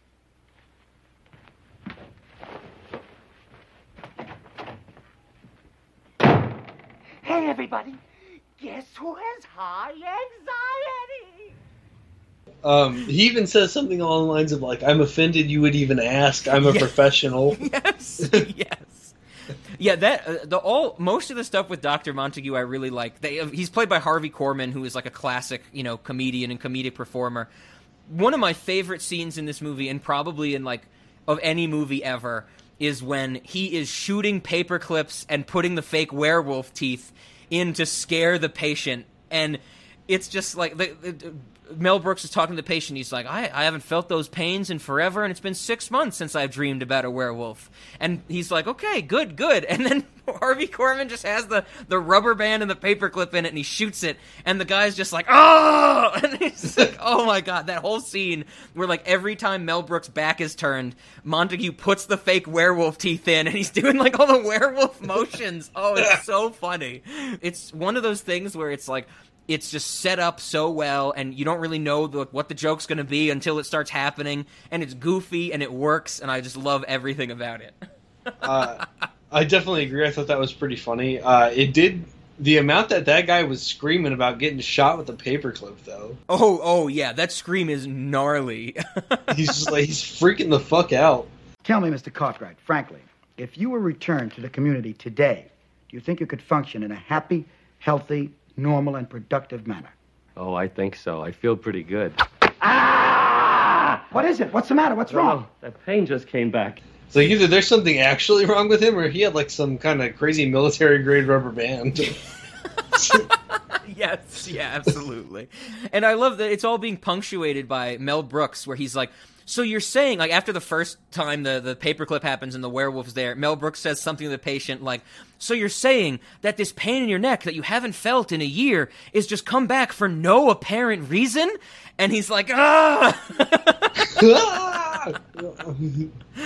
Hey, everybody. Guess who has high anxiety? Um, he even says something along the lines of like, "I'm offended you would even ask. I'm a Yeah. professional." yes, yes. Yeah, that uh, the all most of the stuff with Doctor Montague I really like. They, he's played by Harvey Korman, who is like a classic, you know, comedian and comedic performer. One of my favorite scenes in this movie, and probably in like of any movie ever, is when he is shooting paper clips and putting the fake werewolf teeth in to scare the patient, and it's just like the, the, Mel Brooks is talking to the patient. He's like, I, I haven't felt those pains in forever, and it's been six months since I've dreamed about a werewolf. And he's like, okay, good, good. And then Harvey Korman just has the, the rubber band and the paperclip in it, and he shoots it. And the guy's just like, oh! And he's like, oh my god, that whole scene where, like, every time Mel Brooks' back is turned, Montague puts the fake werewolf teeth in, and he's doing, like, all the werewolf motions. Oh, it's so funny. It's one of those things where it's like, it's just set up so well and you don't really know the, what the joke's going to be until it starts happening and it's goofy and it works and i just love everything about it uh, I definitely agree. I thought that was pretty funny. Uh, it did the amount that that guy was screaming about getting shot with a paperclip, though. oh oh yeah that scream is gnarly He's just like he's freaking the fuck out. Tell me, Mr. Cartwright, frankly, if you were returned to the community today, do you think you could function in a happy, healthy, normal, and productive manner? Oh, I think so. I feel pretty good. Ah! What is it? What's the matter? What's wrong? Oh, that pain just came back. So either there's something actually wrong with him, or he had like some kind of crazy military grade rubber band. yes yeah absolutely and i love that it's all being punctuated by mel brooks where he's like so you're saying like after the first time the, the paperclip happens and the werewolf's there mel brooks says something to the patient like so you're saying that this pain in your neck that you haven't felt in a year is just come back for no apparent reason and he's like ah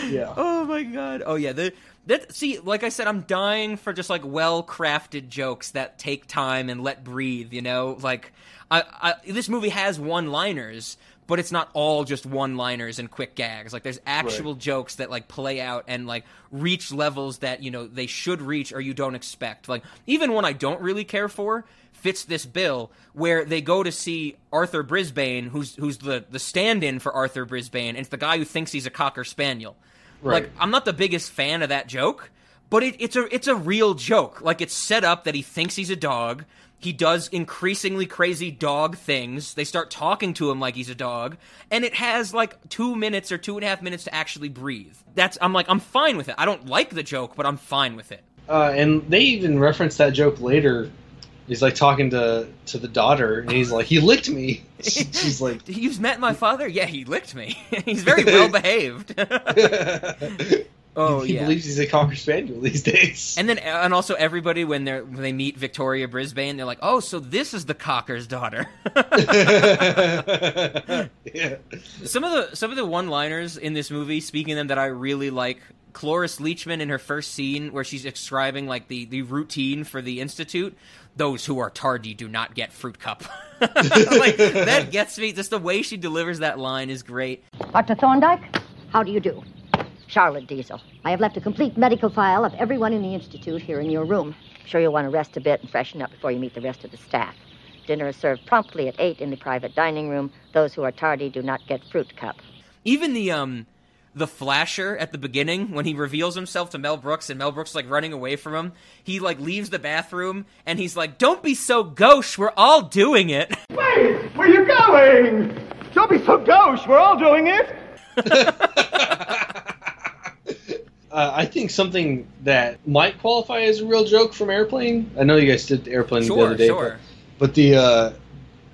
yeah. Oh my god. Oh yeah. The that see, like I said, I'm dying for just like well crafted jokes that take time and let breathe. You know, like I, I this movie has one liners. But it's not all just one-liners and quick gags. Like there's actual jokes that like play out and like reach levels that you know they should reach or you don't expect. Like even one I don't really care for fits this bill where they go to see Arthur Brisbane, who's who's the the stand-in for Arthur Brisbane, and it's the guy who thinks he's a cocker spaniel. Right. Like I'm not the biggest fan of that joke, but it, it's a it's a real joke. Like it's set up that he thinks he's a dog. He does increasingly crazy dog things. They start talking to him like he's a dog, and it has like two minutes or two and a half minutes to actually breathe. That's I'm like I'm fine with it. I don't like the joke, but I'm fine with it. Uh, and they even reference that joke later. He's like talking to to the daughter, and he's like, "He licked me." She's like, You've met my father? Yeah, he licked me. he's very well behaved. Oh he yeah. believes he's a cocker spaniel these days. And then, uh, and also everybody when they when they meet Victoria Brisbane, they're like, "Oh, so this is the Cocker's daughter." yeah. Some of the some of the one-liners in this movie, speaking of them, that I really like. Cloris Leachman in her first scene, where she's describing like the the routine for the institute. Those who are tardy do not get fruit cup. like that gets me. Just the way she delivers that line is great. Dr. Thorndyke, how do you do? Charlotte Diesel. I have left a complete medical file of everyone in the Institute here in your room. I'm sure you'll want to rest a bit and freshen up before you meet the rest of the staff. Dinner is served promptly at 8 in the private dining room. Those who are tardy do not get fruit cup. Even the um the flasher at the beginning when he reveals himself to Mel Brooks and Mel Brooks like running away from him, he like leaves the bathroom and he's like, "Don't be so gauche. We're all doing it." Wait! Where you going? Don't be so gauche. We're all doing it. Uh, I think something that might qualify as a real joke from Airplane. I know you guys did Airplane the other day, sure. but, but the uh,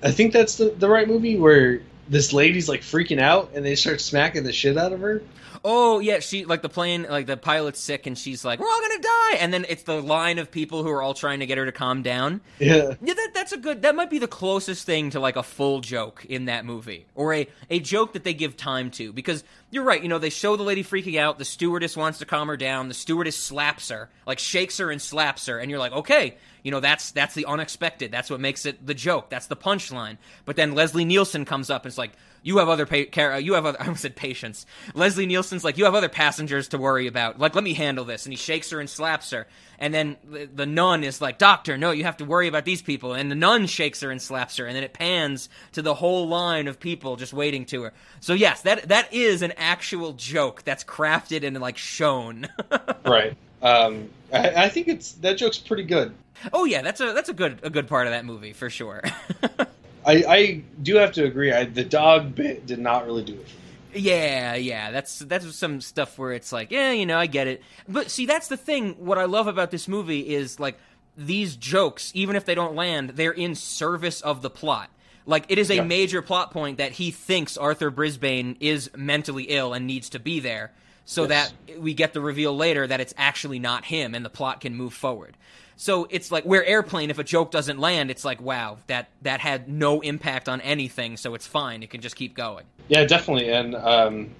I think that's the the right movie where this lady's like freaking out and they start smacking the shit out of her. Oh yeah, she like the plane, like the pilot's sick, and she's like, "We're all gonna die," and then it's the line of people who are all trying to get her to calm down. Yeah. Yeah, that, that's a good. That might be the closest thing to like a full joke in that movie, or a a joke that they give time to. Because you're right, you know, they show the lady freaking out. The stewardess wants to calm her down. The stewardess slaps her, like shakes her and slaps her, and you're like, okay, you know, that's that's the unexpected. That's what makes it the joke. That's the punchline. But then Leslie Nielsen comes up and it's like. You have other pa- care. You have other. I said patience. Leslie Nielsen's like you have other passengers to worry about. Like let me handle this, and he shakes her and slaps her. And then the, the nun is like, Doctor, no, you have to worry about these people. And the nun shakes her and slaps her, and then it pans to the whole line of people just waiting to her. So yes, that that is an actual joke that's crafted and like shown. right. Um, I, I think it's that joke's pretty good. oh yeah, that's a that's a good a good part of that movie for sure. I, I do have to agree. I, the dog bit did not really do it. For me. Yeah, yeah, that's that's some stuff where it's like, yeah, you know, I get it. But see, that's the thing. What I love about this movie is like these jokes, even if they don't land, they're in service of the plot. Like it is a Yeah. major plot point that he thinks Arthur Brisbane is mentally ill and needs to be there, so Yes. that we get the reveal later that it's actually not him, and the plot can move forward. So it's like where airplane, if a joke doesn't land, it's like wow, that that had no impact on anything, so it's fine. It can just keep going. Yeah, definitely. And um,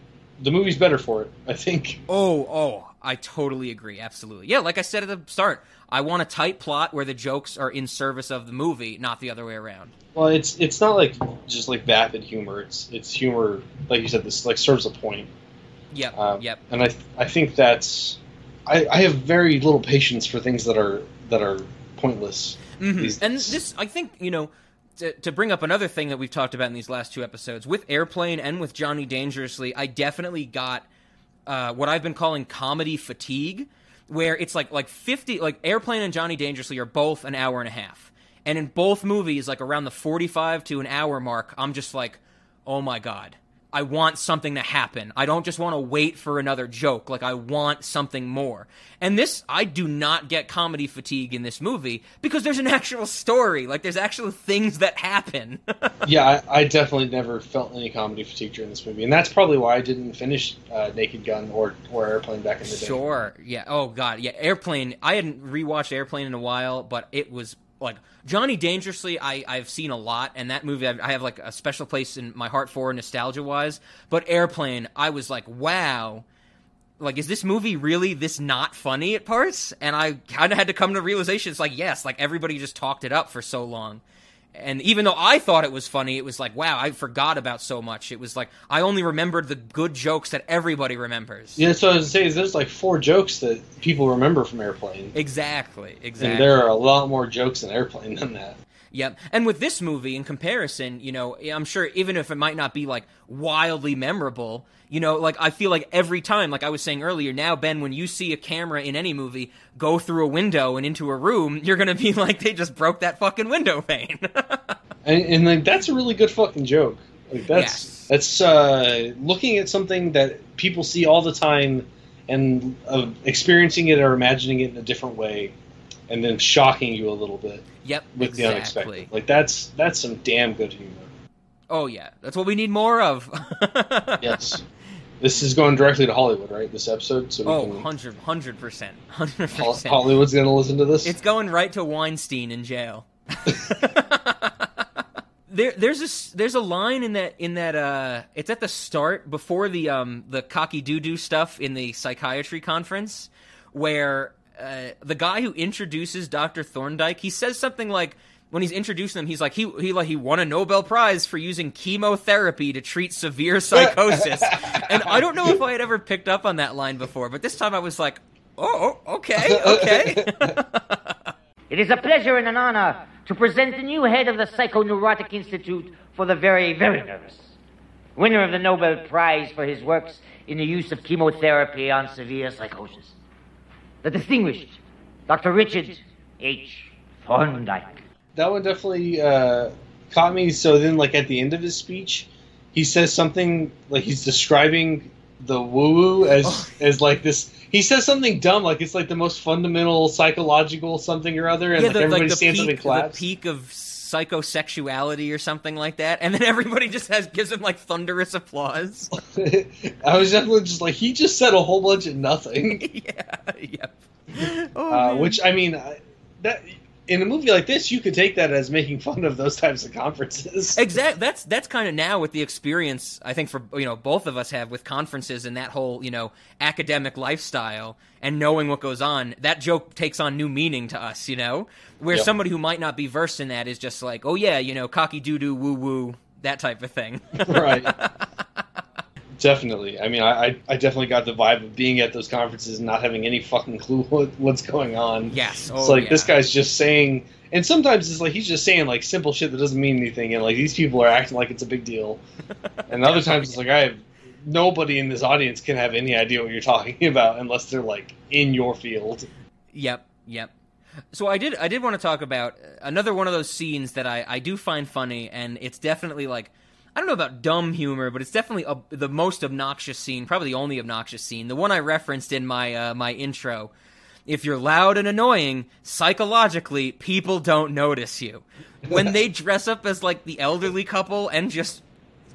the movie's better for it. I think. Oh, oh, I totally agree. Absolutely. Yeah, like I said at the start, I want a tight plot where the jokes are in service of the movie, not the other way around. Well, it's it's not like just like vapid humor. It's it's humor, like you said. This like serves a point. Yep. Um, yep. And I I think that's I, I have very little patience for things that are that are pointless. Mhm. these And this, I think, you know, to, to bring up another thing that we've talked about in these last two episodes with Airplane and with Johnny Dangerously, I definitely got uh, what I've been calling comedy fatigue, where it's like like fifty, like Airplane and Johnny Dangerously are both an hour and a half, and in both movies, like around the forty-five to an hour mark, I'm just like, oh my god. I want something to happen. I don't just want to wait for another joke. Like, I want something more. And this, I do not get comedy fatigue in this movie because there's an actual story. Like, there's actual things that happen. yeah, I, I definitely never felt any comedy fatigue during this movie, and that's probably why I didn't finish uh, Naked Gun or or Airplane back in the day. Sure. Yeah. Oh God. Yeah. Airplane. I hadn't rewatched Airplane in a while, but it was like Johnny Dangerously. I I've seen a lot, and that movie I, I have like a special place in my heart for nostalgia wise. But Airplane, I was like, wow. Like, is this movie really this not funny at parts? And I kind of had to come to realization. It's like, yes, like everybody just talked it up for so long. And even though I thought it was funny, it was like, wow, I forgot about so much. It was like I only remembered the good jokes that everybody remembers. Yeah, so I was saying there's like four jokes that people remember from Airplane, Exactly, exactly. and there are a lot more jokes in Airplane than that. Yep. And with this movie, in comparison, you know, I'm sure even if it might not be like wildly memorable, you know, like I feel like every time, like I was saying earlier, now Ben, when you see a camera in any movie go through a window and into a room, you're gonna be like, they just broke that fucking window pane. And, and like that's a really good fucking joke. Like that's Yes. that's uh, looking at something that people see all the time and uh, experiencing it or imagining it in a different way, and then shocking you a little bit yep. with the exactly. unexpected. Like that's that's some damn good humor. Oh yeah, that's what we need more of. Yes. This is going directly to Hollywood, right? This episode, so Oh, can, 100 100 percent, hundred percent. Hollywood's going to listen to this. It's going right to Weinstein in jail. there, there's a there's a line in that in that uh, it's at the start before the um the cocky doo doo stuff in the psychiatry conference where uh, the guy who introduces Doctor Thorndyke he says something like. When he's introducing them, he's like he he like he won a Nobel Prize for using chemotherapy to treat severe psychosis, and I don't know if I had ever picked up on that line before, but this time I was like, oh, oh, okay, okay. It is a pleasure and an honor to present the new head of the Psychoneurotic Institute for the very, very nervous. Winner of the Nobel Prize for his works in the use of chemotherapy on severe psychosis. The distinguished Dr. Richard H. Thorndyke. that one definitely uh, caught me. So then, like at the end of his speech, he says something like he's describing the woo woo as Oh. as like this. He says something dumb, like it's like the most fundamental psychological something or other, and yeah, like the, everybody like stands up peak, and the peak of psychosexuality or something like that, and then everybody just has gives him like thunderous applause. I was definitely just like he just said a whole bunch of nothing. yeah, yep. uh, which I mean, I- that in a movie like this, you could take that as making fun of those types of conferences. Exactly. That's that's kind of now with the experience I think for you know both of us have with conferences and that whole you know academic lifestyle and knowing what goes on. That joke takes on new meaning to us. You know, where Yep. somebody who might not be versed in that is just like, oh yeah, you know, cocky doo doo woo woo that type of thing. right. Definitely. I mean, I, I definitely got the vibe of being at those conferences and not having any fucking clue what, what's going on. Yes. It's Oh, like yeah. this guy's just saying, and sometimes it's like he's just saying like simple shit that doesn't mean anything, and like these people are acting like it's a big deal. And other times it's like I have nobody in this audience can have any idea what you're talking about unless they're like in your field. Yep, yep. So I did I did want to talk about another one of those scenes that I, I do find funny and it's definitely like I don't know about dumb humor, but it's definitely a, the most obnoxious scene, probably the only obnoxious scene. The one I referenced in my uh, my intro. If you're loud and annoying, psychologically, people don't notice you. When they dress up as like the elderly couple and just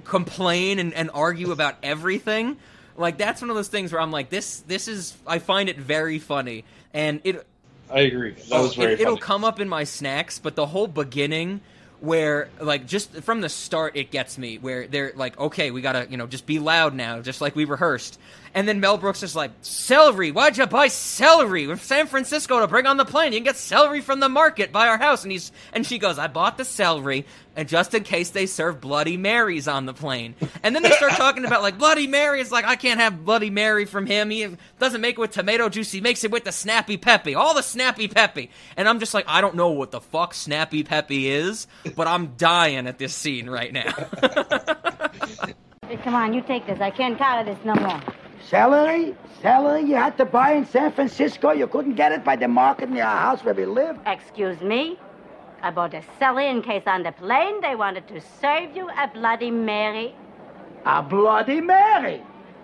complain and, and argue about everything, like that's one of those things where I'm like, this this is I find it very funny. And it I agree. That was very it, it'll come up in my snacks, but the whole beginning where like just from the start it gets me where they're like okay we gotta you know just be loud now just like we rehearsed and then mel brooks is like celery why'd you buy celery we're san francisco to bring on the plane? You can get celery from the market by our house. And he's and she goes i bought the celery and just in case they serve bloody marys on the plane. And then they start talking about like bloody mary is like i can't have bloody mary from him. He doesn't make it with tomato juice. He makes it with the snappy peppy all the snappy peppy. And i'm just like i don't know what the fuck snappy peppy is but i'm dying at this scene right now. Hey, Come on, you take this. I can't carry this no more. Celery? Celery you had to buy in San Francisco? You couldn't get it by the market near our house where we live? Excuse me? I bought a celery in case on the plane they wanted to serve you a Bloody Mary. A Bloody Mary?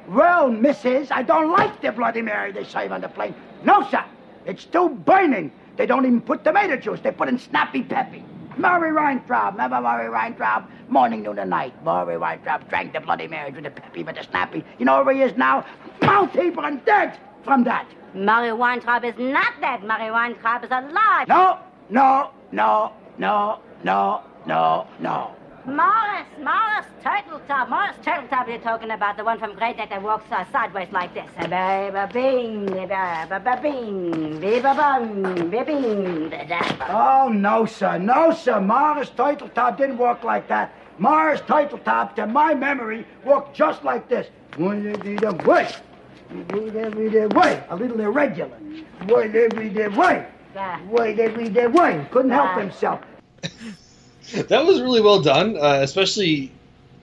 Well, missus, I don't like the Bloody Mary they serve on the plane. No, sir. It's too burning. They don't even put tomato juice. They put in snappy peppy. Murray Weintraub, remember Murray Weintraub? Morning, noon, and night. Murray Weintraub drank the Bloody Mary with the peppy, but the snappy. You know where he is now? Mount Hebron dead from that. Murray Weintraub is not dead. Murray Weintraub is alive. No, no, no, no, no, no, no. Morris, Morris Turtletop. Morris Turtletop you're talking about, the one from Great Neck that walks uh, sideways like this. Ba-ba-bing, ba-ba-bing, ba-ba-bum, ba-bing, da-da. Oh, no, sir. No, sir. Morris Turtletop didn't walk like that. Morris Turtletop, to my memory, walked just like this. One every day way. Wait way. A little irregular. Wait every day way. Yeah. Wait every day way. Couldn't help himself. That was really well done, uh, especially.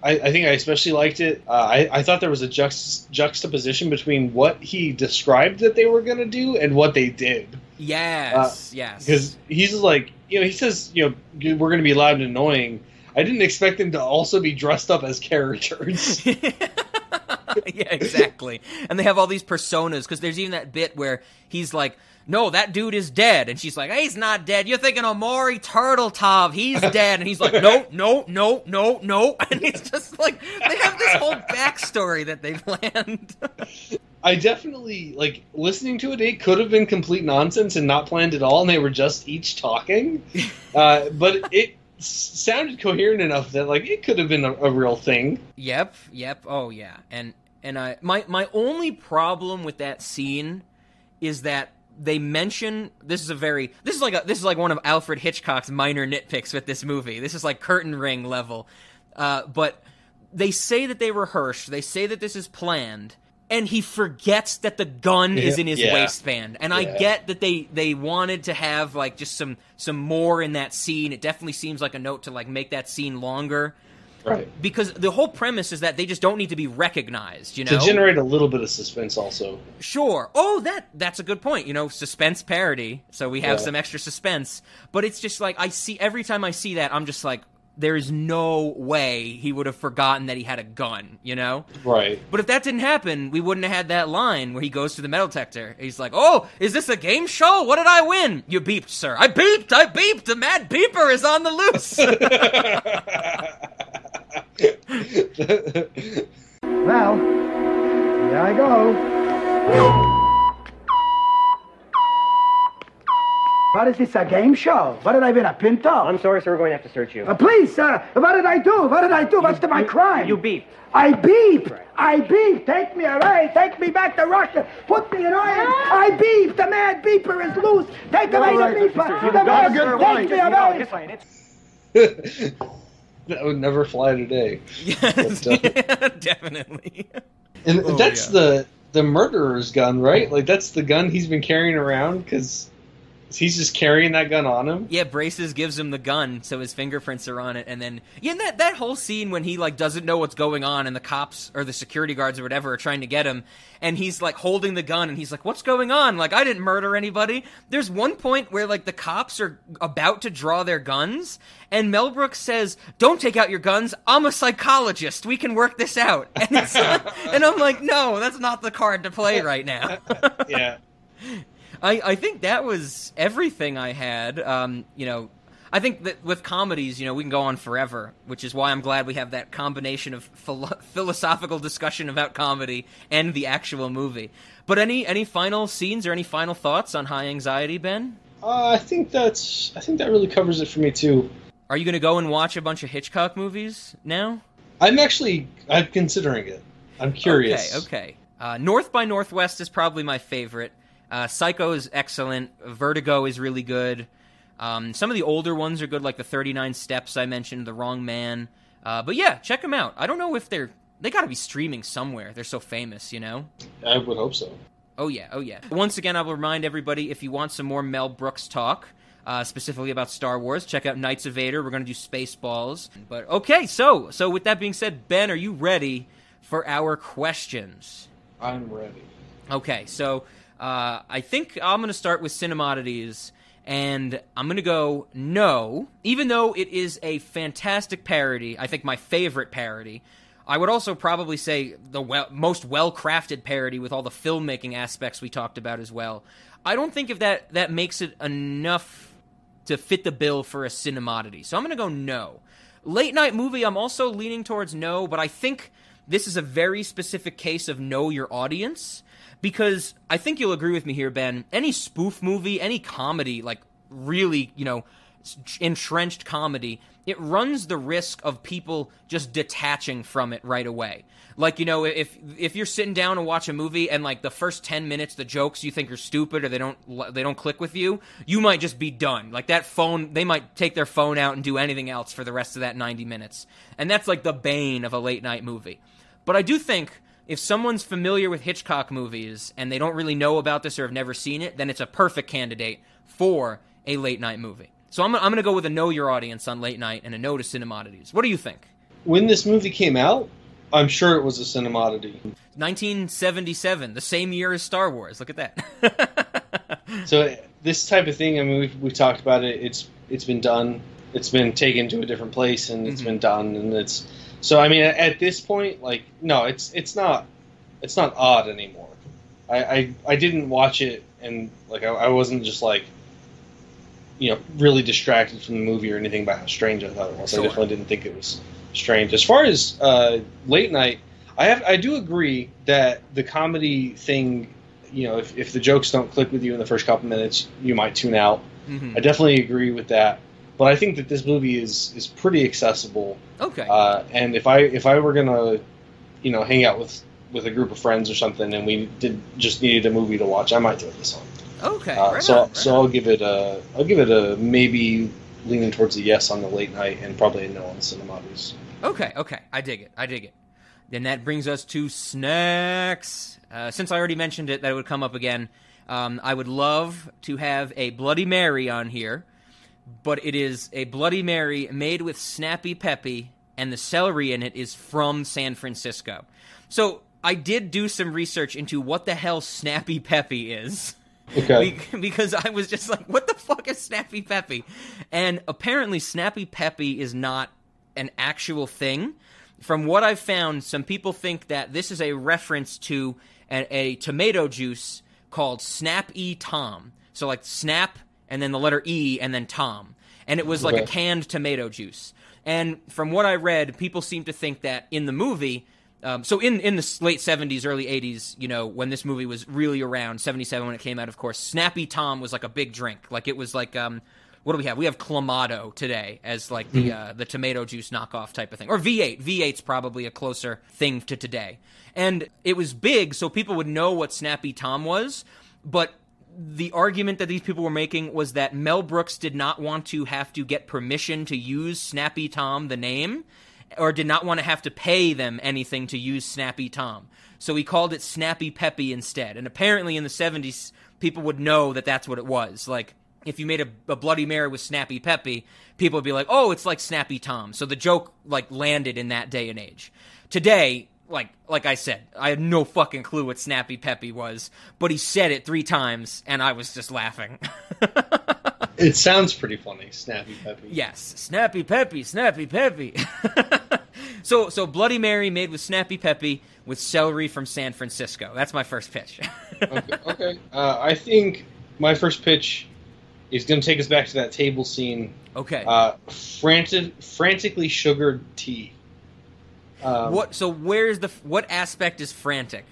I, I think I especially liked it. Uh, I, I thought there was a juxt- juxtaposition between what he described that they were going to do and what they did. yes yes Because he's like, you know, he says, you know, we're going to be loud and annoying. I didn't expect them to also be dressed up as characters. yeah, exactly. And they have all these personas because there's even that bit where he's like, "No, that dude is dead," and she's like, hey, "He's not dead. You're thinking of Maury Turtletop. He's dead." And he's like, "No, no, no, no, no." And it's just like they have this whole backstory that they planned. I definitely like listening to it. It could have been complete nonsense and not planned at all, and they were just each talking. Uh, but it sounded coherent enough that like it could have been a, a real thing. Yep, yep. Oh yeah. And and I my my only problem with that scene is that they mention this is a very this is like a this is like one of Alfred Hitchcock's minor nitpicks with this movie. This is like curtain ring level. Uh, but they say that they rehearsed, they say that this is planned, and he forgets that the gun is in his Yeah. waistband. And I get that they they wanted to have like just some some more in that scene. It definitely seems like a note to like make that scene longer. Right. Because the whole premise is that they just don't need to be recognized, you know. To generate a little bit of suspense, also. Sure. Oh, that that's a good point. You know, suspense parody. So we have Yeah. some extra suspense. But it's just like I see every time I see that, I'm just like, there is no way he would have forgotten that he had a gun, you know? Right. But if that didn't happen, we wouldn't have had that line where he goes to the metal detector. He's like, "Oh, is this a game show? What did I win? You beeped, sir. I beeped. I beeped. The mad beeper is on the loose." Well, here I go. What is this, a game show? What did I win, a pinto? I'm sorry, sir, we're going to have to search you. Uh, please, sir, what did I do? What did I do? What's the, my crime? You beeped. I beep. I beep. Take me away. Take me back to Russia. Put me in irons. I beep. The mad beeper is loose. Take away All right, the Mr. beeper. Sir, The you mad, got a take good me away. That would never fly today. Yes, But, uh, definitely. And Oh, that's yeah. the the murderer's gun, right? Like that's the gun he's been carrying around because he's just carrying that gun on him. Yeah, Braces gives him the gun, so his fingerprints are on it, and then yeah, and that that whole scene when he like doesn't know what's going on, and the cops or the security guards or whatever are trying to get him, and he's like holding the gun, and he's like, "What's going on? Like, I didn't murder anybody." There's one point where like the cops are about to draw their guns, and Mel Brooks says, "Don't take out your guns. I'm a psychologist. We can work this out." And like, and I'm like, "No, that's not the card to play right now." yeah. I, I think that was everything I had. Um, you know, I think that with comedies, you know, we can go on forever, which is why I'm glad we have that combination of philo- philosophical discussion about comedy and the actual movie. But any any final scenes or any final thoughts on High Anxiety, Ben? Uh, I think that's I think that really covers it for me too. Are you going to go and watch a bunch of Hitchcock movies now? I'm actually I'm considering it. I'm curious. Okay, okay. Uh, North by Northwest is probably my favorite. Uh, Psycho is excellent. Vertigo is really good. Um, some of the older ones are good, like the 39 Steps I mentioned, The Wrong Man. Uh, but yeah, check them out. I don't know if they're they got to be streaming somewhere. They're so famous, you know. I would hope so. Oh yeah, oh yeah. Once again, I will remind everybody if you want some more Mel Brooks talk, uh, specifically about Star Wars, check out Knights of Vader. We're going to do Spaceballs. But okay, so so with that being said, Ben, are you ready for our questions? I'm ready. Okay, so uh, I think I'm going to start with Cinemodities, and I'm going to go no, even though it is a fantastic parody. I think my favorite parody. I would also probably say the well, most well-crafted parody with all the filmmaking aspects we talked about as well. I don't think if that that makes it enough to fit the bill for a cinemodity. So I'm going to go no. Late night movie, I'm also leaning towards no, but I think this is a very specific case of know your audience because I think you'll agree with me here, Ben. Any spoof movie, any comedy, like really, you know, entrenched comedy, it runs the risk of people just detaching from it right away. Like you know, if if you're sitting down and watch a movie and like the first ten minutes, the jokes you think are stupid or they don't they don't click with you, you might just be done. Like that phone, they might take their phone out and do anything else for the rest of that ninety minutes, and that's like the bane of a late night movie. But I do think if someone's familiar with Hitchcock movies and they don't really know about this or have never seen it, then it's a perfect candidate for a late night movie. So I'm, I'm going to go with a know your audience on late night and a no to cinemodities. What do you think? When this movie came out, I'm sure it was a cinemoddity. 1977, the same year as Star Wars. Look at that. So this type of thing, I mean, we've, we've talked about it. It's it's been done. It's been taken to a different place, and it's Mhm. been done. And it's so. I mean, at, this point, like, no, it's it's not it's not odd anymore. I I, I didn't watch it, and like, I, I wasn't just like, you know, really distracted from the movie or anything by how strange I thought it was. Sure. I definitely didn't think it was strange. As far as uh, late night, I have I do agree that the comedy thing, you know, if, if the jokes don't click with you in the first couple minutes, you might tune out. Mhm. I definitely agree with that. But I think that this movie is is pretty accessible. Okay. Uh, and if I if I were gonna, you know, hang out with with a group of friends or something, and we did just needed a movie to watch, I might throw this on. Okay. Uh, right so on, right so I'll give it a I'll give it a maybe leaning towards a yes on the late night and probably a no on the cinemodities. Okay, okay. I dig it. I dig it. Then that brings us to snacks. Uh, since I already mentioned it, that it would come up again. Um, I would love to have a Bloody Mary on here, but it is a Bloody Mary made with Snappy Peppy, and the celery in it is from San Francisco. So I did do some research into what the hell Snappy Peppy is. Okay. Be- because I was just like, what the fuck is Snappy Peppy? And apparently, Snappy Peppy is not an actual thing. From what I've found, some people think that this is a reference to a, a tomato juice called Snap E Tom. So like Snap and then the letter E and then Tom. And it was like a canned tomato juice. And from what I read, people seem to think that in the movie, um, so in in the late seventies, early eighties, you know, when this movie was really around, seventy seven when it came out, of course, Snappy Tom was like a big drink. Like it was like um, what do we have? We have Clamato today as like the uh, the tomato juice knockoff type of thing, or V8. V8's probably a closer thing to today. And it was big, so people would know what Snappy Tom was, but the argument that these people were making was that Mel Brooks did not want to have to get permission to use Snappy Tom, the name, or did not want to have to pay them anything to use Snappy Tom. So he called it Snappy Peppy instead. And apparently in the 70s, people would know that that's what it was. Like, if you made a, a Bloody Mary with Snappy Peppy, people would be like, oh, it's like Snappy Tom. So the joke, like, landed in that day and age. Today, like like I said, I had no fucking clue what Snappy Peppy was, but he said it three times, and I was just laughing. It sounds pretty funny, Snappy Peppy. yes, Snappy Peppy, Snappy Peppy. so so Bloody Mary made with Snappy Peppy with celery from San Francisco. That's my first pitch. okay, okay. Uh, I think my first pitch is going to take us back to that table scene. Okay. Uh, frantic, frantically sugared tea. Um, what? So where's the what aspect is frantic?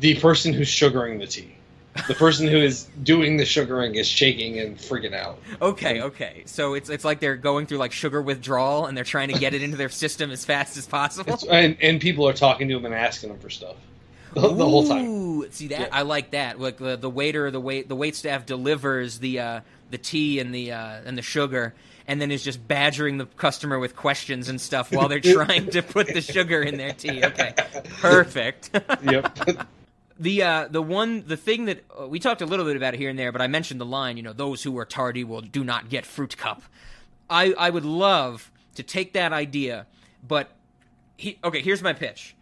The person who's sugaring the tea. The person who is doing the sugaring is shaking and freaking out. Okay, okay. So it's it's like they're going through like sugar withdrawal and they're trying to get it into their system as fast as possible. It's- and, and people are talking to them and asking them for stuff the, the whole time. See that? I like that. Like the, the waiter, the wait, the wait staff delivers the uh, the tea and the uh, and the sugar, and then is just badgering the customer with questions and stuff while they're trying to put the sugar in their tea. Okay, perfect. yep. The uh, the one the thing that uh, we talked a little bit about here and there, but I mentioned the line. You know, those who are tardy will do not get fruit cup. I I would love to take that idea, but he, okay. Here's my pitch.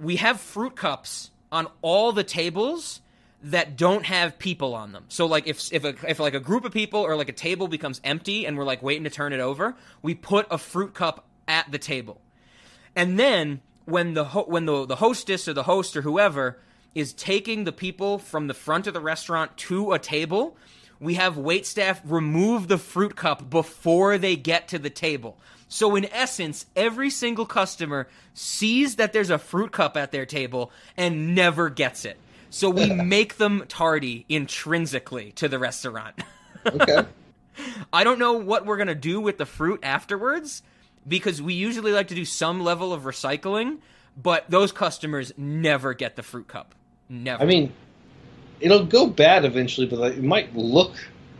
We have fruit cups on all the tables that don't have people on them. So like if if a, if like a group of people or like a table becomes empty and we're like waiting to turn it over, we put a fruit cup at the table. And then when the ho- when the the hostess or the host or whoever is taking the people from the front of the restaurant to a table, we have wait staff remove the fruit cup before they get to the table. So in essence, every single customer sees that there's a fruit cup at their table and never gets it. So we make them tardy intrinsically to the restaurant. Okay. I don't know what we're going to do with the fruit afterwards because we usually like to do some level of recycling, but those customers never get the fruit cup. Never. I mean, it'll go bad eventually, but it might look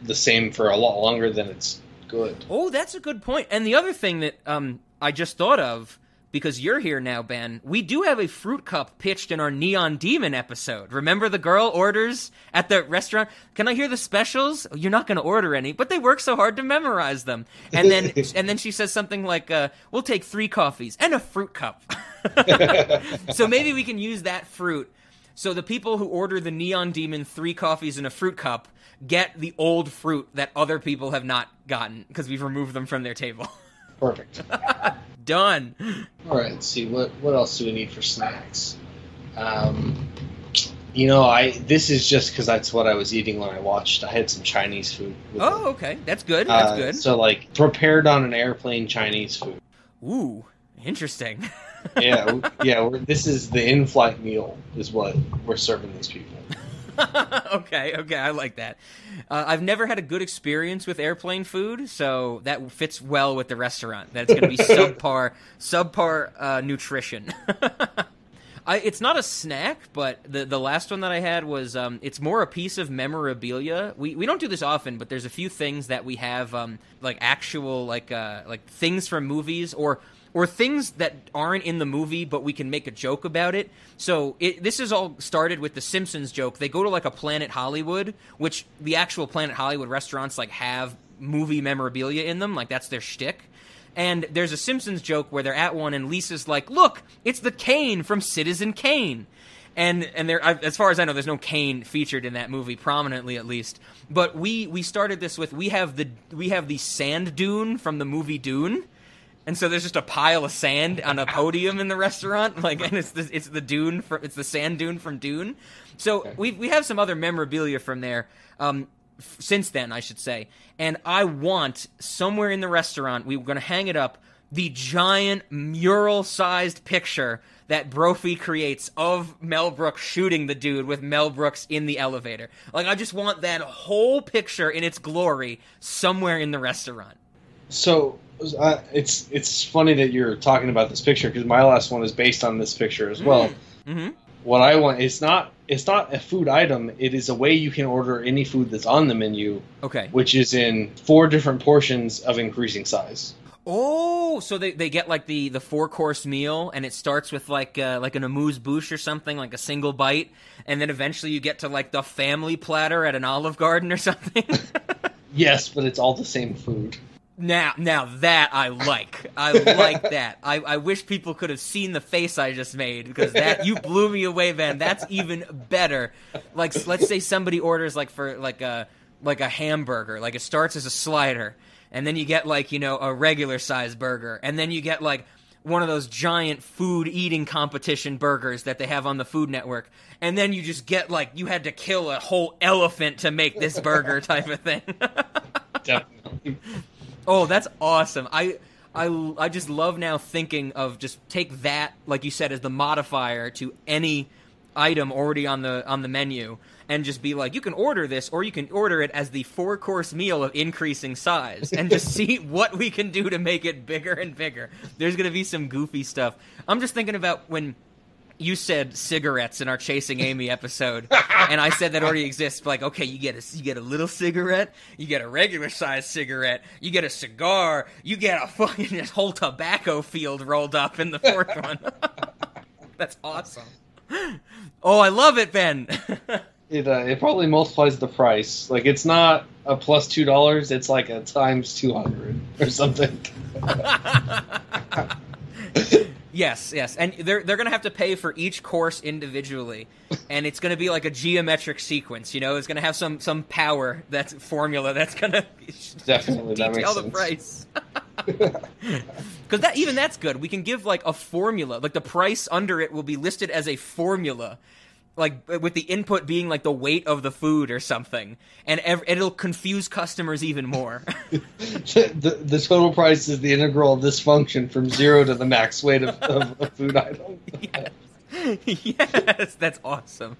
the same for a lot longer than it's good. Oh, that's a good point. And the other thing that um, I just thought of, because you're here now, Ben, we do have a fruit cup pitched in our Neon Demon episode. Remember the girl orders at the restaurant? Can I hear the specials? You're not going to order any, but they work so hard to memorize them. And then and then she says something like, uh, "We'll take three coffees and a fruit cup." so maybe we can use that fruit. So the people who order the Neon Demon three coffees and a fruit cup get the old fruit that other people have not gotten because we've removed them from their table. Perfect. Done. All right, let's see what what else do we need for snacks. Um, you know, I this is just because that's what I was eating when I watched. I had some Chinese food. with Oh, okay. That's good. That's Uh, good. So like prepared on an airplane Chinese food. Ooh, interesting. Yeah, yeah. We're, this is the in-flight meal is what we're serving these people. okay, okay, I like that. Uh, I've never had a good experience with airplane food, so that fits well with the restaurant. That it's going to be subpar, subpar uh, nutrition. I, it's not a snack, but the the last one that I had was um, it's more a piece of memorabilia. We we don't do this often, but there's a few things that we have um, like actual like uh, like things from movies or or things that aren't in the movie, but we can make a joke about it. So it, this is all started with the Simpsons joke. They go to like a Planet Hollywood, which the actual Planet Hollywood restaurants like have movie memorabilia in them, like that's their shtick. And there's a Simpsons joke where they're at one, and Lisa's like, "Look, it's the cane from Citizen Kane." And and there, as far as I know, there's no cane featured in that movie prominently, at least. But we we started this with we have the we have the sand dune from the movie Dune, and so there's just a pile of sand on a podium in the restaurant, like, and it's the it's the dune from it's the sand dune from Dune. So we we have some other memorabilia from there. Um, f- since then, I should say, and I want somewhere in the restaurant we we're going to hang it up the giant mural-sized picture that Brophy creates of Mel Brooks shooting the dude with Mel Brooks in the elevator. Like I just want that whole picture in its glory somewhere in the restaurant. So uh, it's it's funny that you're talking about this picture because my last one is based on this picture as well. Mm-hmm. What I want it's not it's not a food item. It is a way you can order any food that's on the menu, Okay. which is in four different portions of increasing size. Oh, so they, they get like the, the four course meal, and it starts with like uh, like an amuse bouche or something, like a single bite, and then eventually you get to like the family platter at an Olive Garden or something. Yes, but it's all the same food. Now, now that I like, I like that. I, I wish people could have seen the face I just made because that you blew me away, Van. That's even better. Like, let's say somebody orders like for like a like a hamburger, like it starts as a slider, and then you get like you know a regular size burger, and then you get like one of those giant food eating competition burgers that they have on the Food Network, and then you just get like you had to kill a whole elephant to make this burger type of thing. Definitely. Oh, that's awesome. I I I just love now thinking of just take that like you said as the modifier to any item already on the on the menu and just be like you can order this or you can order it as the four course meal of increasing size and just see what we can do to make it bigger and bigger. There's going to be some goofy stuff. I'm just thinking about when you said cigarettes in our chasing Amy episode, and I said that already exists. Like, okay, you get a you get a little cigarette, you get a regular sized cigarette, you get a cigar, you get a fucking this whole tobacco field rolled up in the fourth one. That's awesome. Oh, I love it, Ben. It uh, it probably multiplies the price. Like it's not a plus two dollars. It's like a times two hundred or something. Yes, yes, and they're they're gonna have to pay for each course individually, and it's gonna be like a geometric sequence. You know, it's gonna have some some power that's formula that's gonna Definitely, detail the sense. price. Because that even that's good. We can give like a formula, like the price under it will be listed as a formula, like uh, with the input being like the weight of the food or something, and ev- it'll confuse customers even more. the the total price is the integral of this function from zero to the max weight of, of a food item. yes, that's awesome.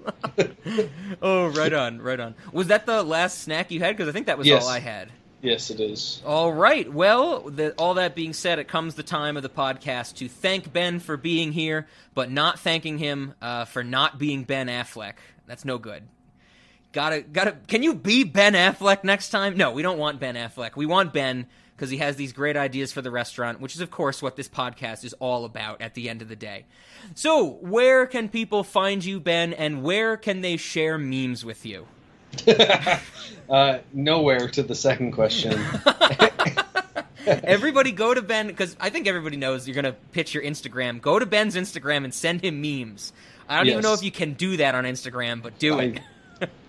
oh, right on, right on. Was that the last snack you had? Because I think that was Yes. all I had. Yes, it is. All right. Well, the, all that being said, it comes the time of the podcast to thank Ben for being here, but not thanking him uh, for not being Ben Affleck. That's no good. Gotta, gotta. Can you be Ben Affleck next time? No, we don't want Ben Affleck. We want Ben because he has these great ideas for the restaurant, which is, of course, what this podcast is all about at the end of the day. So, where can people find you, Ben, and where can they share memes with you? Uh, nowhere to the second question. everybody go to Ben because I think everybody knows you're gonna pitch your Instagram. Go to Ben's Instagram and send him memes. I don't even know if you can do that on Instagram, but do it.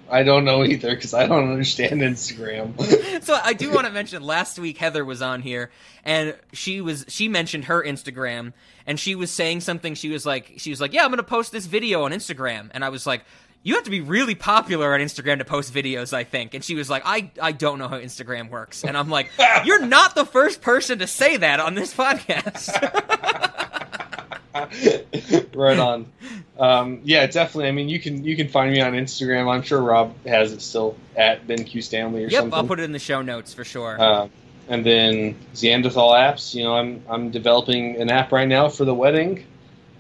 I don't know either because I don't understand Instagram. so I do want to mention last week Heather was on here and she was she mentioned her Instagram and she was saying something she was like she was like yeah I'm going to post this video on Instagram and I was like you have to be really popular on Instagram to post videos I think and she was like I I don't know how Instagram works and I'm like you're not the first person to say that on this podcast right on. Um, yeah, definitely. I mean, you can you can find me on Instagram. I'm sure Rob has it still at Ben Q Stanley or yep something. I'll put it in the show notes for sure Uh, and then Neanderthal apps. You know, I'm I'm developing an app right now for the wedding,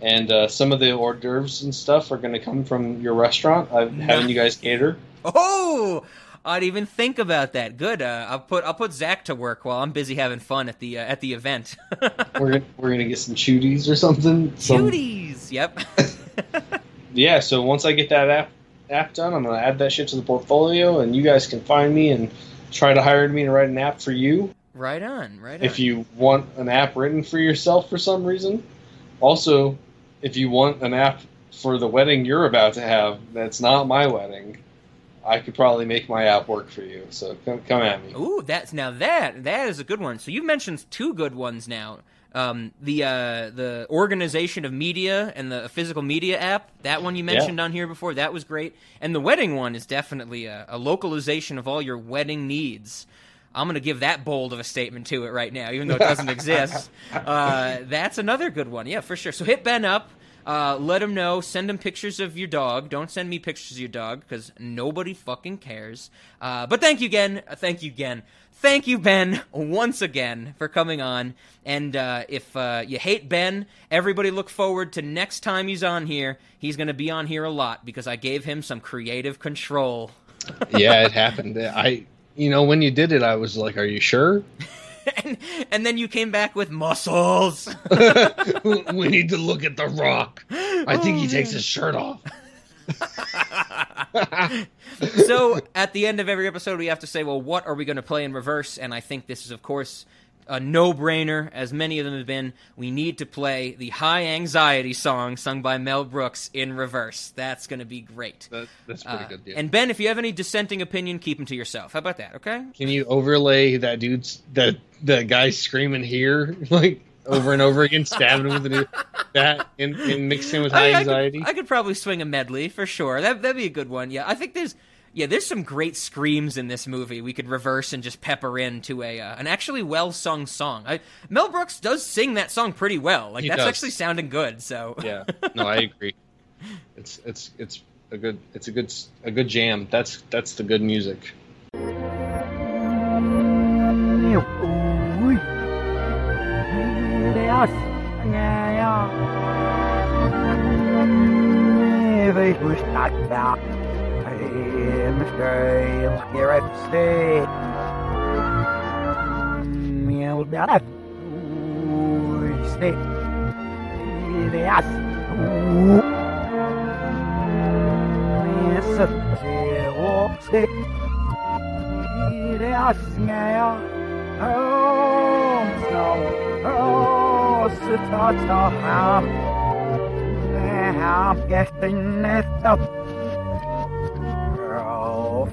and uh, some of the hors d'oeuvres and stuff are going to come from your restaurant. I'm having you guys cater. Oh, I'd even think about that. Good. Uh, I'll put I'll put Zach to work while I'm busy having fun at the uh, at the event. we're gonna, we're gonna get some chuties or something. Some-. Yep. yeah. So once I get that app app done, I'm gonna add that shit to the portfolio, and you guys can find me and try to hire me to write an app for you. right on. Right on. if you want an app written for yourself for some reason. Also, if you want an app for the wedding you're about to have that's not my wedding, I could probably make my app work for you. So come, come at me. Ooh, that's now that that is a good one. So you mentioned two good ones now. Um, the uh, the organization of media and the physical media app, that one you mentioned on here before, that was great. And the wedding one is definitely a, a localization of all your wedding needs. I'm going to give that bold of a statement to it right now, even though it doesn't exist. Uh, that's another good one. Yeah, for sure. So hit Ben up. Uh, let him know. Send him pictures of your dog. Don't send me pictures of your dog because nobody fucking cares. Uh, but thank you again. Uh, Thank you again. Thank you, Ben, once again for coming on. And uh, if uh, you hate Ben, everybody look forward to next time he's on here. He's going to be on here a lot because I gave him some creative control. yeah, it happened. I, you know, when you did it, I was like, "Are you sure?" And then you came back with muscles. we need to look at the Rock. I think he oh, takes his shirt off. so at the end of every episode, we have to say, well, what are we going to play in reverse? And I think this is, of course, a no-brainer, as many of them have been. We need to play the high anxiety song sung by Mel Brooks in reverse. That's going to be great. That, that's pretty Uh, good. Yeah. And Ben, if you have any dissenting opinion, keep them to yourself. How about that? Okay. Can you overlay that dude's that that guy screaming here like over and over again, stabbing him with a new that and, and mix him with high I, I anxiety? Could, I could probably swing a medley for sure. That that'd be a good one. Yeah, I think there's yeah there's some great screams in this movie. We could reverse and just pepper into a uh, an actually well sung song. I, Mel Brooks does sing that song pretty well. Like He that's does. actually sounding good. So yeah, no, I agree. It's it's it's a good it's a good s- a good jam. That's that's the good music. Mr. stay. Meu barato. Este. Ideas. Essa. Você. Ideas. Ganha. Oh, não. Oh, se trata. Ah. Ah, get the net up.